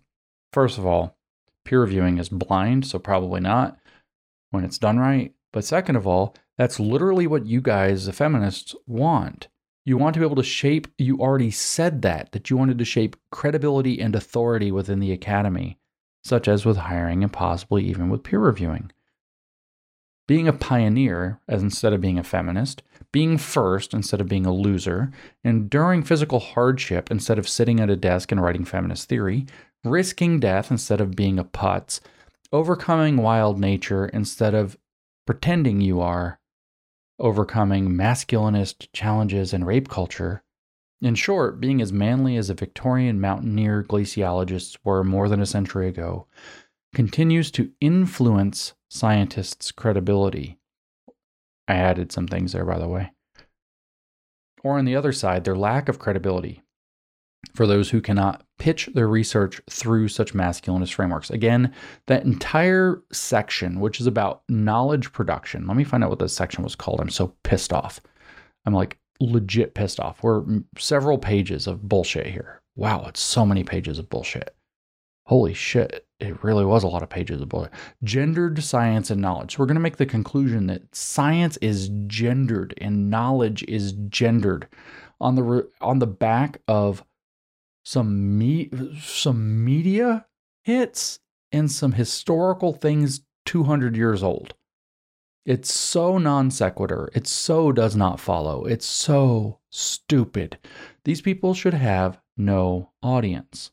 first of all, peer reviewing is blind, so probably not when it's done right. But second of all, that's literally what you guys, the feminists, want. You want to be able to shape, you already said that, that you wanted to shape credibility and authority within the academy, such as with hiring and possibly even with peer reviewing. Being a pioneer, as instead of being a feminist, being first instead of being a loser, enduring physical hardship instead of sitting at a desk and writing feminist theory, risking death instead of being a putz, overcoming wild nature instead of pretending you are, overcoming masculinist challenges and rape culture. In short, being as manly as the Victorian mountaineer glaciologists were more than a century ago continues to influence scientists' credibility. I added some things there, by the way. Or on the other side, their lack of credibility for those who cannot pitch their research through such masculinist frameworks. Again, that entire section, which is about knowledge production, let me find out what this section was called. I'm so pissed off. I'm like legit pissed off. We're mm, several pages of bullshit here. Wow, it's so many pages of bullshit. Holy shit, it really was a lot of pages of bullshit. Gendered science and knowledge. So we're going to make the conclusion that science is gendered and knowledge is gendered on the on the back of some me some media hits and some historical things 200 years old. It's so non sequitur. It so does not follow. It's so stupid. These people should have no audience.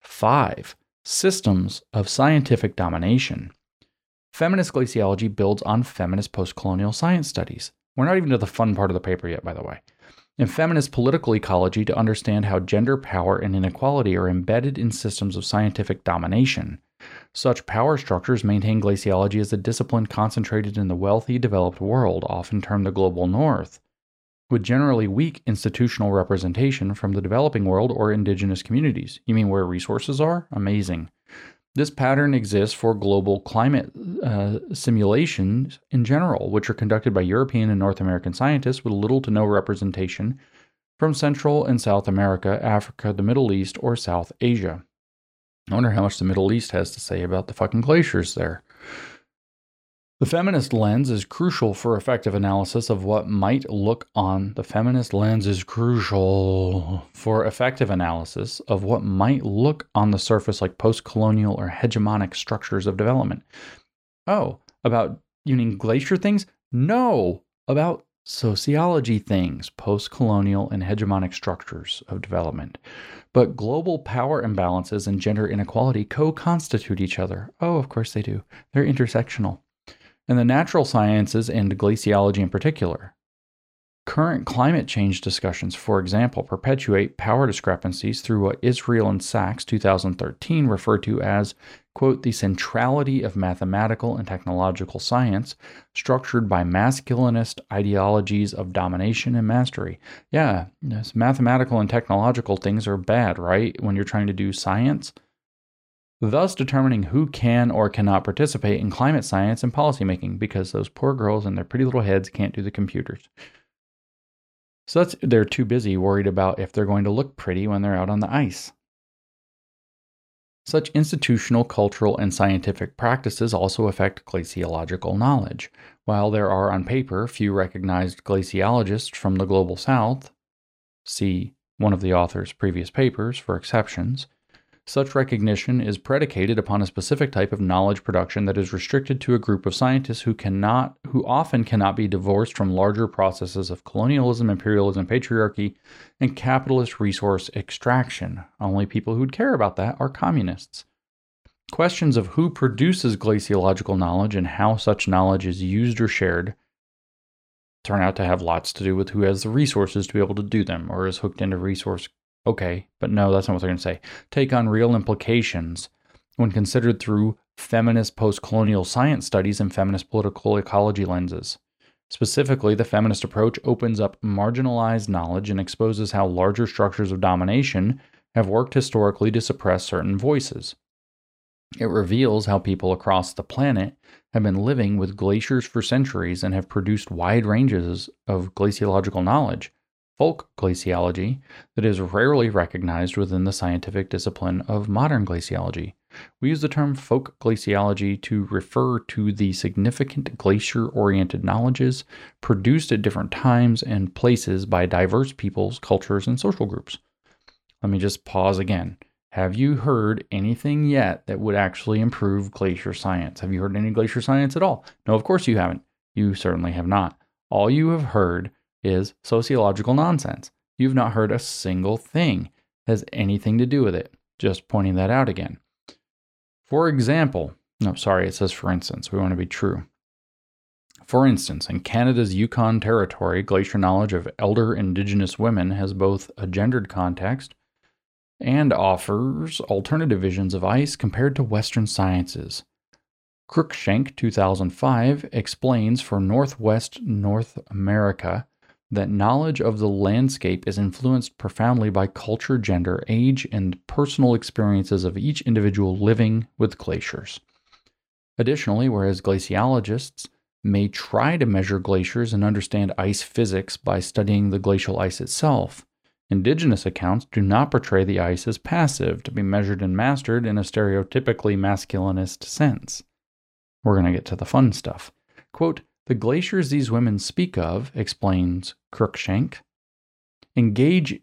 5. Systems of scientific domination. Feminist glaciology builds on feminist postcolonial science studies. We're not even to the fun part of the paper yet, by the way and feminist political ecology to understand how gender power and inequality are embedded in systems of scientific domination. Such power structures maintain glaciology as a discipline concentrated in the wealthy, developed world, often termed the global north, with generally weak institutional representation from the developing world or indigenous communities. You mean where resources are? Amazing. This pattern exists for global climate uh, simulations in general, which are conducted by European and North American scientists with little to no representation from Central and South America, Africa, the Middle East, or South Asia. I wonder how much the Middle East has to say about the fucking glaciers there. The feminist lens is crucial for effective analysis of what might look on. The feminist lens is crucial for effective analysis of what might look on the surface like post colonial or hegemonic structures of development. Oh, about you mean glacier things? No, about sociology things, post colonial and hegemonic structures of development. But global power imbalances and gender inequality co constitute each other. Oh, of course they do. They're intersectional and the natural sciences and glaciology in particular. Current climate change discussions, for example, perpetuate power discrepancies through what Israel and Sachs 2013 refer to as, quote, the centrality of mathematical and technological science structured by masculinist ideologies of domination and mastery. Yeah, yes, mathematical and technological things are bad, right? When you're trying to do science. Thus determining who can or cannot participate in climate science and policymaking because those poor girls and their pretty little heads can't do the computers. So that's they're too busy worried about if they're going to look pretty when they're out on the ice. Such institutional, cultural, and scientific practices also affect glaciological knowledge. While there are on paper few recognized glaciologists from the global south, see one of the author's previous papers for exceptions, such recognition is predicated upon a specific type of knowledge production that is restricted to a group of scientists who cannot who often cannot be divorced from larger processes of colonialism, imperialism, patriarchy, and capitalist resource extraction. Only people who'd care about that are communists. Questions of who produces glaciological knowledge and how such knowledge is used or shared turn out to have lots to do with who has the resources to be able to do them or is hooked into resource Okay, but no, that's not what they're going to say. Take on real implications when considered through feminist post colonial science studies and feminist political ecology lenses. Specifically, the feminist approach opens up marginalized knowledge and exposes how larger structures of domination have worked historically to suppress certain voices. It reveals how people across the planet have been living with glaciers for centuries and have produced wide ranges of glaciological knowledge, folk glaciology that is rarely recognized within the scientific discipline of modern glaciology. We use the term folk glaciology to refer to the significant glacier oriented knowledges produced at different times and places by diverse peoples, cultures, and social groups. Let me just pause again. Have you heard anything yet that would actually improve glacier science? Have you heard any glacier science at all? No, of course you haven't. You certainly have not. All you have heard is sociological nonsense. You've not heard a single thing has anything to do with it. Just pointing that out again. For example, no, sorry, it says for instance. We want to be true. For instance, in Canada's Yukon Territory, glacier knowledge of elder Indigenous women has both a gendered context and offers alternative visions of ice compared to Western sciences. Cruikshank, 2005, explains for Northwest North America that knowledge of the landscape is influenced profoundly by culture, gender, age, and personal experiences of each individual living with glaciers. Additionally, whereas glaciologists may try to measure glaciers and understand ice physics by studying the glacial ice itself, indigenous accounts do not portray the ice as passive, to be measured and mastered in a stereotypically masculinist sense. We're going to get to the fun stuff. Quote, the glaciers these women speak of, explains Cruikshank, engage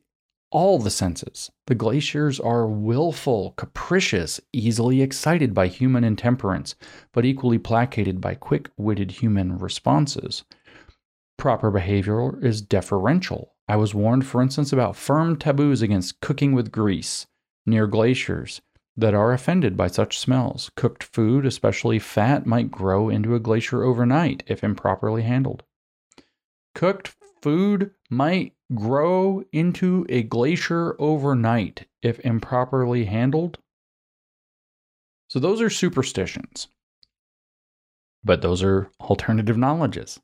all the senses. The glaciers are willful, capricious, easily excited by human intemperance, but equally placated by quick witted human responses. Proper behavior is deferential. I was warned, for instance, about firm taboos against cooking with grease near glaciers that are offended by such smells. Cooked food, especially fat, might grow into a glacier overnight if improperly handled. Cooked food might grow into a glacier overnight if improperly handled. So, those are superstitions. But those are alternative knowledges.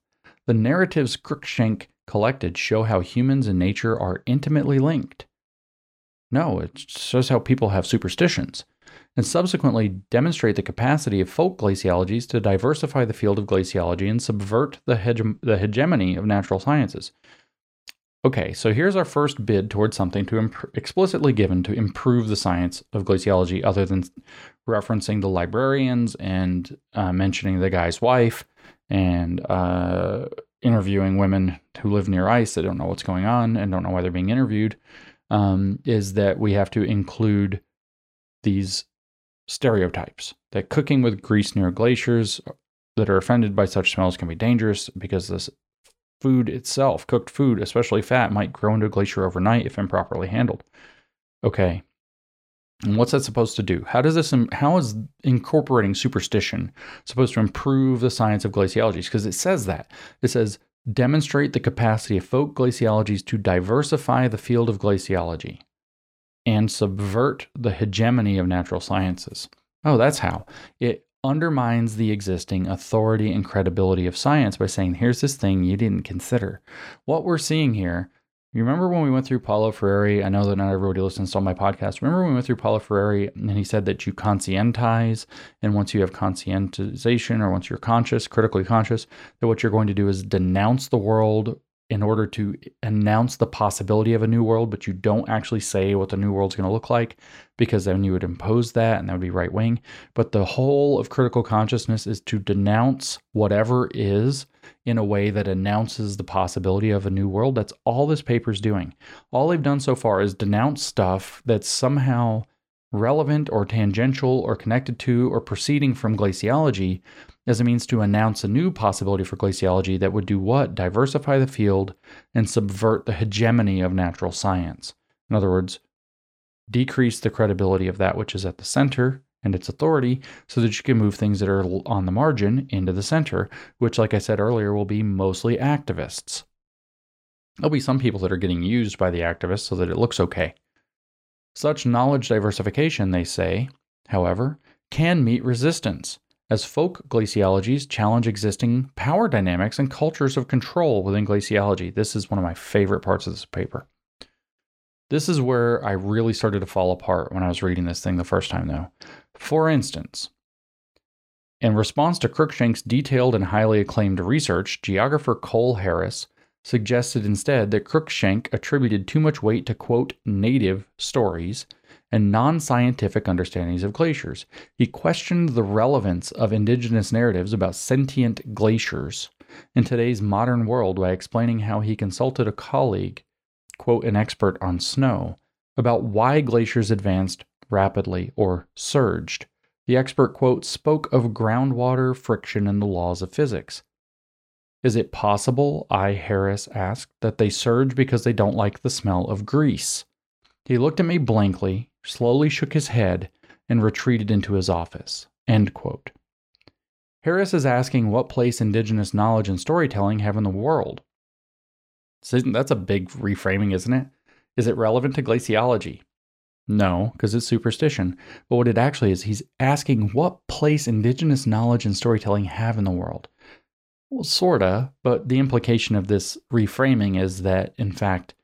The narratives Cruikshank collected show how humans and nature are intimately linked. No, it shows how people have superstitions, and subsequently demonstrate the capacity of folk glaciologies to diversify the field of glaciology and subvert the, hege- the hegemony of natural sciences. Okay, so here's our first bid towards something to imp- explicitly given to improve the science of glaciology, other than referencing the librarians and uh, mentioning the guy's wife and uh, interviewing women who live near ice that don't know what's going on and don't know why they're being interviewed um, is that we have to include these stereotypes that cooking with grease near glaciers that are offended by such smells can be dangerous because this food itself, cooked food, especially fat, might grow into a glacier overnight if improperly handled. Okay. And what's that supposed to do? How does this how is incorporating superstition supposed to improve the science of glaciology? Because it says that. It says demonstrate the capacity of folk glaciologies to diversify the field of glaciology and subvert the hegemony of natural sciences. Oh, that's how. It undermines the existing authority and credibility of science by saying, here's this thing you didn't consider. What we're seeing here You remember when we went through Paulo Freire? I know that not everybody listens to all my podcast. Remember when we went through Paulo Freire and he said that you conscientize, and once you have conscientization or once you're conscious, critically conscious, that what you're going to do is denounce the world in order to announce the possibility of a new world, but you don't actually say what the new world's going to look like because then you would impose that and that would be right wing. But the whole of critical consciousness is to denounce whatever is in a way that announces the possibility of a new world. That's all this paper's doing. All they've done so far is denounce stuff that's somehow relevant or tangential or connected to or proceeding from glaciology as a means to announce a new possibility for glaciology that would do what? Diversify the field and subvert the hegemony of natural science. In other words, decrease the credibility of that which is at the center and its authority so that you can move things that are on the margin into the center, which, like I said earlier, will be mostly activists. There'll be some people that are getting used by the activists so that it looks okay. Such knowledge diversification, they say, however, can meet resistance as folk glaciologies challenge existing power dynamics and cultures of control within glaciology. This is one of my favorite parts of this paper. This is where I really started to fall apart when I was reading this thing the first time, though. For instance, in response to Cruikshank's detailed and highly acclaimed research, geographer Cole Harris suggested instead that Cruikshank attributed too much weight to, quote, native stories and non scientific understandings of glaciers. He questioned the relevance of indigenous narratives about sentient glaciers in today's modern world by explaining how he consulted a colleague, quote, an expert on snow, about why glaciers advanced rapidly or surged. The expert, quote, spoke of groundwater friction and the laws of physics. Is it possible, I. Harris asked, that they surge because they don't like the smell of grease? He looked at me blankly, slowly shook his head, and retreated into his office. Harris is asking what place indigenous knowledge and storytelling have in the world. So that's a big reframing, isn't it? Is it relevant to glaciology? No, because it's superstition. But what it actually is, he's asking what place indigenous knowledge and storytelling have in the world. Well, sorta, but the implication of this reframing is that, in fact,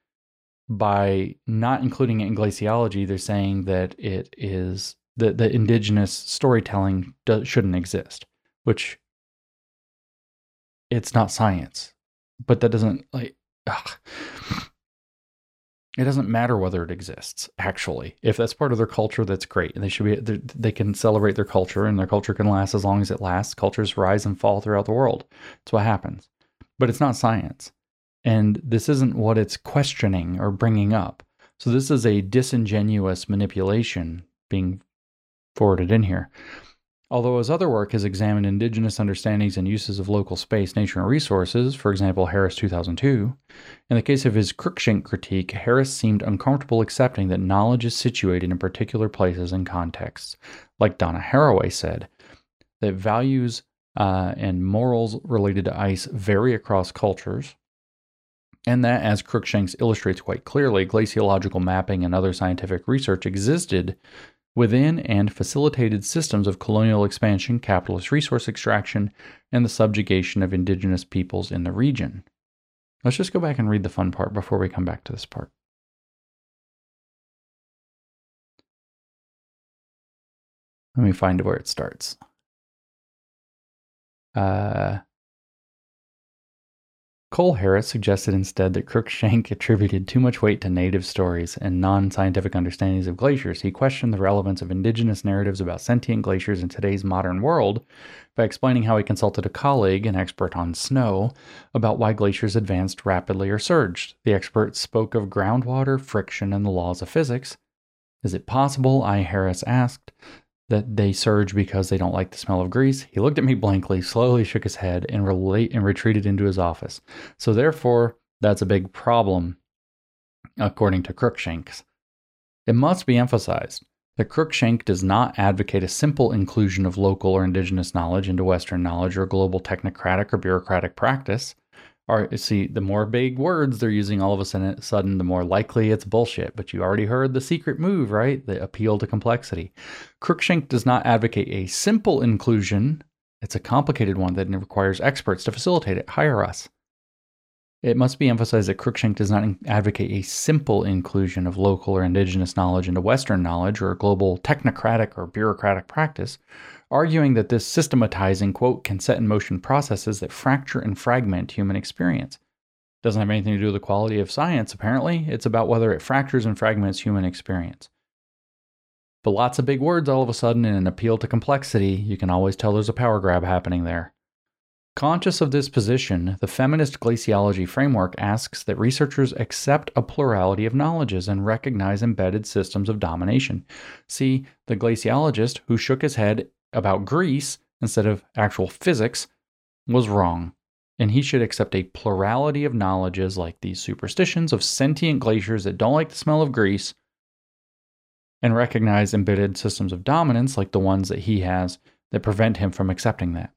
by not including it in glaciology, they're saying that it is that the indigenous storytelling do, shouldn't exist, which it's not science. But that doesn't like ugh. it doesn't matter whether it exists. Actually, if that's part of their culture, that's great, and they should be they can celebrate their culture, and their culture can last as long as it lasts. Cultures rise and fall throughout the world. That's what happens. But it's not science. And this isn't what it's questioning or bringing up. So this is a disingenuous manipulation being forwarded in here. Although his other work has examined indigenous understandings and uses of local space, nature, and resources, for example, Harris 2002, in the case of his Cruikshank critique, Harris seemed uncomfortable accepting that knowledge is situated in particular places and contexts. Like Donna Haraway said, that values uh, and morals related to ice vary across cultures, and that, as Cruikshanks illustrates quite clearly, glaciological mapping and other scientific research existed within and facilitated systems of colonial expansion, capitalist resource extraction, and the subjugation of indigenous peoples in the region. Let's just go back and read the fun part before we come back to this part. Let me find where it starts. Uh, Cole Harris suggested instead that Cruikshank attributed too much weight to native stories and non scientific understandings of glaciers. He questioned the relevance of indigenous narratives about sentient glaciers in today's modern world by explaining how he consulted a colleague, an expert on snow, about why glaciers advanced rapidly or surged. The expert spoke of groundwater, friction, and the laws of physics. Is it possible, I. Harris asked, that they surge because they don't like the smell of grease. He looked at me blankly, slowly shook his head, and, relate, and retreated into his office. So, therefore, that's a big problem, according to Cruikshanks. It must be emphasized that Cruikshank does not advocate a simple inclusion of local or indigenous knowledge into Western knowledge or global technocratic or bureaucratic practice are see the more big words they're using all of a sudden the more likely it's bullshit. But you already heard the secret move right? The appeal to complexity. Cruikshank does not advocate a simple inclusion. It's a complicated one that requires experts to facilitate it. Hire us. It must be emphasized that Cruikshank does not advocate a simple inclusion of local or indigenous knowledge into Western knowledge or global technocratic or bureaucratic practice, arguing that this systematizing, quote, can set in motion processes that fracture and fragment human experience. Doesn't have anything to do with the quality of science, apparently. It's about whether it fractures and fragments human experience. But lots of big words all of a sudden in an appeal to complexity, you can always tell there's a power grab happening there. Conscious of this position, the feminist glaciology framework asks that researchers accept a plurality of knowledges and recognize embedded systems of domination. See, the glaciologist who shook his head about grease instead of actual physics was wrong. And he should accept a plurality of knowledges like these superstitions of sentient glaciers that don't like the smell of grease and recognize embedded systems of dominance like the ones that he has that prevent him from accepting that.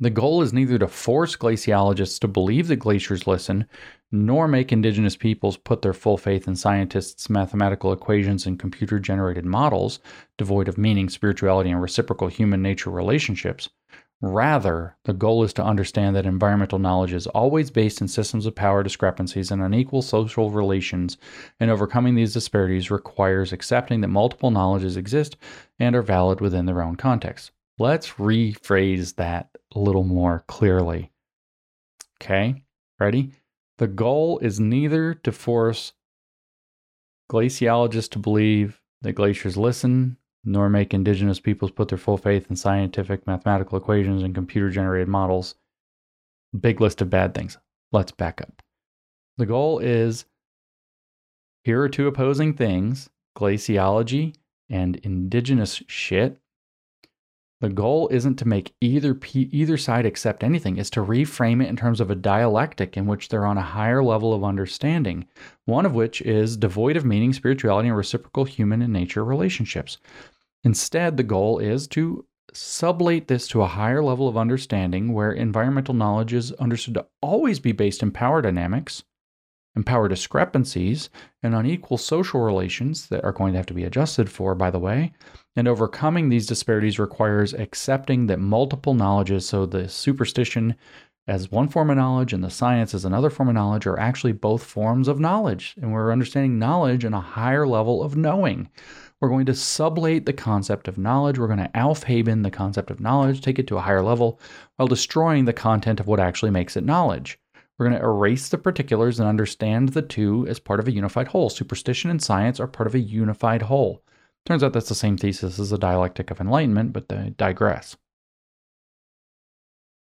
The goal is neither to force glaciologists to believe that glaciers listen, nor make indigenous peoples put their full faith in scientists' mathematical equations and computer generated models, devoid of meaning, spirituality, and reciprocal human nature relationships. Rather, the goal is to understand that environmental knowledge is always based in systems of power discrepancies and unequal social relations, and overcoming these disparities requires accepting that multiple knowledges exist and are valid within their own context. Let's rephrase that a little more clearly. Okay, ready? The goal is neither to force glaciologists to believe that glaciers listen, nor make indigenous peoples put their full faith in scientific mathematical equations and computer generated models. Big list of bad things. Let's back up. The goal is here are two opposing things glaciology and indigenous shit the goal isn't to make either either side accept anything, it's to reframe it in terms of a dialectic in which they're on a higher level of understanding, one of which is devoid of meaning, spirituality, and reciprocal human and nature relationships. Instead, the goal is to sublate this to a higher level of understanding where environmental knowledge is understood to always be based in power dynamics and power discrepancies and unequal social relations that are going to have to be adjusted for, by the way, and overcoming these disparities requires accepting that multiple knowledges, so the superstition as one form of knowledge and the science as another form of knowledge, are actually both forms of knowledge. And we're understanding knowledge in a higher level of knowing. We're going to sublate the concept of knowledge. We're going to Aufheben the concept of knowledge, take it to a higher level, while destroying the content of what actually makes it knowledge. We're going to erase the particulars and understand the two as part of a unified whole. Superstition and science are part of a unified whole. Turns out that's the same thesis as the dialectic of enlightenment, but they digress.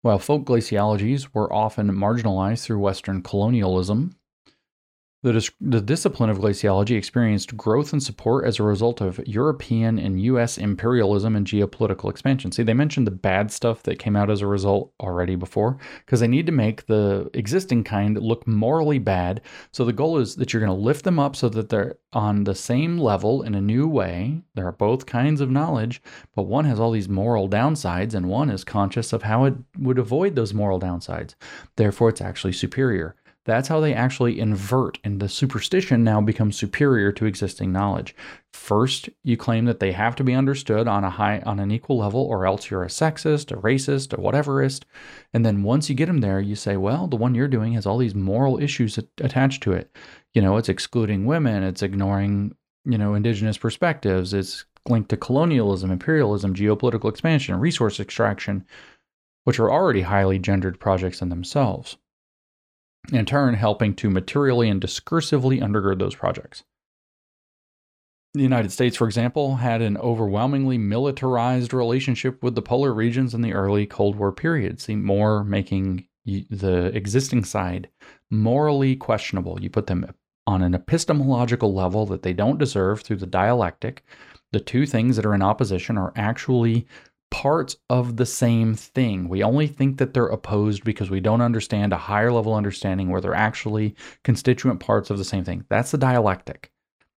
While folk glaciologies were often marginalized through Western colonialism, the, the discipline of glaciology experienced growth and support as a result of European and U.S. imperialism and geopolitical expansion. See, they mentioned the bad stuff that came out as a result already before, because they need to make the existing kind look morally bad. So the goal is that you're going to lift them up so that they're on the same level in a new way. There are both kinds of knowledge, but one has all these moral downsides, and one is conscious of how it would avoid those moral downsides. Therefore, it's actually superior. That's how they actually invert, and the superstition now becomes superior to existing knowledge. First, you claim that they have to be understood on a high, on an equal level, or else you're a sexist, a racist, a whateverist. And then once you get them there, you say, well, the one you're doing has all these moral issues attached to it. You know, it's excluding women, it's ignoring, you know, indigenous perspectives, it's linked to colonialism, imperialism, geopolitical expansion, resource extraction, which are already highly gendered projects in themselves in turn helping to materially and discursively undergird those projects. The United States, for example, had an overwhelmingly militarized relationship with the polar regions in the early Cold War period, see more making the existing side morally questionable. You put them on an epistemological level that they don't deserve through the dialectic. The two things that are in opposition are actually parts of the same thing. We only think that they're opposed because we don't understand a higher level understanding where they're actually constituent parts of the same thing. That's the dialectic.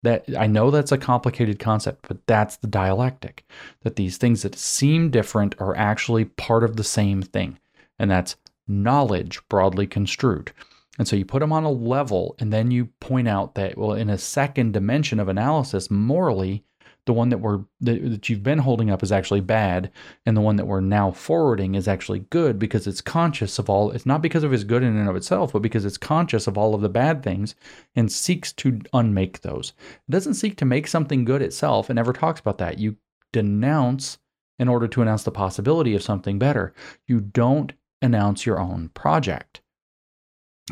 That I know that's a complicated concept, but that's the dialectic. That these things that seem different are actually part of the same thing. And that's knowledge broadly construed. And so you put them on a level and then you point out that well in a second dimension of analysis morally the one that we're that, that you've been holding up is actually bad and the one that we're now forwarding is actually good because it's conscious of all it's not because of its good in and of itself but because it's conscious of all of the bad things and seeks to unmake those. It doesn't seek to make something good itself. It never talks about that. You denounce in order to announce the possibility of something better. You don't announce your own project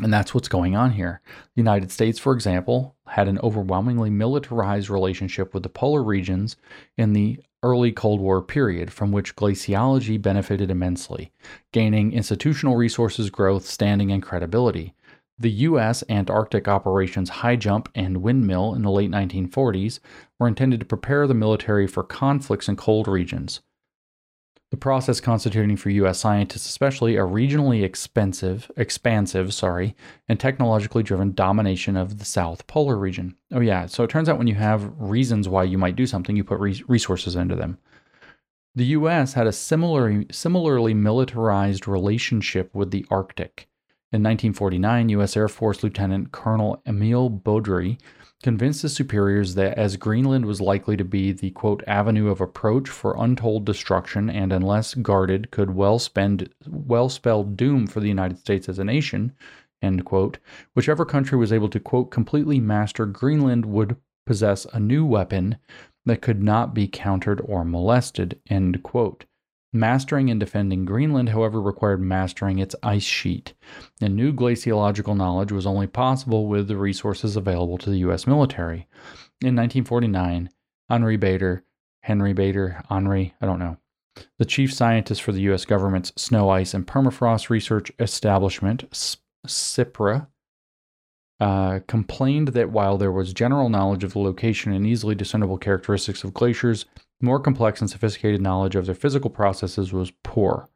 and that's what's going on here. The United States, for example, had an overwhelmingly militarized relationship with the polar regions in the early Cold War period, from which glaciology benefited immensely, gaining institutional resources growth, standing, and credibility. The U.S. Antarctic operations High Jump and Windmill in the late 1940s were intended to prepare the military for conflicts in cold regions the process constituting for US scientists especially a regionally expensive expansive, sorry, and technologically driven domination of the South Polar region. Oh yeah, so it turns out when you have reasons why you might do something, you put re- resources into them. The US had a similar, similarly militarized relationship with the Arctic. In 1949, US Air Force Lieutenant Colonel Emil Beaudry convinced his superiors that as Greenland was likely to be the quote avenue of approach for untold destruction and unless guarded could well spend well spell doom for the United States as a nation, end quote, whichever country was able to quote completely master Greenland would possess a new weapon that could not be countered or molested, end quote. Mastering and defending Greenland, however, required mastering its ice sheet, and new glaciological knowledge was only possible with the resources available to the U.S. military. In 1949, Henri Bader, Henry Bader, Henri, I don't know, the chief scientist for the U.S. government's Snow, Ice, and Permafrost Research Establishment, CIPRA, uh, complained that while there was general knowledge of the location and easily discernible characteristics of glaciers, more complex and sophisticated knowledge of their physical processes was poor.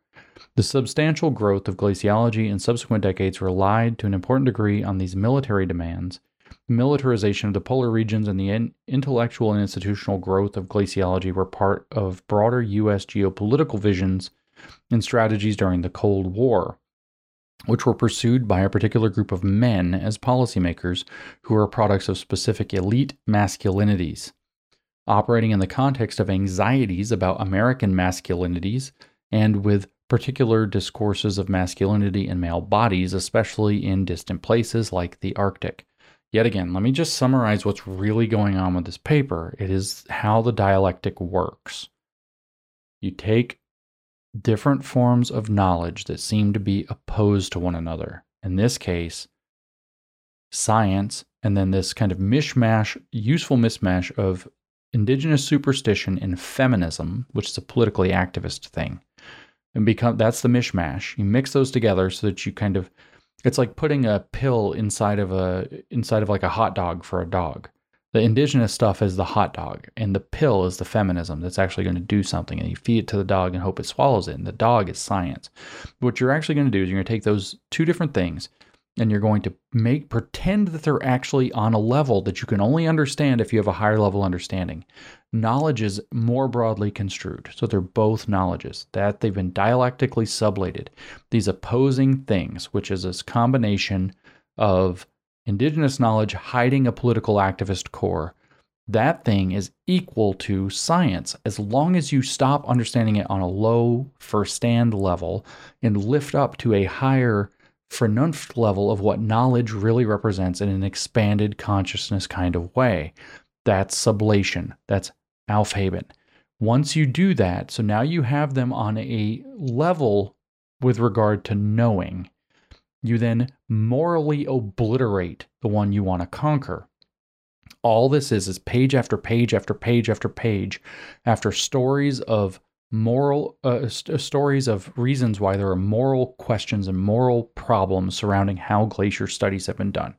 The substantial growth of glaciology in subsequent decades relied to an important degree on these military demands. The militarization of the polar regions and the in- intellectual and institutional growth of glaciology were part of broader U.S. geopolitical visions and strategies during the Cold War, which were pursued by a particular group of men as policymakers who were products of specific elite masculinities operating in the context of anxieties about American masculinities and with particular discourses of masculinity in male bodies, especially in distant places like the Arctic. Yet again, let me just summarize what's really going on with this paper. It is how the dialectic works. You take different forms of knowledge that seem to be opposed to one another. In this case, science, and then this kind of mishmash, useful mismatch of indigenous superstition and feminism, which is a politically activist thing. And become that's the mishmash. You mix those together so that you kind of it's like putting a pill inside of a inside of like a hot dog for a dog. The indigenous stuff is the hot dog, and the pill is the feminism that's actually going to do something. And you feed it to the dog and hope it swallows it. And the dog is science. What you're actually going to do is you're going to take those two different things and you're going to make pretend that they're actually on a level that you can only understand if you have a higher level understanding. Knowledge is more broadly construed, so they're both knowledges that they've been dialectically sublated. These opposing things, which is this combination of indigenous knowledge hiding a political activist core, that thing is equal to science as long as you stop understanding it on a low Verstand level and lift up to a higher Vernunft level of what knowledge really represents in an expanded consciousness kind of way. That's sublation. That's Aufheben. Once you do that, so now you have them on a level with regard to knowing, you then morally obliterate the one you want to conquer. All this is is page after page after page after page after stories of moral uh, st- uh, stories of reasons why there are moral questions and moral problems surrounding how glacier studies have been done.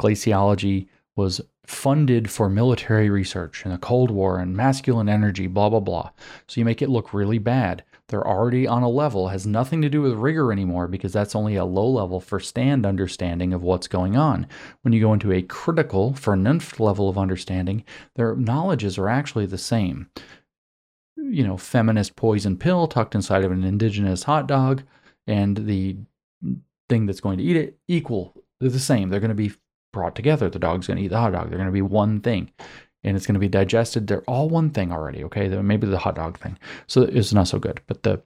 Glaciology was funded for military research in the Cold War and masculine energy, blah, blah, blah. So you make it look really bad. They're already on a level, has nothing to do with rigor anymore because that's only a low level Verstand understanding of what's going on. When you go into a critical, for Vernunft level of understanding, their knowledges are actually the same you know, feminist poison pill tucked inside of an indigenous hot dog and the thing that's going to eat it equal. They're the same. They're going to be brought together. The dog's going to eat the hot dog. They're going to be one thing. and it's going to be digested. They're all one thing already. Okay, maybe the hot dog thing. So it's not so good. But the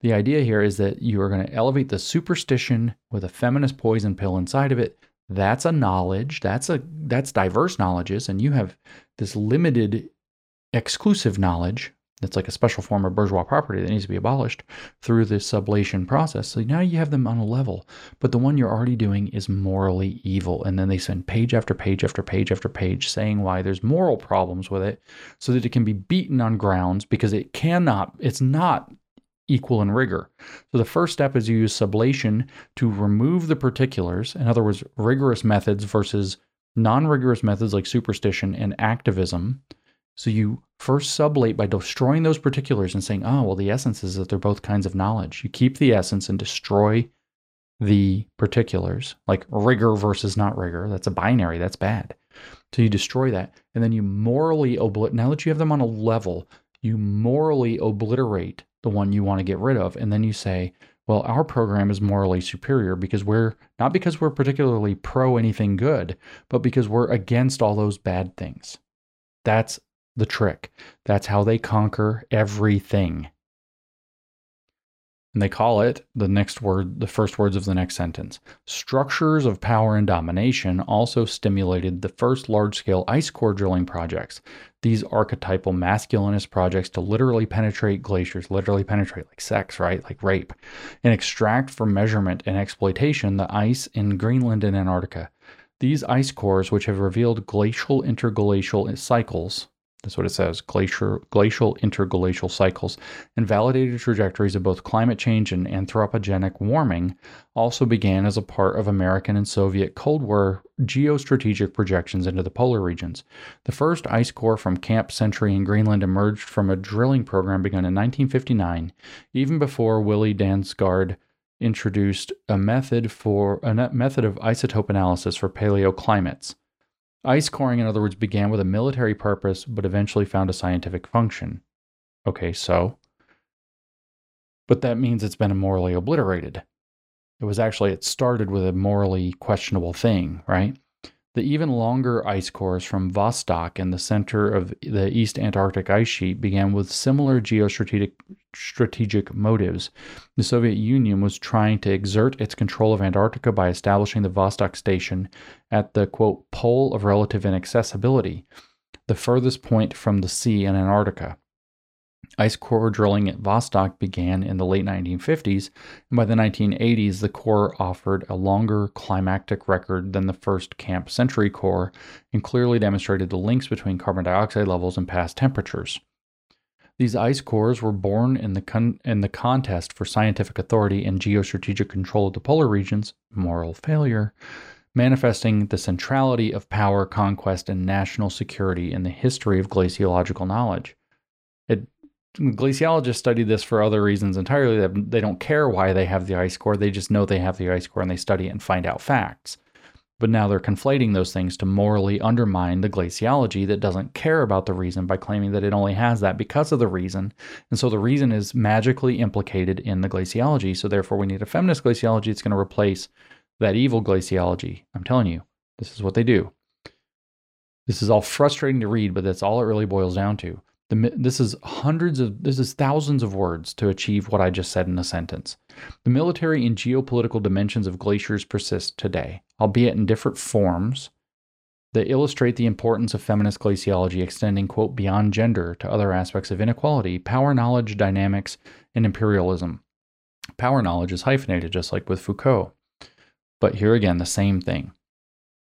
the idea here is that you are going to elevate the superstition with a feminist poison pill inside of it. That's a knowledge. That's a that's diverse knowledges, and you have this limited exclusive knowledge that's like a special form of bourgeois property that needs to be abolished through the sublation process. So now you have them on a level, but the one you're already doing is morally evil. And then they spend page after page after page after page saying why there's moral problems with it so that it can be beaten on grounds because it cannot, it's not equal in rigor. So the first step is you use sublation to remove the particulars, in other words, rigorous methods versus non rigorous methods like superstition and activism so you first sublate by destroying those particulars and saying, oh, well, the essence is that they're both kinds of knowledge. You keep the essence and destroy the particulars, like rigor versus not rigor. That's a binary. That's bad. So you destroy that. And then you morally obliterate. Now that you have them on a level, you morally obliterate the one you want to get rid of. And then you say, well, our program is morally superior because we're not because we're particularly pro anything good, but because we're against all those bad things. That's the trick. That's how they conquer everything. And they call it the next word, the first words of the next sentence. Structures of power and domination also stimulated the first large scale ice core drilling projects. These archetypal masculinist projects to literally penetrate glaciers, literally penetrate like sex, right? Like rape, and extract for measurement and exploitation the ice in Greenland and Antarctica. These ice cores, which have revealed glacial interglacial cycles, that's what it says glacier, glacial interglacial cycles and validated trajectories of both climate change and anthropogenic warming also began as a part of American and Soviet Cold War geostrategic projections into the polar regions. The first ice core from Camp Century in Greenland emerged from a drilling program begun in 1959, even before Willy Dansgaard introduced a method for a method of isotope analysis for paleoclimates. Ice coring, in other words, began with a military purpose but eventually found a scientific function. Okay, so. But that means it's been morally obliterated. It was actually, it started with a morally questionable thing, right? The even longer ice cores from Vostok in the center of the East Antarctic ice sheet began with similar geostrategic strategic motives. The Soviet Union was trying to exert its control of Antarctica by establishing the Vostok Station at the quote pole of relative inaccessibility, the furthest point from the sea in Antarctica. Ice core drilling at Vostok began in the late 1950s, and by the 1980s, the core offered a longer climactic record than the first Camp Century core and clearly demonstrated the links between carbon dioxide levels and past temperatures. These ice cores were born in the, con- in the contest for scientific authority and geostrategic control of the polar regions, moral failure, manifesting the centrality of power, conquest, and national security in the history of glaciological knowledge. It glaciologists study this for other reasons entirely. They don't care why they have the ice core. They just know they have the ice core and they study it and find out facts. But now they're conflating those things to morally undermine the glaciology that doesn't care about the reason by claiming that it only has that because of the reason. And so the reason is magically implicated in the glaciology. So therefore, we need a feminist glaciology that's going to replace that evil glaciology. I'm telling you, this is what they do. This is all frustrating to read, but that's all it really boils down to. The, this is hundreds of, this is thousands of words to achieve what I just said in a sentence. The military and geopolitical dimensions of glaciers persist today, albeit in different forms that illustrate the importance of feminist glaciology extending, quote, beyond gender to other aspects of inequality, power knowledge, dynamics, and imperialism. Power knowledge is hyphenated, just like with Foucault. But here again, the same thing.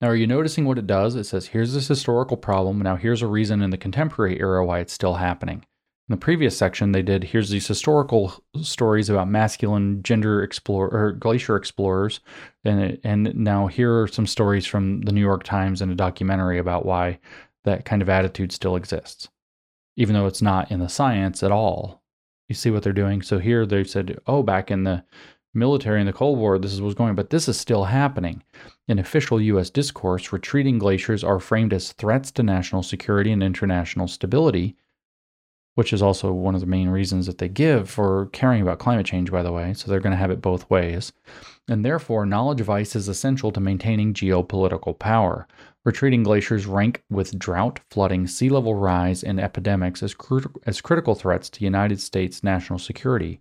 Now, are you noticing what it does? It says, here's this historical problem. Now, here's a reason in the contemporary era why it's still happening. In the previous section, they did, here's these historical stories about masculine gender explorer or glacier explorers. And, and now here are some stories from the New York Times and a documentary about why that kind of attitude still exists, even though it's not in the science at all. You see what they're doing? So here they said, oh, back in the military in the Cold War, this is what's going but this is still happening. In official U.S. discourse, retreating glaciers are framed as threats to national security and international stability. which is also one of the main reasons that they give for caring about climate change, by the way. So they're going to have it both ways. And therefore, knowledge of ice is essential to maintaining geopolitical power. Retreating glaciers rank with drought, flooding, sea level rise, and epidemics as, as critical threats to United States national security.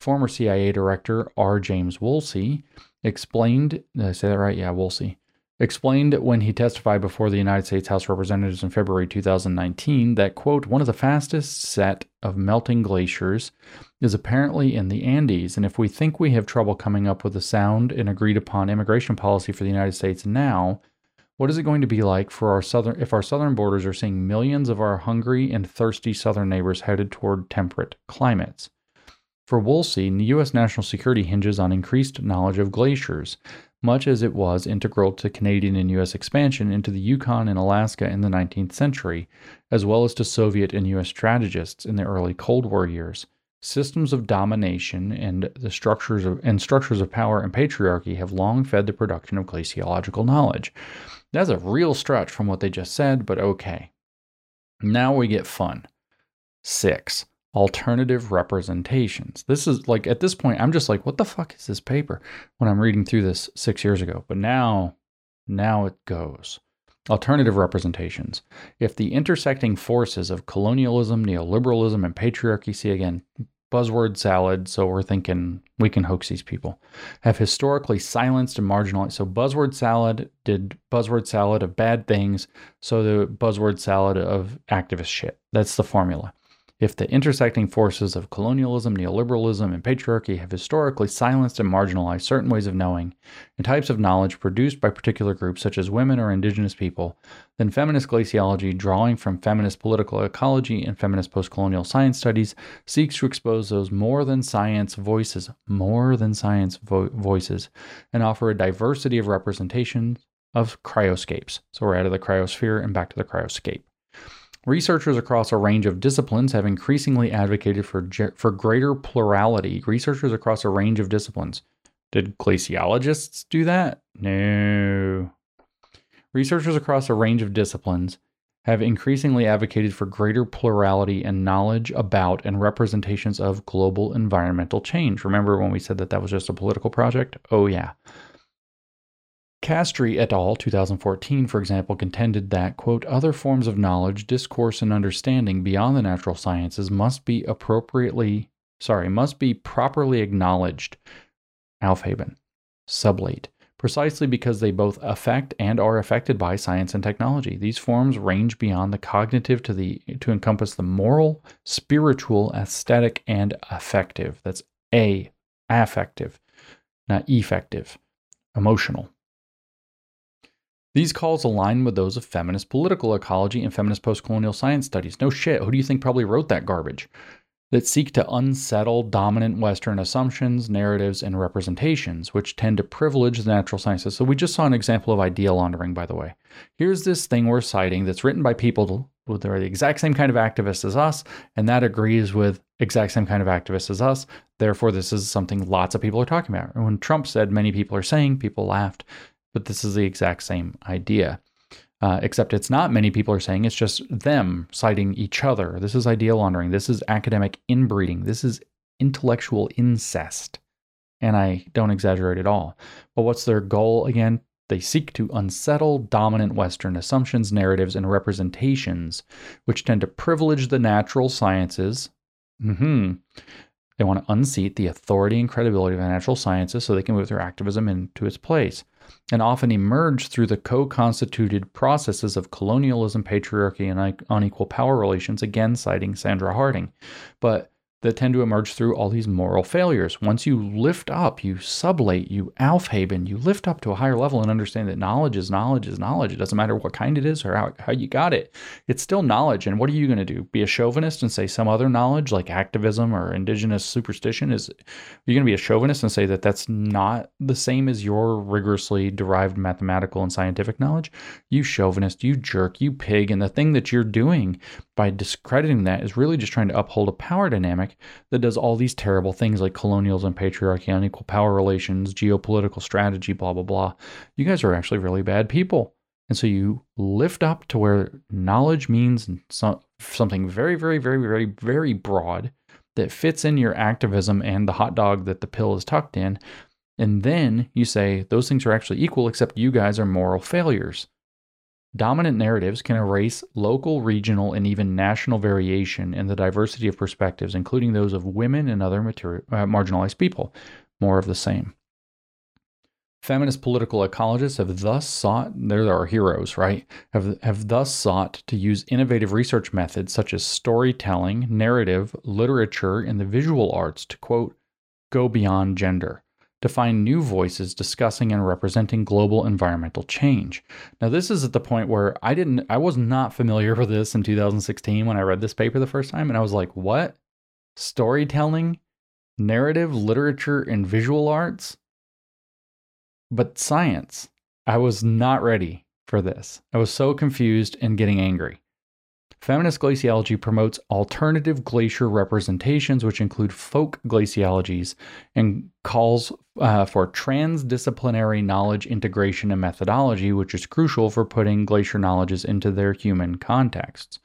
Former CIA Director R. James Woolsey explained, did I say that right? Yeah, Woolsey explained when he testified before the United States House of Representatives in February 2019 that, quote, one of the fastest set of melting glaciers is apparently in the Andes. And if we think we have trouble coming up with a sound and agreed upon immigration policy for the United States now, what is it going to be like for our southern if our southern borders are seeing millions of our hungry and thirsty southern neighbors headed toward temperate climates? For Woolsey, U.S. national security hinges on increased knowledge of glaciers, much as it was integral to Canadian and U.S. expansion into the Yukon and Alaska in the 19th century, as well as to Soviet and U.S. strategists in the early Cold War years. Systems of domination and the structures of and structures of power and patriarchy have long fed the production of glaciological knowledge. That's a real stretch from what they just said, but okay. Now we get fun. Six alternative representations. This is like at this point, I'm just like, what the fuck is this paper when I'm reading through this six years ago? But now, now it goes. Alternative representations. If the intersecting forces of colonialism, neoliberalism, and patriarchy, see again, buzzword salad, so we're thinking we can hoax these people, have historically silenced and marginalized. So, buzzword salad did buzzword salad of bad things, so the buzzword salad of activist shit. That's the formula. If the intersecting forces of colonialism, neoliberalism, and patriarchy have historically silenced and marginalized certain ways of knowing and types of knowledge produced by particular groups such as women or indigenous people, then feminist glaciology, drawing from feminist political ecology and feminist postcolonial science studies, seeks to expose those more than science voices, more than science vo- voices, and offer a diversity of representations of cryoscapes. So we're out of the cryosphere and back to the cryoscape. Researchers across a range of disciplines have increasingly advocated for, for greater plurality. Researchers across a range of disciplines. Did glaciologists do that? No. Researchers across a range of disciplines have increasingly advocated for greater plurality and knowledge about and representations of global environmental change. Remember when we said that that was just a political project? Oh, yeah. Castree et al., 2014, for example, contended that, quote, other forms of knowledge, discourse, and understanding beyond the natural sciences must be appropriately, sorry, must be properly acknowledged, Aufheben, sublate, precisely because they both affect and are affected by science and technology. These forms range beyond the cognitive to the to encompass the moral, spiritual, aesthetic, and affective. That's A, affective, not effective, emotional. These calls align with those of feminist political ecology and feminist postcolonial science studies. No shit, who do you think probably wrote that garbage? That seek to unsettle dominant Western assumptions, narratives, and representations, which tend to privilege the natural sciences. So, we just saw an example of idea laundering, by the way. Here's this thing we're citing that's written by people that are the exact same kind of activists as us, and that agrees with exact same kind of activists as us. Therefore, this is something lots of people are talking about. And when Trump said many people are saying, people laughed but this is the exact same idea. Uh, except it's not many people are saying it's just them citing each other. This is idea laundering. This is academic inbreeding. This is intellectual incest. And I don't exaggerate at all. But what's their goal again? They seek to unsettle dominant Western assumptions, narratives, and representations, which tend to privilege the natural sciences. Mm-hmm. They want to unseat the authority and credibility of the natural sciences so they can move their activism into its place and often emerge through the co constituted processes of colonialism, patriarchy, and unequal power relations, again citing Sandra Harding. But that tend to emerge through all these moral failures. Once you lift up, you sublate, you Aufheben, you lift up to a higher level and understand that knowledge is knowledge is knowledge. It doesn't matter what kind it is or how, how you got it. It's still knowledge. And what are you going to do? Be a chauvinist and say some other knowledge like activism or indigenous superstition is you're going to be a chauvinist and say that that's not the same as your rigorously derived mathematical and scientific knowledge? You chauvinist, you jerk, you pig. And the thing that you're doing by discrediting that is really just trying to uphold a power dynamic that does all these terrible things like colonialism, patriarchy, unequal power relations, geopolitical strategy, blah, blah, blah. You guys are actually really bad people. And so you lift up to where knowledge means so, something very, very, very, very, very broad that fits in your activism and the hot dog that the pill is tucked in. And then you say those things are actually equal, except you guys are moral failures. Dominant narratives can erase local, regional, and even national variation in the diversity of perspectives, including those of women and other uh, marginalized people. More of the same. Feminist political ecologists have thus sought, they're our heroes, right? Have, have thus sought to use innovative research methods such as storytelling, narrative, literature, and the visual arts to, quote, go beyond gender, to find new voices discussing and representing global environmental change. Now, this is at the point where I didn't, I was not familiar with this in 2016 when I read this paper the first time, and I was like, what? Storytelling, narrative, literature, and visual arts? But science, I was not ready for this. I was so confused and getting angry. Feminist glaciology promotes alternative glacier representations, which include folk glaciologies, and calls uh, for transdisciplinary knowledge integration and methodology, which is crucial for putting glacier knowledges into their human contexts.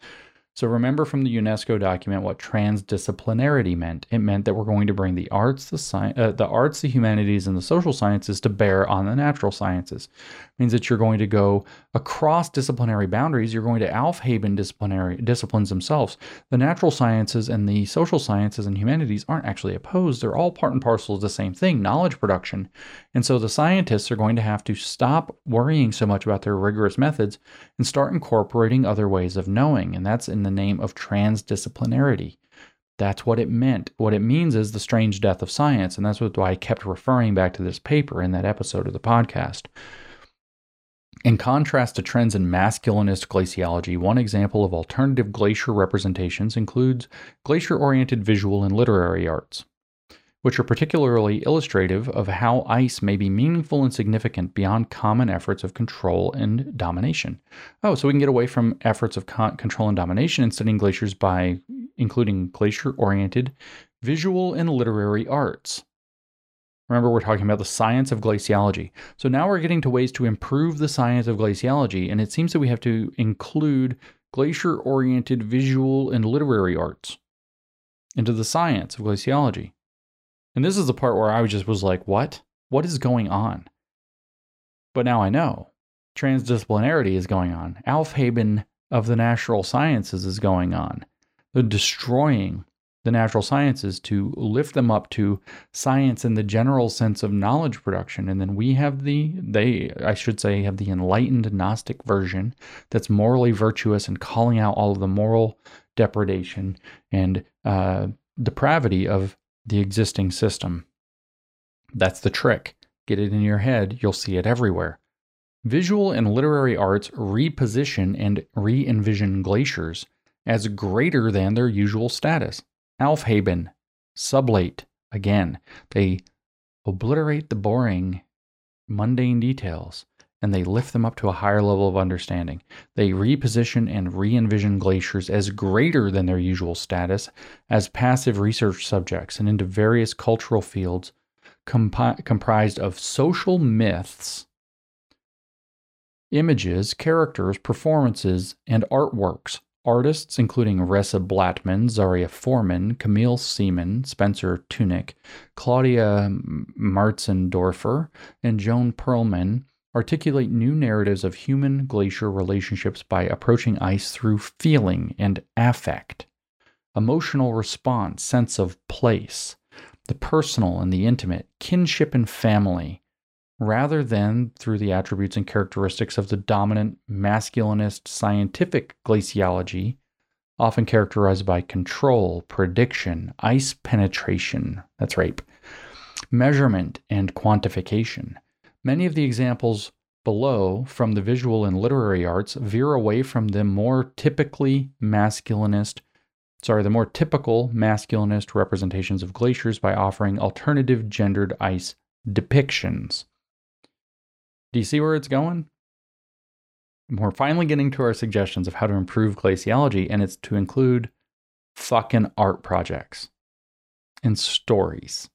So remember from the UNESCO document what transdisciplinarity meant. It meant that we're going to bring the arts, the sci- uh, the arts, the humanities, and the social sciences to bear on the natural sciences. It means that you're going to go across disciplinary boundaries. You're going to Aufheben disciplinary disciplines themselves. The natural sciences and the social sciences and humanities aren't actually opposed. They're all part and parcel of the same thing, knowledge production. And so the scientists are going to have to stop worrying so much about their rigorous methods and start incorporating other ways of knowing. And that's in the name of transdisciplinarity. That's what it meant. What it means is the strange death of science. And that's why I kept referring back to this paper in that episode of the podcast. In contrast to trends in masculinist glaciology, one example of alternative glacier representations includes glacier oriented visual and literary arts which are particularly illustrative of how ice may be meaningful and significant beyond common efforts of control and domination. Oh, so we can get away from efforts of con- control and domination in studying glaciers by including glacier oriented visual and literary arts. Remember, we're talking about the science of glaciology. So now we're getting to ways to improve the science of glaciology, and it seems that we have to include glacier oriented visual and literary arts into the science of glaciology. And this is the part where I just was like, what? What is going on? But now I know. Transdisciplinarity is going on. Aufheben of the natural sciences is going on. The destroying the natural sciences to lift them up to science in the general sense of knowledge production. And then we have the, they, I should say, have the enlightened Gnostic version that's morally virtuous and calling out all of the moral depredation and uh, depravity of the existing system. That's the trick. Get it in your head, you'll see it everywhere. Visual and literary arts reposition and re envision glaciers as greater than their usual status. Aufheben, sublate, again, they obliterate the boring, mundane details and they lift them up to a higher level of understanding. They reposition and re envision glaciers as greater than their usual status as passive research subjects and into various cultural fields compi- comprised of social myths, images, characters, performances, and artworks. Artists including Resa Blatman, Zaria Forman, Camille Seaman, Spencer Tunick, Claudia Martzendorfer, and Joan Perlman articulate new narratives of human glacier relationships by approaching ice through feeling and affect, emotional response, sense of place, the personal and the intimate, kinship and family, rather than through the attributes and characteristics of the dominant masculinist scientific glaciology, often characterized by control, prediction, ice penetration that's rape, measurement, and quantification. Many of the examples below from the visual and literary arts veer away from the more typically masculinist, sorry, the more typical masculinist representations of glaciers by offering alternative gendered ice depictions. Do you see where it's going? We're finally getting to our suggestions of how to improve glaciology, and it's to include fucking art projects and stories.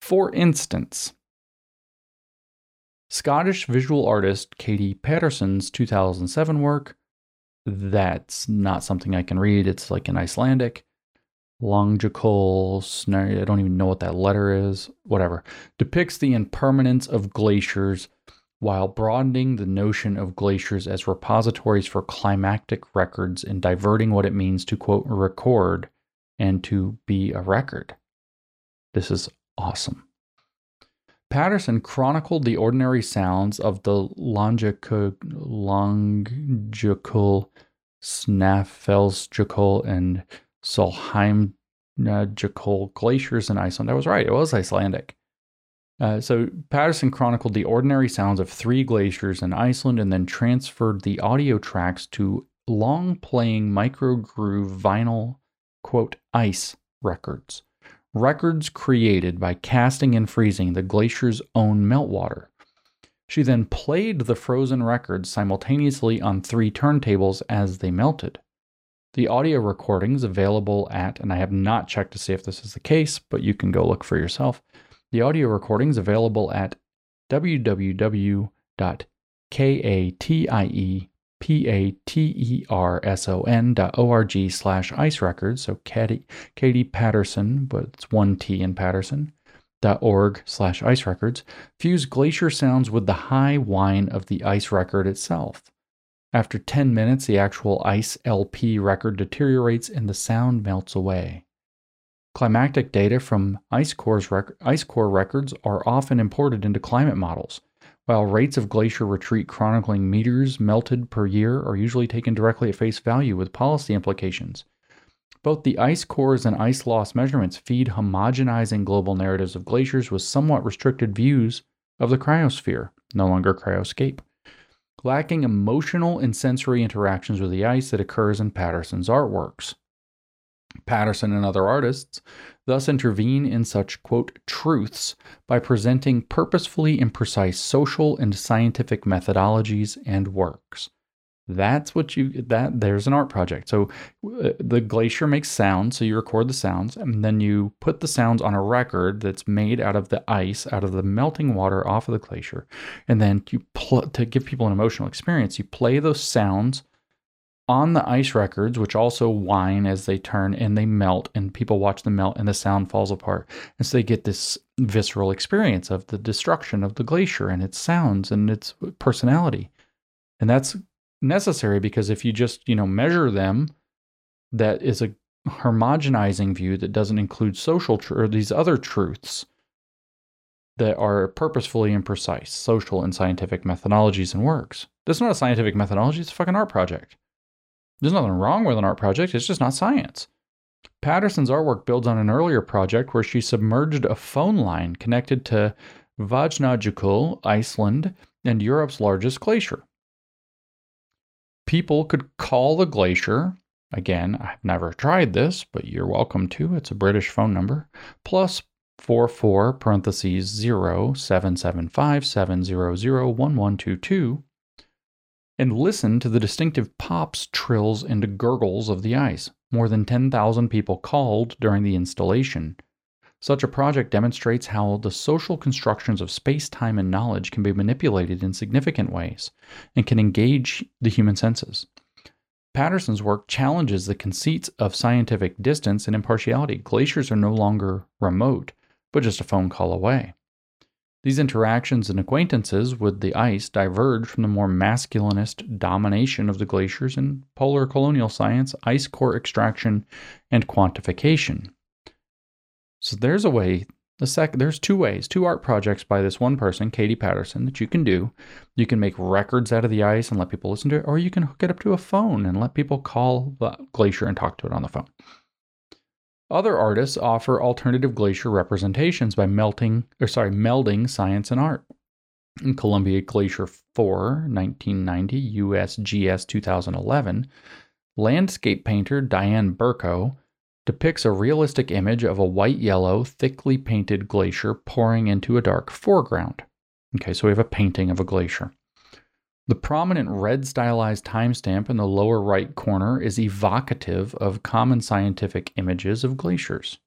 For instance, Scottish visual artist Katie Paterson's 2007 work, that's not something I can read. It's like in Icelandic. Langjökull, I don't even know what that letter is, whatever, depicts the impermanence of glaciers while broadening the notion of glaciers as repositories for climatic records and diverting what it means to, quote, record and to be a record. This is awesome. Paterson chronicled the ordinary sounds of the Langjökull, longical and Solheimjökull glaciers in Iceland. I was right, it was Icelandic. Uh, so Paterson chronicled the ordinary sounds of three glaciers in Iceland and then transferred the audio tracks to long playing micro groove vinyl, quote, ice records records created by casting and freezing the glacier's own meltwater. She then played the frozen records simultaneously on three turntables as they melted. The audio recordings available at, and I have not checked to see if this is the case, but you can go look for yourself. The audio recordings available at www.katie p-a-t-e-r-s-o-n dot o-r-g slash ice records. So katie, katie paterson but it's one t in paterson dot org slash ice records. Fuse glacier sounds with the high whine of the ice record itself. After 10 minutes the actual ice lp record deteriorates and the sound melts away. Climatic data from ice, rec- ice core records are often imported into climate models while rates of glacier retreat chronicling meters melted per year are usually taken directly at face value with policy implications. Both the ice cores and ice loss measurements feed homogenizing global narratives of glaciers with somewhat restricted views of the cryosphere, no longer cryoscape, lacking emotional and sensory interactions with the ice that occurs in Paterson's artworks. Paterson and other artists thus intervene in such, quote, truths by presenting purposefully imprecise social and scientific methodologies and works. That's what you that there's an art project. So uh, the glacier makes sounds, so you record the sounds, and then you put the sounds on a record that's made out of the ice, out of the melting water off of the glacier, and then you pl- to give people an emotional experience. You play those sounds on the ice records, which also whine as they turn and they melt, and people watch them melt and the sound falls apart. And so they get this visceral experience of the destruction of the glacier and its sounds and its personality. And that's necessary because if you just, you know, measure them, that is a homogenizing view that doesn't include social tr- or these other truths that are purposefully imprecise, social and scientific methodologies and works. That's not a scientific methodology, it's a fucking art project. There's nothing wrong with an art project, it's just not science. Paterson's artwork builds on an earlier project where she submerged a phone line connected to Vatnajökull, Iceland, and Europe's largest glacier. People could call the glacier, again, I've never tried this, but you're welcome to, it's a British phone number, plus 44 parentheses 0 775 700 1122 and listen to the distinctive pops, trills, and gurgles of the ice. More than 10,000 people called during the installation. Such a project demonstrates how the social constructions of space, time, and knowledge can be manipulated in significant ways and can engage the human senses. Paterson's work challenges the conceits of scientific distance and impartiality. Glaciers are no longer remote, but just a phone call away. These interactions and acquaintances with the ice diverge from the more masculinist domination of the glaciers in polar colonial science, ice core extraction, and quantification. So there's a way. The sec- there's two ways, two art projects by this one person, Katie Paterson, that you can do. You can make records out of the ice and let people listen to it, or you can hook it up to a phone and let people call the glacier and talk to it on the phone. Other artists offer alternative glacier representations by melting or sorry, melding science and art. In Columbia Glacier 4, 1990, USGS 2011, landscape painter Diane Burko depicts a realistic image of a white yellow, thickly painted glacier pouring into a dark foreground. Okay, so we have a painting of a glacier. The prominent red stylized timestamp in the lower right corner is evocative of common scientific images of glaciers.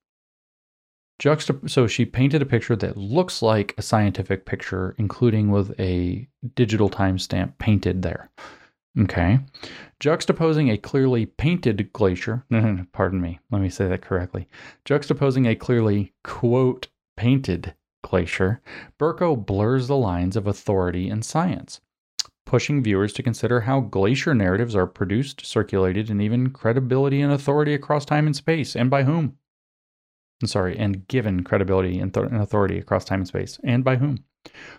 Juxtap- so she painted a picture that looks like a scientific picture, including with a digital timestamp painted there. Okay. Juxtaposing a clearly painted glacier, pardon me, let me say that correctly. Juxtaposing a clearly, quote, painted glacier, Burko blurs the lines of authority and science, pushing viewers to consider how glacier narratives are produced, circulated, and even credibility and authority across time and space, and by whom. I'm sorry, and given credibility and, th- and authority across time and space, and by whom.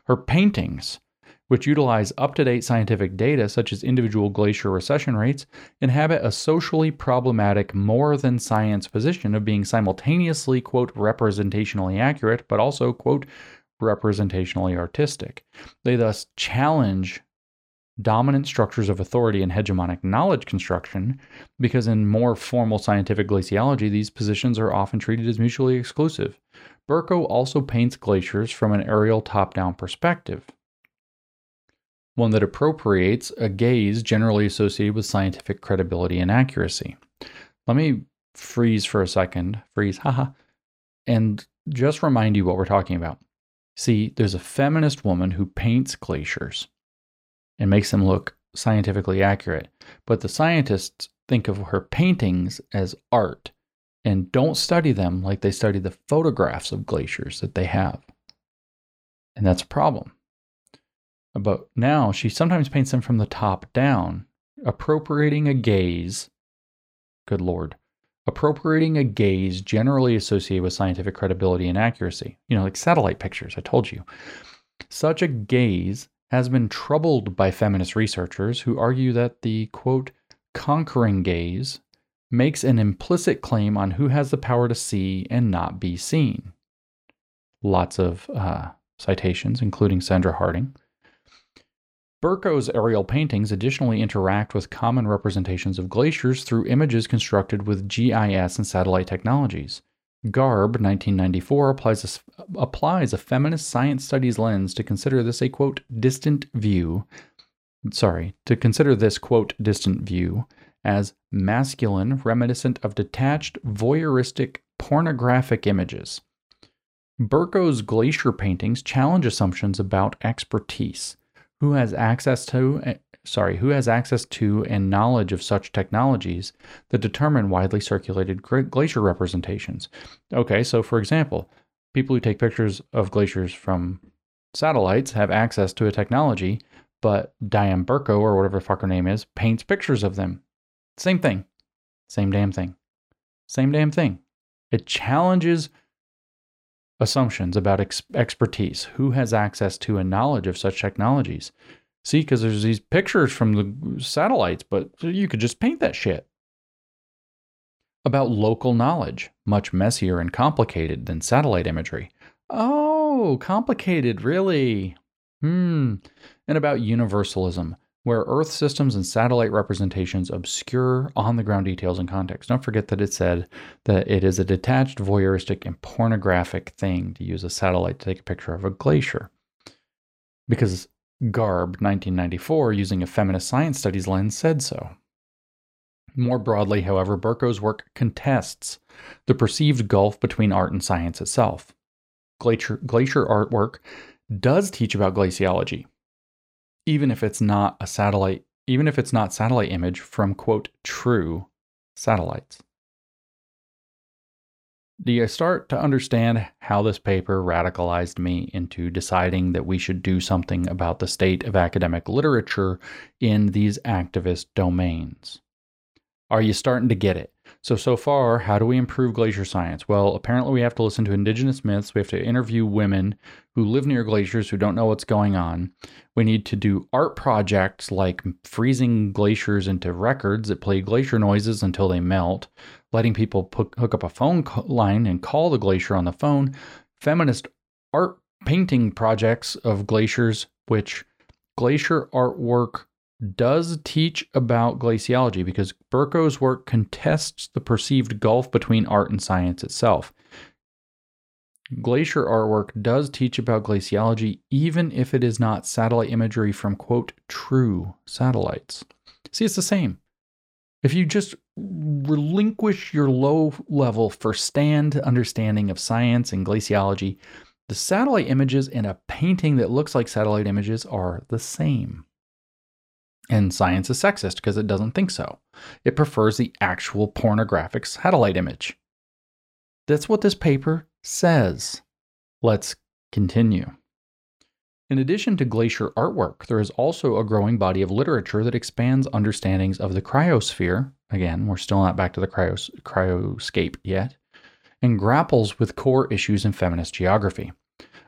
Her paintings which utilize up to date scientific data such as individual glacier recession rates, inhabit a socially problematic more than science position of being simultaneously, quote, representationally accurate, but also, quote, representationally artistic. They thus challenge dominant structures of authority and hegemonic knowledge construction because in more formal scientific glaciology, these positions are often treated as mutually exclusive. Burko also paints glaciers from an aerial top down perspective one that appropriates a gaze generally associated with scientific credibility and accuracy. Let me freeze for a second, freeze, haha, and just remind you what we're talking about. See, there's a feminist woman who paints glaciers and makes them look scientifically accurate, but the scientists think of her paintings as art and don't study them like they study the photographs of glaciers that they have. And that's a problem. But now she sometimes paints them from the top down, appropriating a gaze. Good Lord. Appropriating a gaze generally associated with scientific credibility and accuracy. You know, like satellite pictures, I told you. Such a gaze has been troubled by feminist researchers who argue that the quote, conquering gaze makes an implicit claim on who has the power to see and not be seen. Lots of uh, citations, including Sandra Harding. Burko's aerial paintings additionally interact with common representations of glaciers through images constructed with GIS and satellite technologies. Garb, 1994, applies a, applies a feminist science studies lens to consider this a quote distant view. Sorry, to consider this quote distant view as masculine, reminiscent of detached, voyeuristic, pornographic images. Burko's glacier paintings challenge assumptions about expertise who has access to sorry, who has access to and knowledge of such technologies that determine widely circulated glacier representations. Okay, so for example, people who take pictures of glaciers from satellites have access to a technology, but Diane Burko or whatever fuck her name is paints pictures of them. Same thing. Same damn thing. Same damn thing. It challenges assumptions about ex- expertise, who has access to and knowledge of such technologies. See, because there's these pictures from the satellites, but you could just paint that shit. About local knowledge, much messier and complicated than satellite imagery. Oh, complicated, really? Hmm. And about universalism, where Earth systems and satellite representations obscure on the ground details and context. Don't forget that it said that it is a detached, voyeuristic, and pornographic thing to use a satellite to take a picture of a glacier. Because Garb, 1994, using a feminist science studies lens, said so. More broadly, however, Burko's work contests the perceived gulf between art and science itself. Glacier, glacier artwork does teach about glaciology, even if it's not a satellite, even if it's not satellite image from quote true satellites. Do you start to understand how this paper radicalized me into deciding that we should do something about the state of academic literature in these activist domains? Are you starting to get it? So, so far, how do we improve glacier science? Well, apparently, we have to listen to indigenous myths. We have to interview women who live near glaciers who don't know what's going on. We need to do art projects like freezing glaciers into records that play glacier noises until they melt, letting people put, hook up a phone line and call the glacier on the phone, feminist art painting projects of glaciers, which glacier artwork does teach about glaciology because Burko's work contests the perceived gulf between art and science itself. Glacier artwork does teach about glaciology, even if it is not satellite imagery from, quote, true satellites. See, it's the same. If you just relinquish your low level Verstand understanding of science and glaciology, the satellite images in a painting that looks like satellite images are the same. And science is sexist because it doesn't think so. It prefers the actual pornographic satellite image. That's what this paper says. Let's continue. In addition to glacier artwork, there is also a growing body of literature that expands understandings of the cryosphere. Again, we're still not back to the cryos- cryoscape yet, and grapples with core issues in feminist geography.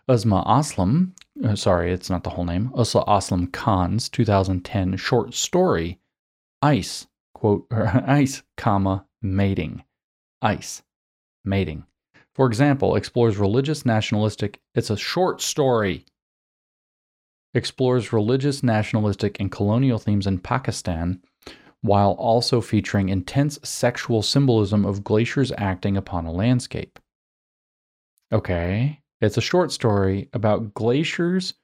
Uzma Aslam, uh, sorry, it's not the whole name, Uzma Aslam Khan's 2010 short story, Ice, quote, Ice, comma, mating. Ice, mating. For example, explores religious nationalistic, it's a short story explores religious, nationalistic, and colonial themes in Pakistan, while also featuring intense sexual symbolism of glaciers acting upon a landscape. Okay, it's a short story about glaciers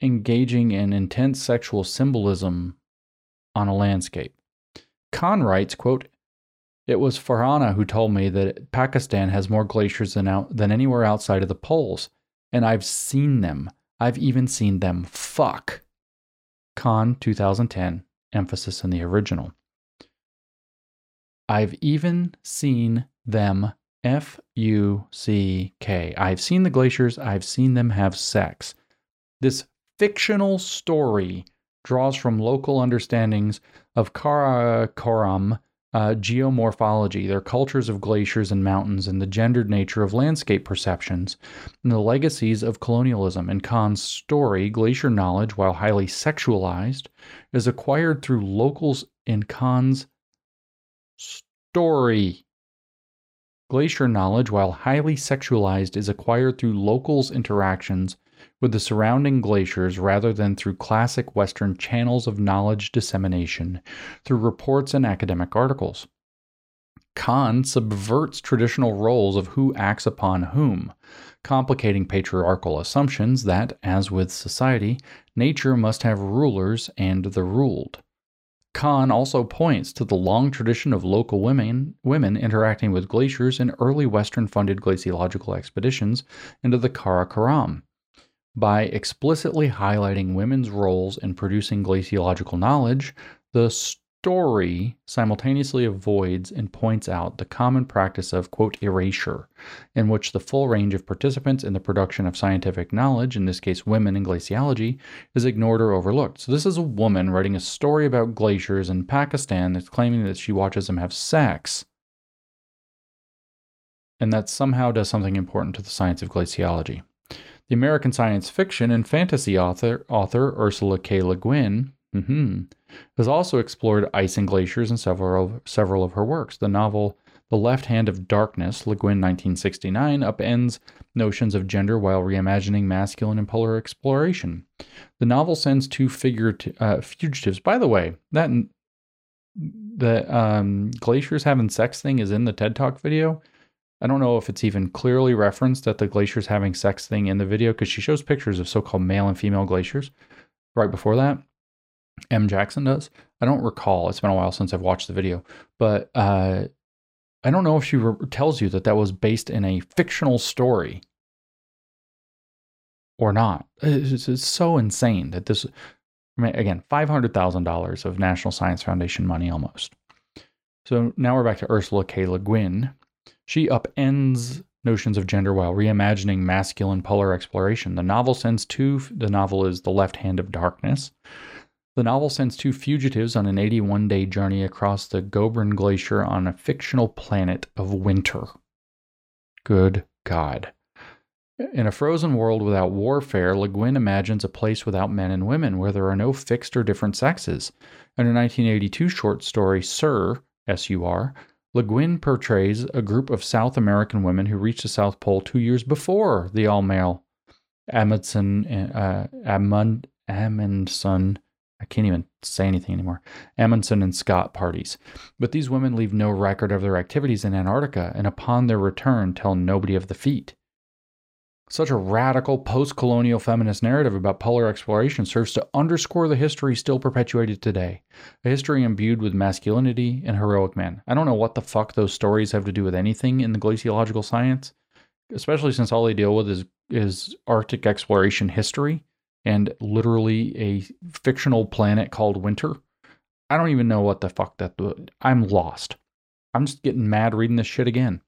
engaging in intense sexual symbolism on a landscape. Khan writes, quote, it was Farhana who told me that Pakistan has more glaciers than, out, than anywhere outside of the poles, and I've seen them. I've even seen them fuck. Khan 2010, emphasis in the original. I've even seen them F U C K. I've seen the glaciers, I've seen them have sex. This fictional story draws from local understandings of Karakoram uh, geomorphology, their cultures of glaciers and mountains, and the gendered nature of landscape perceptions, and the legacies of colonialism. In Khan's story, glacier knowledge, while highly sexualized, is acquired through locals in Khan's story. Glacier knowledge, while highly sexualized, is acquired through locals' interactions with the surrounding glaciers rather than through classic Western channels of knowledge dissemination through reports and academic articles. Khan subverts traditional roles of who acts upon whom, complicating patriarchal assumptions that, as with society, nature must have rulers and the ruled. Khan also points to the long tradition of local women, women interacting with glaciers in early Western funded glaciological expeditions into the Karakoram, by explicitly highlighting women's roles in producing glaciological knowledge, the story simultaneously avoids and points out the common practice of, quote, erasure, in which the full range of participants in the production of scientific knowledge, in this case women in glaciology, is ignored or overlooked. So, this is a woman writing a story about glaciers in Pakistan that's claiming that she watches them have sex. And that somehow does something important to the science of glaciology. The American science fiction and fantasy author, author Ursula K. Le Guin mm-hmm, has also explored ice and glaciers in several, several of her works. The novel The Left Hand of Darkness, Le Guin 1969, upends notions of gender while reimagining masculine and polar exploration. The novel sends two uh, fugitives. By the way, that the um, glaciers having sex thing is in the TED Talk video. I don't know if it's even clearly referenced that the glaciers having sex thing in the video because she shows pictures of so-called male and female glaciers right before that. M. Jackson does. I don't recall. It's been a while since I've watched the video, but uh, I don't know if she re- tells you that that was based in a fictional story or not. It's, it's so insane that this. I mean, again, five hundred thousand dollars of National Science Foundation money almost. So now we're back to Ursula K. Le Guin, she upends notions of gender while reimagining masculine polar exploration. The novel sends two, the novel is The Left Hand of Darkness. The novel sends two fugitives on an 81 day journey across the Gobrin Glacier on a fictional planet of winter. Good God. In a frozen world without warfare, Le Guin imagines a place without men and women where there are no fixed or different sexes. In her 1982 short story, Sur, S U R, Le Guin portrays a group of South American women who reached the South Pole two years before the all male Amundsen, uh, Amund, Amundsen, I can't even say anything anymore, Amundsen and Scott parties. But these women leave no record of their activities in Antarctica and upon their return tell nobody of the feat. Such a radical post colonial feminist narrative about polar exploration serves to underscore the history still perpetuated today. A history imbued with masculinity and heroic men. I don't know what the fuck those stories have to do with anything in the glaciological science, especially since all they deal with is, is Arctic exploration history and literally a fictional planet called Winter. I don't even know what the fuck that. I'm lost. I'm just getting mad reading this shit again.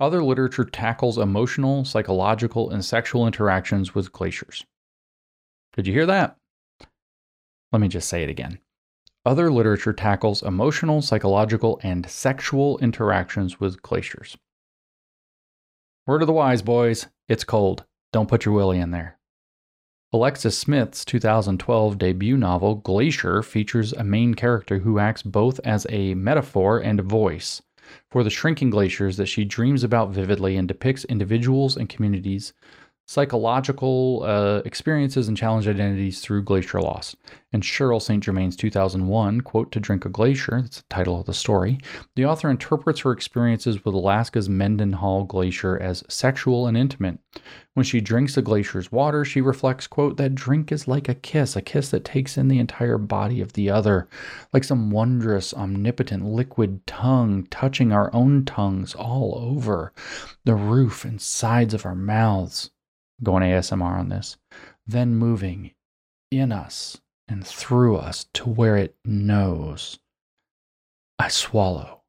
Other literature tackles emotional, psychological, and sexual interactions with glaciers. Did you hear that? Let me just say it again. Other literature tackles emotional, psychological, and sexual interactions with glaciers. Word of the wise, boys. It's cold. Don't put your willy in there. Alexis Smith's 2012 debut novel, Glacier, features a main character who acts both as a metaphor and voice for the shrinking glaciers that she dreams about vividly and depicts individuals and communities psychological uh, experiences and challenge identities through glacier loss. And Sheryl St. Germain's 2001 quote, To Drink a Glacier, that's the title of the story, the author interprets her experiences with Alaska's Mendenhall Glacier as sexual and intimate. When she drinks the glacier's water, she reflects, quote, That drink is like a kiss, a kiss that takes in the entire body of the other, like some wondrous, omnipotent liquid tongue touching our own tongues all over the roof and sides of our mouths going ASMR on this, then moving in us and through us to where it knows. I swallow,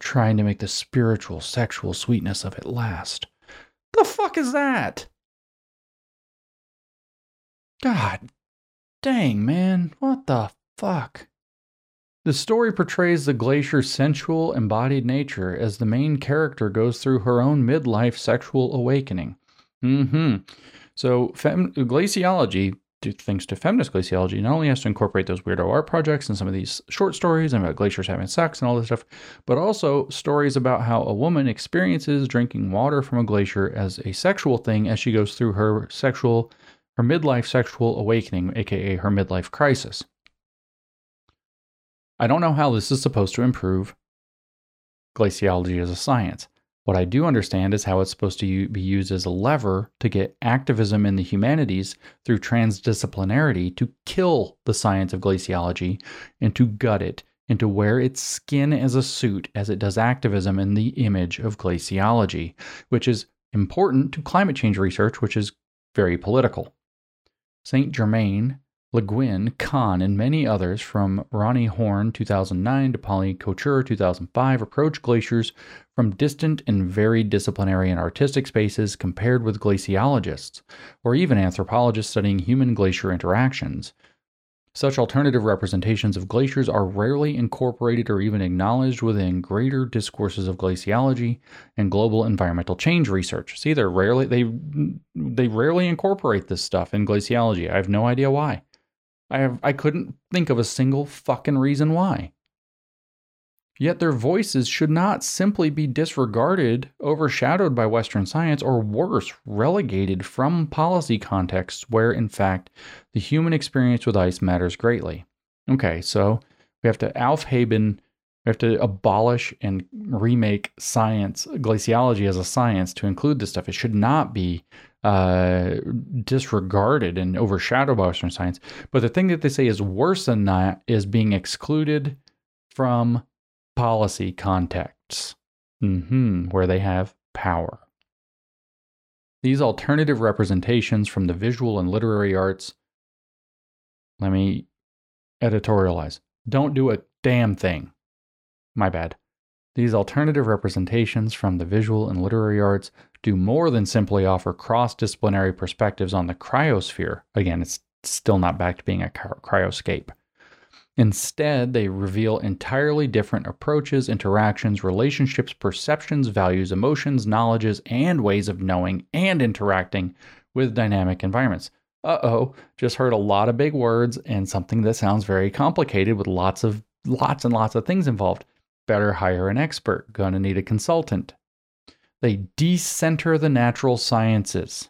trying to make the spiritual, sexual sweetness of it last. The fuck is that? God dang, man. What the fuck? The story portrays the glacier's sensual, embodied nature as the main character goes through her own midlife sexual awakening. Hmm. So, fem- glaciology, thanks to feminist glaciology, not only has to incorporate those weirdo art projects and some of these short stories about glaciers having sex and all this stuff, but also stories about how a woman experiences drinking water from a glacier as a sexual thing as she goes through her sexual, her midlife sexual awakening, aka her midlife crisis. I don't know how this is supposed to improve glaciology as a science. What I do understand is how it's supposed to be used as a lever to get activism in the humanities through transdisciplinarity to kill the science of glaciology and to gut it and to wear its skin as a suit as it does activism in the image of glaciology, which is important to climate change research, which is very political. St. Germain Le Guin, Khan, and many others from Roni Horn 2009 to Polly Couture 2005 approach glaciers from distant and varied disciplinary and artistic spaces compared with glaciologists, or even anthropologists studying human glacier interactions. Such alternative representations of glaciers are rarely incorporated or even acknowledged within greater discourses of glaciology and global environmental change research. See, they're rarely they they rarely incorporate this stuff in glaciology. I have no idea why. I have I couldn't think of a single fucking reason why. Yet their voices should not simply be disregarded, overshadowed by Western science, or worse, relegated from policy contexts where, in fact, the human experience with ice matters greatly. Okay, so we have to Aufheben, we have to abolish and remake science, glaciology as a science to include this stuff. It should not be uh, disregarded and overshadowed by Western science. But the thing that they say is worse than that is being excluded from policy contexts mm-hmm, where they have power. These alternative representations from the visual and literary arts, let me editorialize, don't do a damn thing. My bad. These alternative representations from the visual and literary arts do more than simply offer cross disciplinary perspectives on the cryosphere. Again, it's still not back to being a cryoscape. Instead, they reveal entirely different approaches, interactions, relationships, perceptions, values, emotions, knowledges, and ways of knowing and interacting with dynamic environments. Uh oh, just heard a lot of big words and something that sounds very complicated with lots of lots and lots of things involved. Better hire an expert. Gonna need a consultant. They decenter the natural sciences.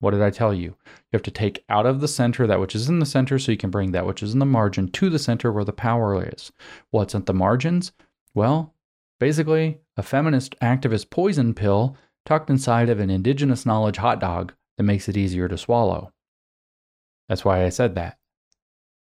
What did I tell you? You have to take out of the center that which is in the center so you can bring that which is in the margin to the center where the power is. What's at the margins? Well, basically, a feminist activist poison pill tucked inside of an indigenous knowledge hot dog that makes it easier to swallow. That's why I said that.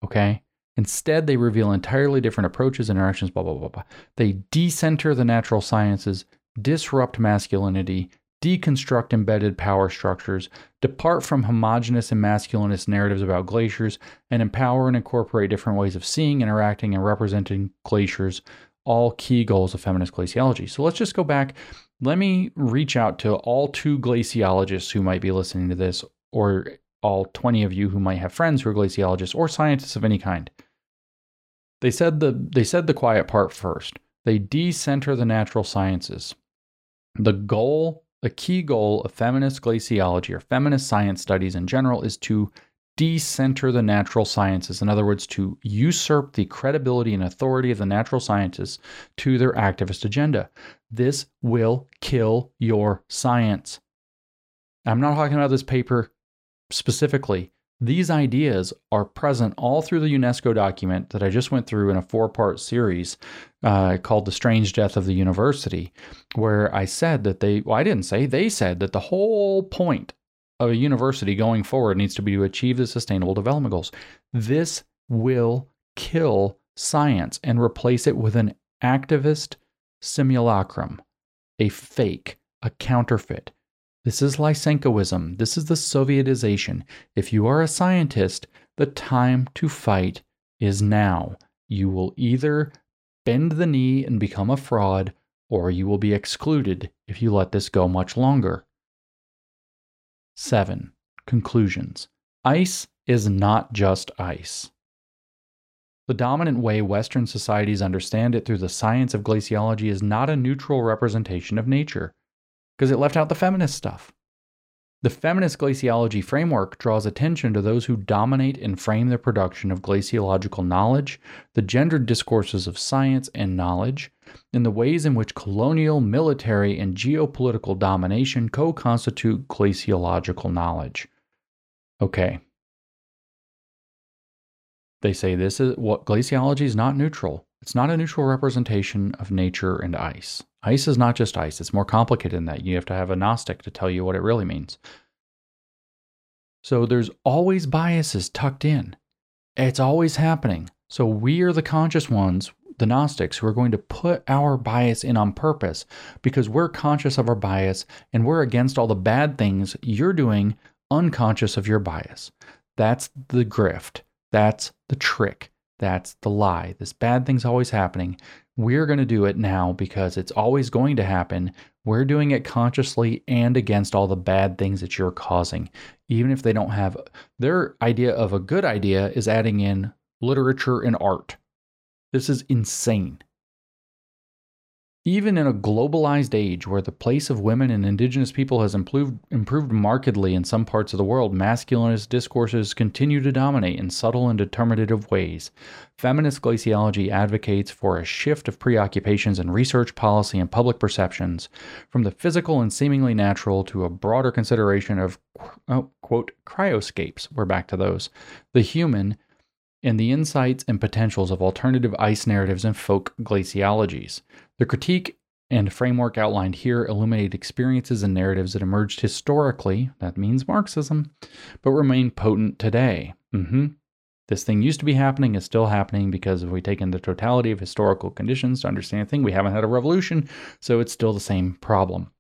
Okay? Instead, they reveal entirely different approaches, interactions, blah, blah, blah, blah. They decenter the natural sciences, disrupt masculinity, deconstruct embedded power structures, depart from homogenous and masculinist narratives about glaciers, and empower and incorporate different ways of seeing, interacting, and representing glaciers, all key goals of feminist glaciology. So let's just go back. Let me reach out to all two glaciologists who might be listening to this, or all 20 of you who might have friends who are glaciologists or scientists of any kind. They said the they said the quiet part first. They decenter the natural sciences. The goal a key goal of feminist glaciology or feminist science studies in general is to decenter the natural sciences. In other words, to usurp the credibility and authority of the natural scientists to their activist agenda. This will kill your science. I'm not talking about this paper specifically. These ideas are present all through the UNESCO document that I just went through in a four part series uh, called The Strange Death of the University, where I said that they, well, I didn't say, they said that the whole point of a university going forward needs to be to achieve the Sustainable Development Goals. This will kill science and replace it with an activist simulacrum, a fake, a counterfeit this is Lysenkoism. This is the Sovietization. If you are a scientist, the time to fight is now. You will either bend the knee and become a fraud, or you will be excluded if you let this go much longer. 7. Conclusions Ice is not just ice. The dominant way Western societies understand it through the science of glaciology is not a neutral representation of nature because it left out the feminist stuff. The feminist glaciology framework draws attention to those who dominate and frame the production of glaciological knowledge, the gendered discourses of science and knowledge, and the ways in which colonial, military, and geopolitical domination co constitute glaciological knowledge. Okay. They say this is what glaciology is not neutral. It's not a neutral representation of nature and ice. Ice is not just ice, it's more complicated than that. You have to have a Gnostic to tell you what it really means. So there's always biases tucked in. It's always happening. So we are the conscious ones, the Gnostics, who are going to put our bias in on purpose because we're conscious of our bias and we're against all the bad things you're doing unconscious of your bias. That's the grift. That's the trick. That's the lie. This bad thing's always happening. We're going to do it now because it's always going to happen. We're doing it consciously and against all the bad things that you're causing. Even if they don't have their idea of a good idea is adding in literature and art. This is insane. Even in a globalized age where the place of women and indigenous people has improved, improved markedly in some parts of the world, masculinist discourses continue to dominate in subtle and determinative ways. Feminist glaciology advocates for a shift of preoccupations in research, policy, and public perceptions from the physical and seemingly natural to a broader consideration of, oh, quote, cryoscapes. We're back to those. The human and the insights and potentials of alternative ice narratives and folk glaciologies. The critique and framework outlined here illuminate experiences and narratives that emerged historically, that means Marxism, but remain potent today. Mm-hmm. This thing used to be happening, is still happening because if we take in the totality of historical conditions to understand a thing, we haven't had a revolution, so it's still the same problem.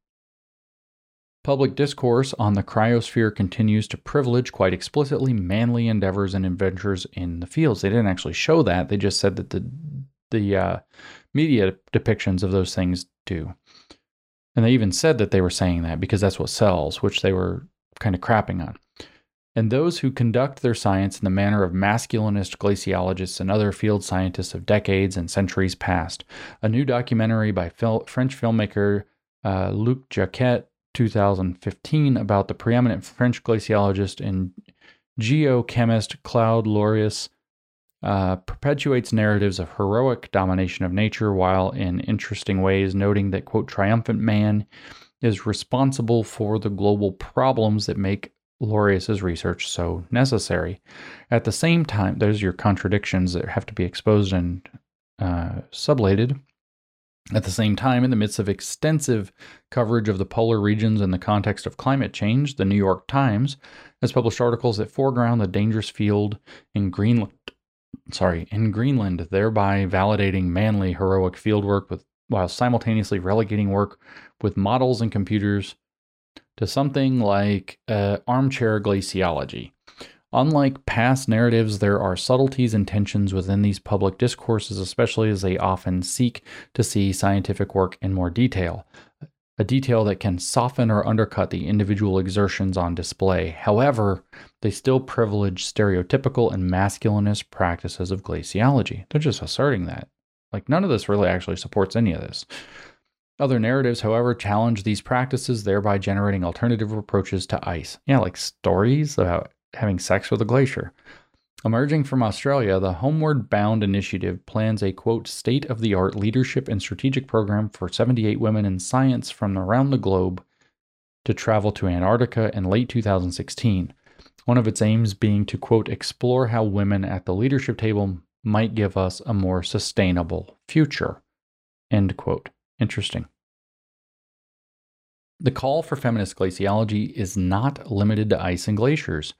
Public discourse on the cryosphere continues to privilege quite explicitly manly endeavors and adventures in the fields. They didn't actually show that; they just said that the the uh, media depictions of those things do. And they even said that they were saying that because that's what sells, which they were kind of crapping on. And those who conduct their science in the manner of masculinist glaciologists and other field scientists of decades and centuries past. A new documentary by Fil- French filmmaker uh, Luc Jacquet, 2015, about the preeminent French glaciologist and geochemist Claude Lorius uh, perpetuates narratives of heroic domination of nature while in interesting ways noting that, quote, triumphant man is responsible for the global problems that make Lorius's research so necessary. At the same time, there's your contradictions that have to be exposed and uh, sublated. At the same time, in the midst of extensive coverage of the polar regions in the context of climate change, the New York Times has published articles that foreground the dangerous field in Greenland. Sorry, in Greenland, thereby validating manly heroic fieldwork with while simultaneously relegating work with models and computers to something like uh, armchair glaciology. Unlike past narratives, there are subtleties and tensions within these public discourses, especially as they often seek to see scientific work in more detail, a detail that can soften or undercut the individual exertions on display. However, they still privilege stereotypical and masculinist practices of glaciology. They're just asserting that. Like, none of this really actually supports any of this. Other narratives, however, challenge these practices, thereby generating alternative approaches to ice. Yeah, like stories about having sex with a glacier. Emerging from Australia, the Homeward Bound Initiative plans a quote state of the art leadership and strategic program for 78 women in science from around the globe to travel to Antarctica in late 2016. One of its aims being to quote explore how women at the leadership table might give us a more sustainable future. End quote. Interesting. The call for feminist glaciology is not limited to ice and glaciers,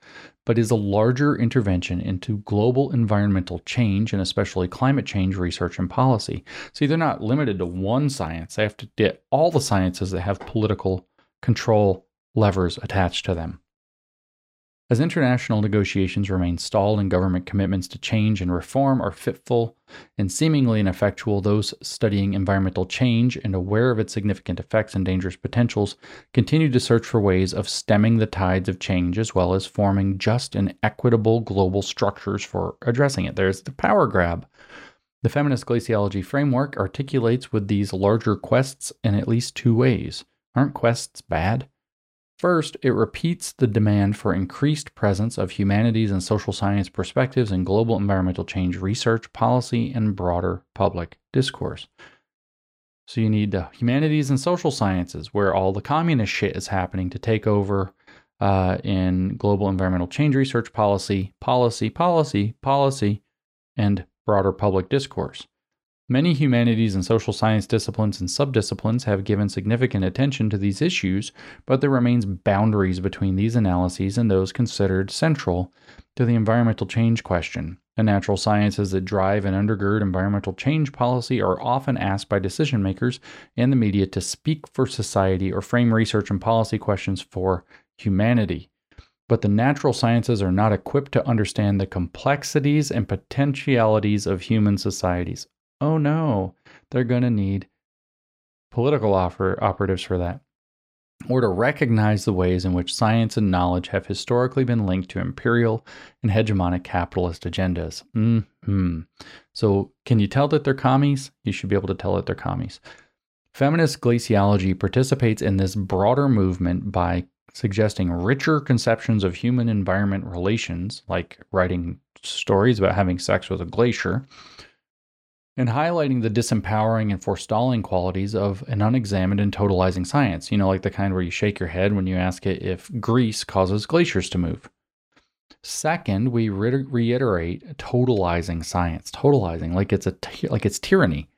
but is a larger intervention into global environmental change and especially climate change research and policy. See, they're not limited to one science, they have to get all the sciences that have political control levers attached to them. As international negotiations remain stalled and government commitments to change and reform are fitful and seemingly ineffectual, those studying environmental change and aware of its significant effects and dangerous potentials continue to search for ways of stemming the tides of change as well as forming just and equitable global structures for addressing it. There's the power grab. The feminist glaciology framework articulates with these larger quests in at least two ways. Aren't quests bad? First, it repeats the demand for increased presence of humanities and social science perspectives in global environmental change research, policy, and broader public discourse. So you need the humanities and social sciences, where all the communist shit is happening, to take over uh, in global environmental change research policy, policy, policy, policy, and broader public discourse. Many humanities and social science disciplines and subdisciplines have given significant attention to these issues, but there remains boundaries between these analyses and those considered central to the environmental change question. The natural sciences that drive and undergird environmental change policy are often asked by decision makers and the media to speak for society or frame research and policy questions for humanity. But the natural sciences are not equipped to understand the complexities and potentialities of human societies oh no, they're going to need political offer, operatives for that. Or to recognize the ways in which science and knowledge have historically been linked to imperial and hegemonic capitalist agendas. hmm So, can you tell that they're commies? You should be able to tell that they're commies. Feminist glaciology participates in this broader movement by suggesting richer conceptions of human environment relations, like writing stories about having sex with a glacier, and highlighting the disempowering and forestalling qualities of an unexamined and totalizing science, you know, like the kind where you shake your head when you ask it if grease causes glaciers to move. Second, we re- reiterate totalizing science, totalizing like it's a like it's tyranny.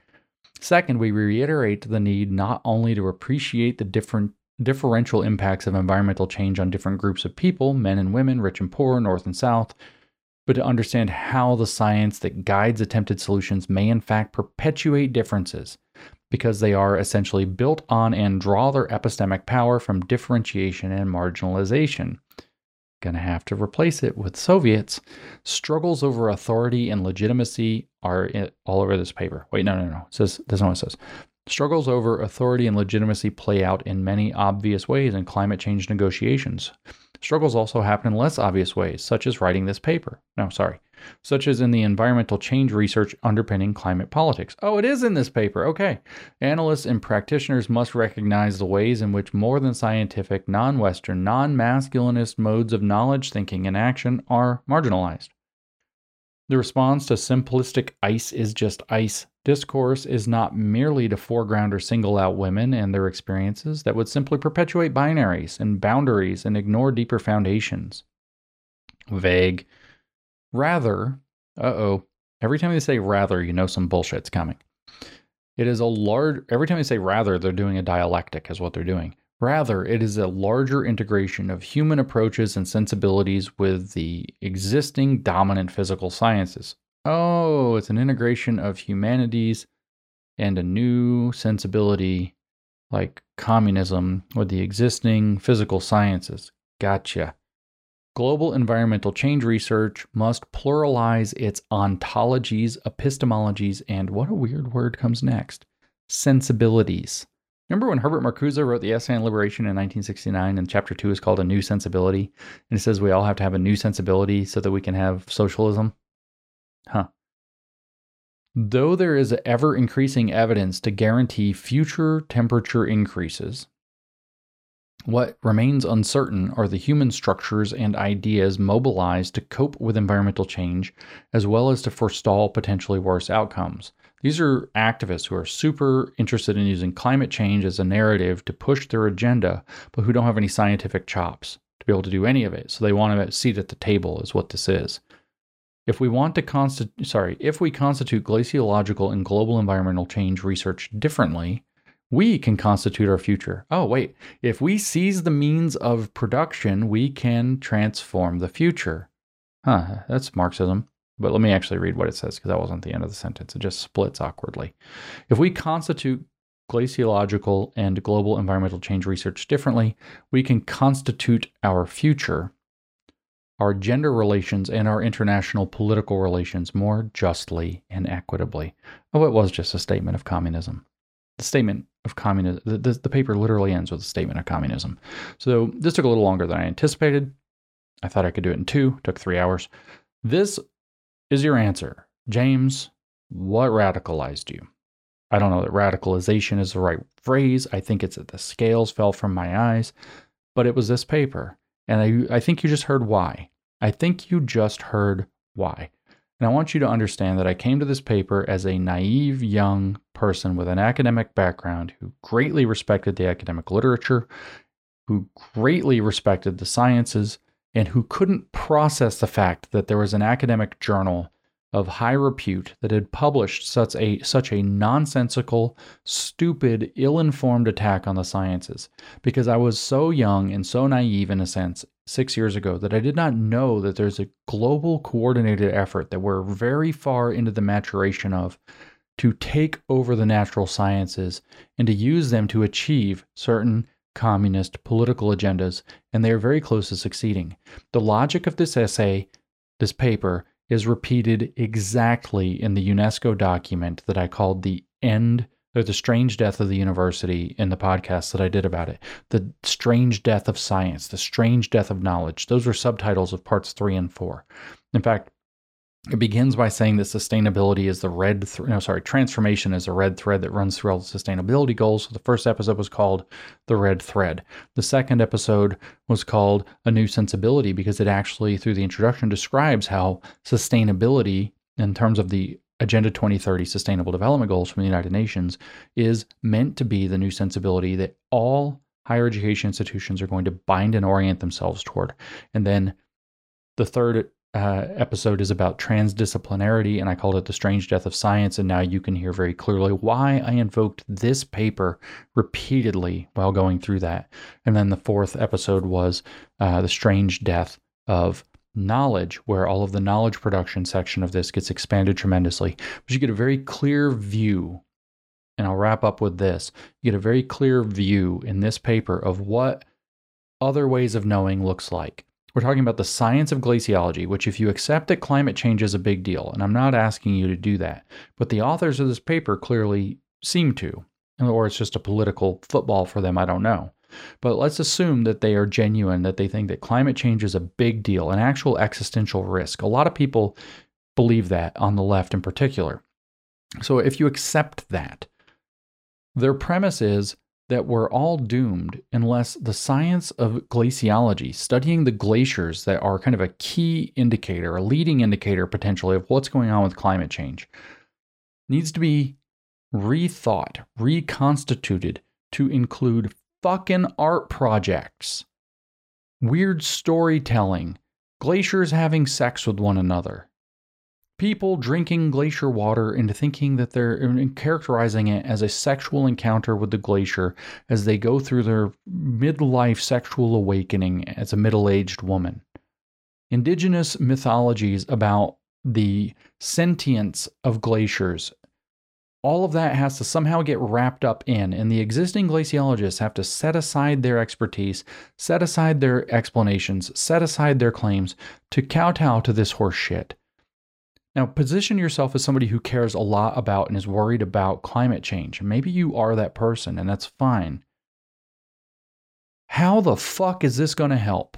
Second, we reiterate the need not only to appreciate the different differential impacts of environmental change on different groups of people, men and women, rich and poor, north and south, but to understand how the science that guides attempted solutions may in fact perpetuate differences because they are essentially built on and draw their epistemic power from differentiation and marginalization. Gonna have to replace it with Soviets. Struggles over authority and legitimacy are all over this paper. Wait, no, no, no. It says this is what says. Struggles over authority and legitimacy play out in many obvious ways in climate change negotiations. Struggles also happen in less obvious ways, such as writing this paper. No, sorry. Such as in the environmental change research underpinning climate politics. Oh, it is in this paper. Okay. Analysts and practitioners must recognize the ways in which more than scientific, non Western, non masculinist modes of knowledge, thinking, and action are marginalized. The response to simplistic ice is just ice discourse is not merely to foreground or single out women and their experiences that would simply perpetuate binaries and boundaries and ignore deeper foundations. Vague. Rather, uh oh, every time they say rather, you know some bullshit's coming. It is a large, every time they say rather, they're doing a dialectic, is what they're doing. Rather, it is a larger integration of human approaches and sensibilities with the existing dominant physical sciences. Oh, it's an integration of humanities and a new sensibility like communism with the existing physical sciences. Gotcha. Global environmental change research must pluralize its ontologies, epistemologies, and what a weird word comes next sensibilities. Remember when Herbert Marcuse wrote the essay on liberation in 1969, and chapter two is called A New Sensibility? And it says we all have to have a new sensibility so that we can have socialism? Huh. Though there is ever increasing evidence to guarantee future temperature increases, what remains uncertain are the human structures and ideas mobilized to cope with environmental change, as well as to forestall potentially worse outcomes. These are activists who are super interested in using climate change as a narrative to push their agenda, but who don't have any scientific chops to be able to do any of it. So they want a seat at the table, is what this is. If we want to constitute, sorry, if we constitute glaciological and global environmental change research differently, we can constitute our future. Oh, wait. If we seize the means of production, we can transform the future. Huh, that's Marxism. But let me actually read what it says because that wasn't the end of the sentence. It just splits awkwardly. If we constitute glaciological and global environmental change research differently, we can constitute our future our gender relations and our international political relations more justly and equitably. Oh, it was just a statement of communism. The statement of communism, the, the, the paper literally ends with a statement of communism. So this took a little longer than I anticipated. I thought I could do it in two, took three hours. This is your answer. James, what radicalized you? I don't know that radicalization is the right phrase. I think it's that the scales fell from my eyes, but it was this paper. And I, I think you just heard why. I think you just heard why. And I want you to understand that I came to this paper as a naive young person with an academic background who greatly respected the academic literature, who greatly respected the sciences, and who couldn't process the fact that there was an academic journal of high repute that had published such a such a nonsensical, stupid, ill-informed attack on the sciences because I was so young and so naive in a sense 6 years ago that I did not know that there's a global coordinated effort that we're very far into the maturation of to take over the natural sciences and to use them to achieve certain communist political agendas and they are very close to succeeding. The logic of this essay, this paper is repeated exactly in the UNESCO document that I called the end or the strange death of the university in the podcast that I did about it. The strange death of science, the strange death of knowledge. Those are subtitles of parts three and four. In fact, it begins by saying that sustainability is the red, th- no, sorry, transformation is a red thread that runs through all the sustainability goals. So the first episode was called The Red Thread. The second episode was called A New Sensibility because it actually, through the introduction, describes how sustainability, in terms of the Agenda 2030 Sustainable Development Goals from the United Nations, is meant to be the new sensibility that all higher education institutions are going to bind and orient themselves toward. And then the third uh, episode is about transdisciplinarity, and I called it The Strange Death of Science. And now you can hear very clearly why I invoked this paper repeatedly while going through that. And then the fourth episode was uh, The Strange Death of Knowledge, where all of the knowledge production section of this gets expanded tremendously. But you get a very clear view, and I'll wrap up with this you get a very clear view in this paper of what other ways of knowing looks like. We're talking about the science of glaciology, which, if you accept that climate change is a big deal, and I'm not asking you to do that, but the authors of this paper clearly seem to, or it's just a political football for them, I don't know. But let's assume that they are genuine, that they think that climate change is a big deal, an actual existential risk. A lot of people believe that on the left in particular. So if you accept that, their premise is that we're all doomed unless the science of glaciology, studying the glaciers that are kind of a key indicator, a leading indicator potentially of what's going on with climate change, needs to be rethought, reconstituted to include fucking art projects, weird storytelling, glaciers having sex with one another, people drinking glacier water and thinking that they're and characterizing it as a sexual encounter with the glacier as they go through their midlife sexual awakening as a middle aged woman. Indigenous mythologies about the sentience of glaciers all of that has to somehow get wrapped up in, and the existing glaciologists have to set aside their expertise, set aside their explanations, set aside their claims to kowtow to this horse shit. Now, position yourself as somebody who cares a lot about and is worried about climate change. Maybe you are that person, and that's fine. How the fuck is this going to help?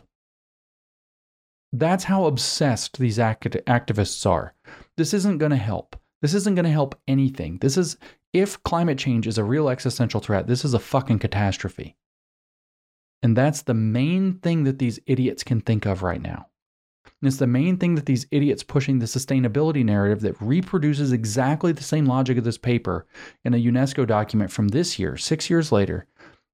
That's how obsessed these activists are. This isn't going to help. This isn't going to help anything. This is, if climate change is a real existential threat, this is a fucking catastrophe. And that's the main thing that these idiots can think of right now. And it's the main thing that these idiots pushing the sustainability narrative that reproduces exactly the same logic of this paper in a UNESCO document from this year, six years later,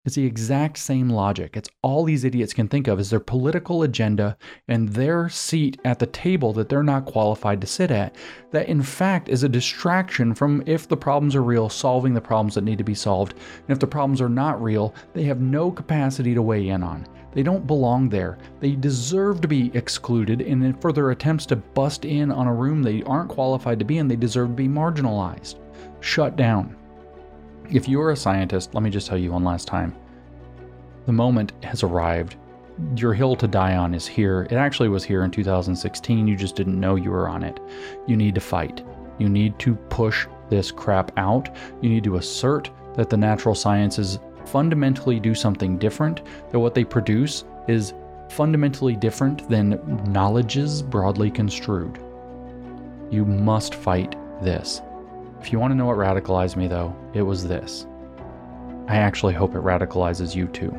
it's the exact same logic. It's all these idiots can think of is their political agenda and their seat at the table that they're not qualified to sit at. That, in fact, is a distraction from if the problems are real, solving the problems that need to be solved. And if the problems are not real, they have no capacity to weigh in on. They don't belong there. They deserve to be excluded, and in further attempts to bust in on a room they aren't qualified to be in, they deserve to be marginalized, shut down. If you are a scientist, let me just tell you one last time the moment has arrived. Your hill to die on is here. It actually was here in 2016. You just didn't know you were on it. You need to fight. You need to push this crap out. You need to assert that the natural sciences fundamentally do something different, that what they produce is fundamentally different than knowledges broadly construed. You must fight this. If you want to know what radicalized me, though, it was this. I actually hope it radicalizes you too.